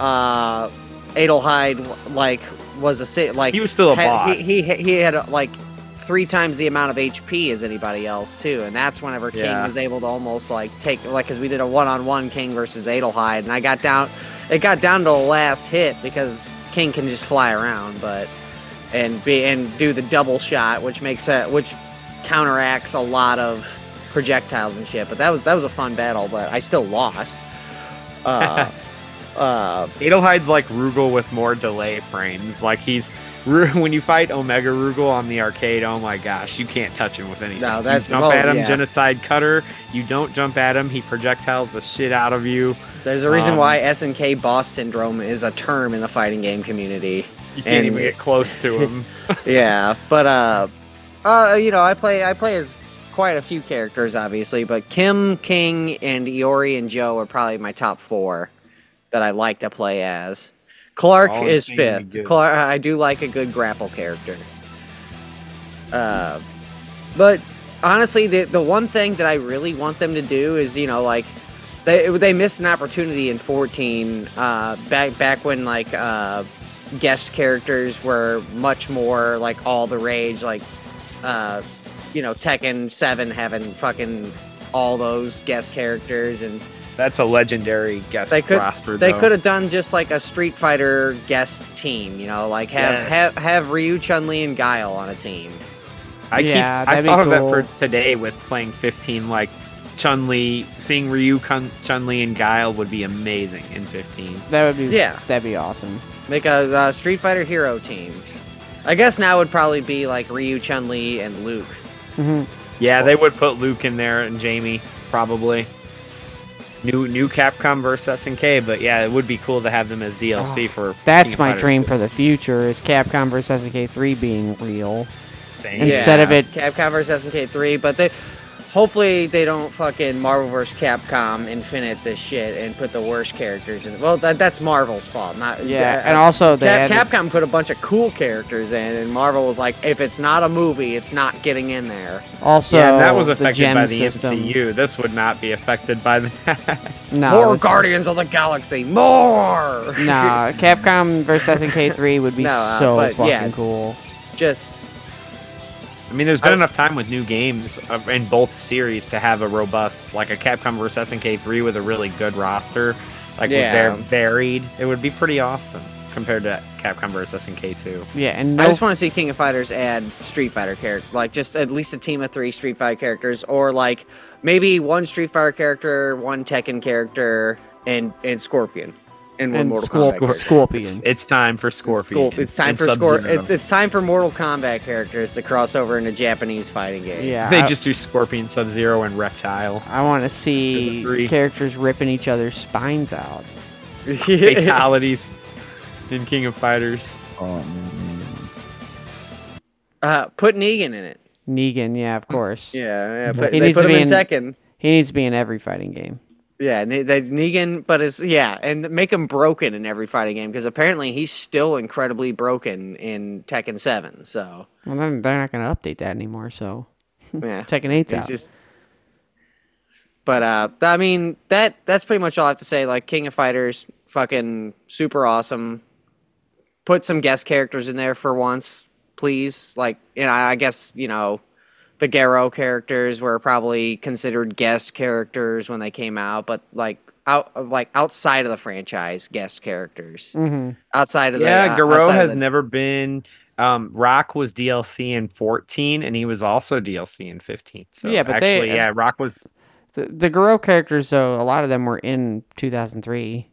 uh, Adelheid like was a like he was still a had- boss. He, he he had uh, like three times the amount of HP as anybody else too, and that's whenever King Yeah. was able to almost like take like because we did a one-on-one King versus Adelheid, and I got down, it got down to the last hit because King can just fly around, but and be and do the double shot, which makes it which counteracts a lot of projectiles and shit. But that was that was a fun battle, but I still lost. Uh, uh, Adelheid's like Rugal with more delay frames. Like he's when you fight Omega Rugal on the arcade. Oh my gosh, you can't touch him with anything. No, You that's- jump well, at him, yeah. genocide cutter. You don't jump at him. He projectiles the shit out of you. there's a reason Um, why SNK boss syndrome is a term in the fighting game community. You can't And- even get close to him. yeah, but uh, uh, you know, I play I play as quite a few characters, obviously, but Kim, King, and Iori and Joe are probably my top four that I like to play as. Clark All is fifth. Clark, I do like a good grapple character. Uh, but honestly, the the one thing that I really want them to do is, you know, like they they missed an opportunity in 14 uh, back back when like uh, guest characters were much more like all the rage, like uh, you know Tekken 7 having fucking all those guest characters and That's a legendary guest They could- roster. they though. could have done just like a Street Fighter guest team, you know, like have Yes. have have Ryu, Chun Li, and Guile on a team. I keep. I that'd be thought of that for today with playing 15. Like Chun Li, seeing Ryu, Chun Li, and Guile would be amazing in 15. That would be Yeah. That'd be awesome. Make a uh, Street Fighter hero team. I guess now would probably be like Ryu, Chun Li, and Luke. Hmm Yeah, they would put Luke in there and Jamie probably. new new Capcom versus SNK, but yeah, it would be cool to have them as DLC Oh, for. That's King my Fighters dream 2. for the future is Capcom vs SNK 3 being real. Same. And- Instead of it- Capcom vs SNK three, but they hopefully they don't fucking Marvel vs Capcom Infinite this shit and put the worst characters in. Well, that, that's Marvel's fault, not Yeah, uh, and also they Cap- added- Capcom put a bunch of cool characters in, and Marvel was like, if it's not a movie, it's not getting in there. Also, yeah, that was the affected gem by the system. MCU. This would not be affected by that. No, More this- Guardians of the Galaxy, more. Nah, Capcom vs SNK 3 would be No, uh, so but fucking yeah. cool. Just I mean, there's been I- enough time with new games uh, in both series to have a robust, like a Capcom vs SNK 3 with a really good roster, like Yeah. with their varied. It would be pretty awesome compared to Capcom vs SNK 2. Yeah, and no, I just want to see King of Fighters add Street Fighter character, like just at least a team of three Street Fighter characters, or like maybe one Street Fighter character, one Tekken character, and and Scorpion, and one and Mortal Scorp- Kombat. Scorpion. It's, it's time for Scorpion. Scorp- It's time and for Scor- Sub-Zero. it's, it's time for Mortal Kombat characters to cross over into Japanese fighting games. yeah, they I, just do Scorpion, Sub Zero, and Reptile. I want to see characters ripping each other's spines out. Fatalities in King of Fighters. Man. uh, put Negan in it. Negan, yeah, of course. Yeah, yeah. Put, He they needs put to him be in in- Tekken. He needs to be in every fighting game. Yeah, Ne- they, Negan, but is yeah, and make him broken in every fighting game because apparently he's still incredibly broken in Tekken Seven. So Well, then they're not going to update that anymore, so yeah, Tekken 8's He's out. just. But uh, I mean that that's pretty much all I have to say. Like King of Fighters, fucking super awesome. Put some guest characters in there for once, please. Like you know, I guess you know, the Garou characters were probably considered guest characters when they came out, but like out like outside of the franchise, guest characters hmm outside of the Yeah, uh, Garou has the- never been. Um, Rock was DLC in 14, and he was also DLC in 15. So Yeah, but they- actually, yeah, Rock was. The, the Garou characters, though, a lot of them were in 2003.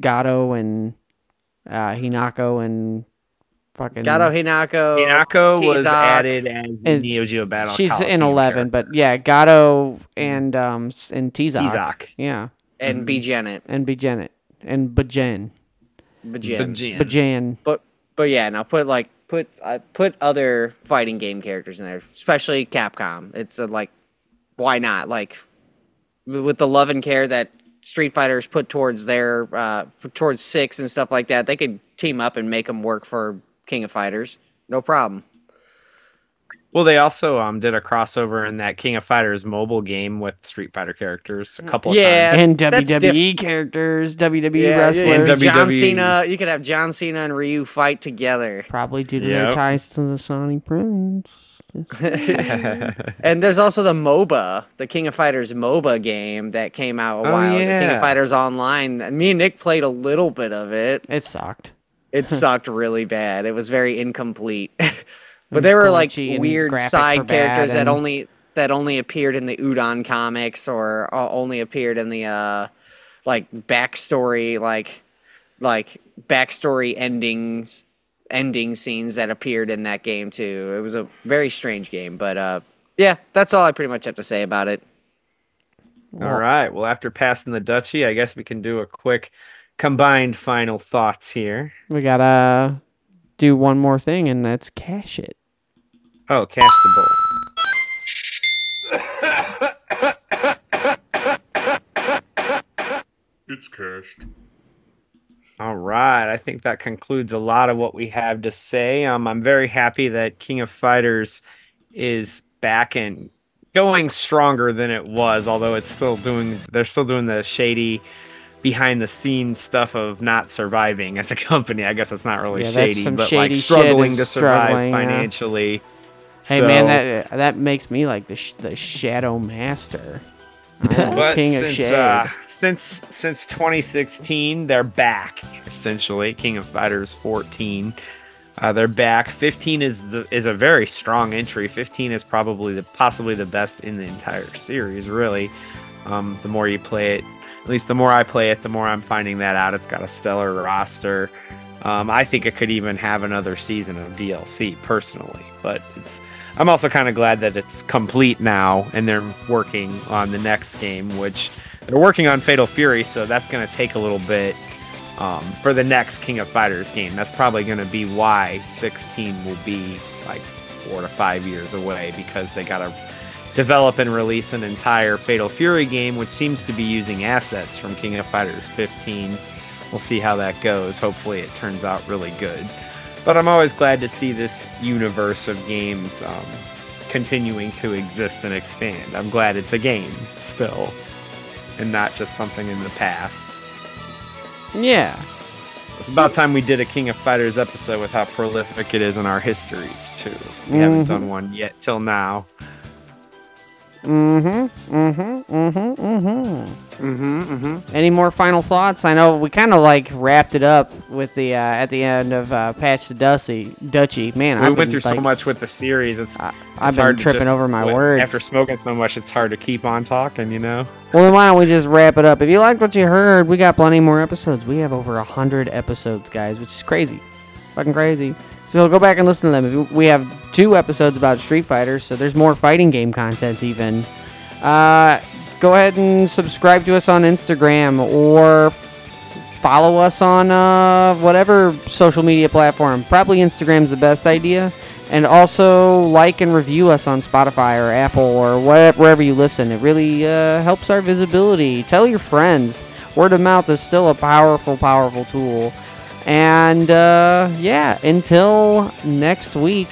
Gato and uh, Hinako and fucking. Gato Hinako. Hinako was added as Is- Neo Geo Battle. She's in 11, character. but yeah, Gato and um s- and Tizak. Izak. Yeah, and B Janet. and Bajanet and Bajan. Bajin. Bajin. Bajan. But but yeah, now put like put uh, put other fighting game characters in there, especially Capcom. It's uh, like why not? Like with the love and care that Street Fighters put towards their uh towards six and stuff like that, they could team up and make them work for King of Fighters. No problem. Well, they also um did a crossover in that King of Fighters mobile game with Street Fighter characters a couple of times. And that's WWE characters, WWE Yeah, wrestlers. yeah, And John WWE. Cena. You could have John Cena and Ryu fight together. Probably due to their ties to the Sonic Prince. And there's also the MOBA, the King of Fighters MOBA game that came out a Oh, while. ago, The King of Fighters Online. Me and Nick played a little bit of it. It sucked. It sucked really bad. It was very incomplete. but there were like weird side were bad characters that only that only appeared in the Udon comics or uh, only appeared in the uh like backstory like like backstory endings ending scenes that appeared in that game too. It was a very strange game, but uh yeah, that's all I pretty much have to say about it. All right. Well, after passing the duchy, I guess we can do a quick combined final thoughts here. We gotta do one more thing, and that's cash it. Oh, cast the bowl. It's cached. All right. I think that concludes a lot of what we have to say. Um, I'm very happy that King of Fighters is back and going stronger than it was, although it's still doing they're still doing the shady behind the scenes stuff of not surviving as a company. I guess that's not really Yeah, shady, but shady like struggling to survive struggling, yeah. financially. Hey man, that that makes me like the sh- the Shadow Master, But King of since, Shade. uh, since since 2016, they're back essentially. King of Fighters 14, uh, they're back. 15 is the, is a very strong entry. 15 is probably the possibly the best in the entire series. Really, um, the more you play it, at least the more I play it, the more I'm finding that out. It's got a stellar roster. Um, I think it could even have another season of DLC personally, but it's. I'm also kind of glad that it's complete now and they're working on the next game, which they're working on Fatal Fury, so that's going to take a little bit um, for the next King of Fighters game. That's probably going to be why 16 will be like four to five years away because they got to develop and release an entire Fatal Fury game, which seems to be using assets from King of Fighters 15. We'll see how that goes. Hopefully, it turns out really good. But I'm always glad to see this universe of games um, continuing to exist and expand. I'm glad it's a game still, and not just something in the past. Yeah. It's about time we did a King of Fighters episode with how prolific it is in our histories too. We haven't Mhm. done one yet till now. Mm-hmm. Mm-hmm. Mm-hmm. Mm-hmm. Mm-hmm. Mm-hmm. Any more final thoughts? I know we kind of like wrapped it up with the uh, at the end of uh, Patch the Dusty Dutchy. Man, we I've went been, through like, so much with the series. It's, I, I've been hard tripping just- over my what- words. After smoking so much, it's hard to keep on talking. You know. Well, then why don't we just wrap it up? If you liked what you heard, we got plenty more episodes. We have over a hundred episodes, guys, which is crazy, fucking crazy. So go back and listen to them. We have two episodes about Street Fighter, so there's more fighting game content even. Uh, go ahead and subscribe to us on Instagram or follow us on uh, whatever social media platform. Probably Instagram's the best idea. And also like and review us on Spotify or Apple or wherever, wherever you listen. It really uh, helps our visibility. Tell your friends. Word of mouth is still a powerful, powerful tool. And uh, yeah, until next week,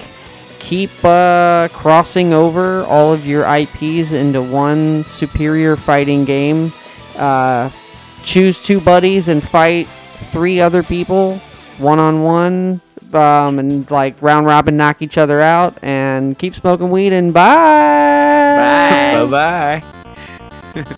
keep uh, crossing over all of your IPs into one superior fighting game. Uh, choose two buddies and fight three other people one on one. Um, and like round robin, knock each other out, and keep smoking weed. And bye. Bye bye.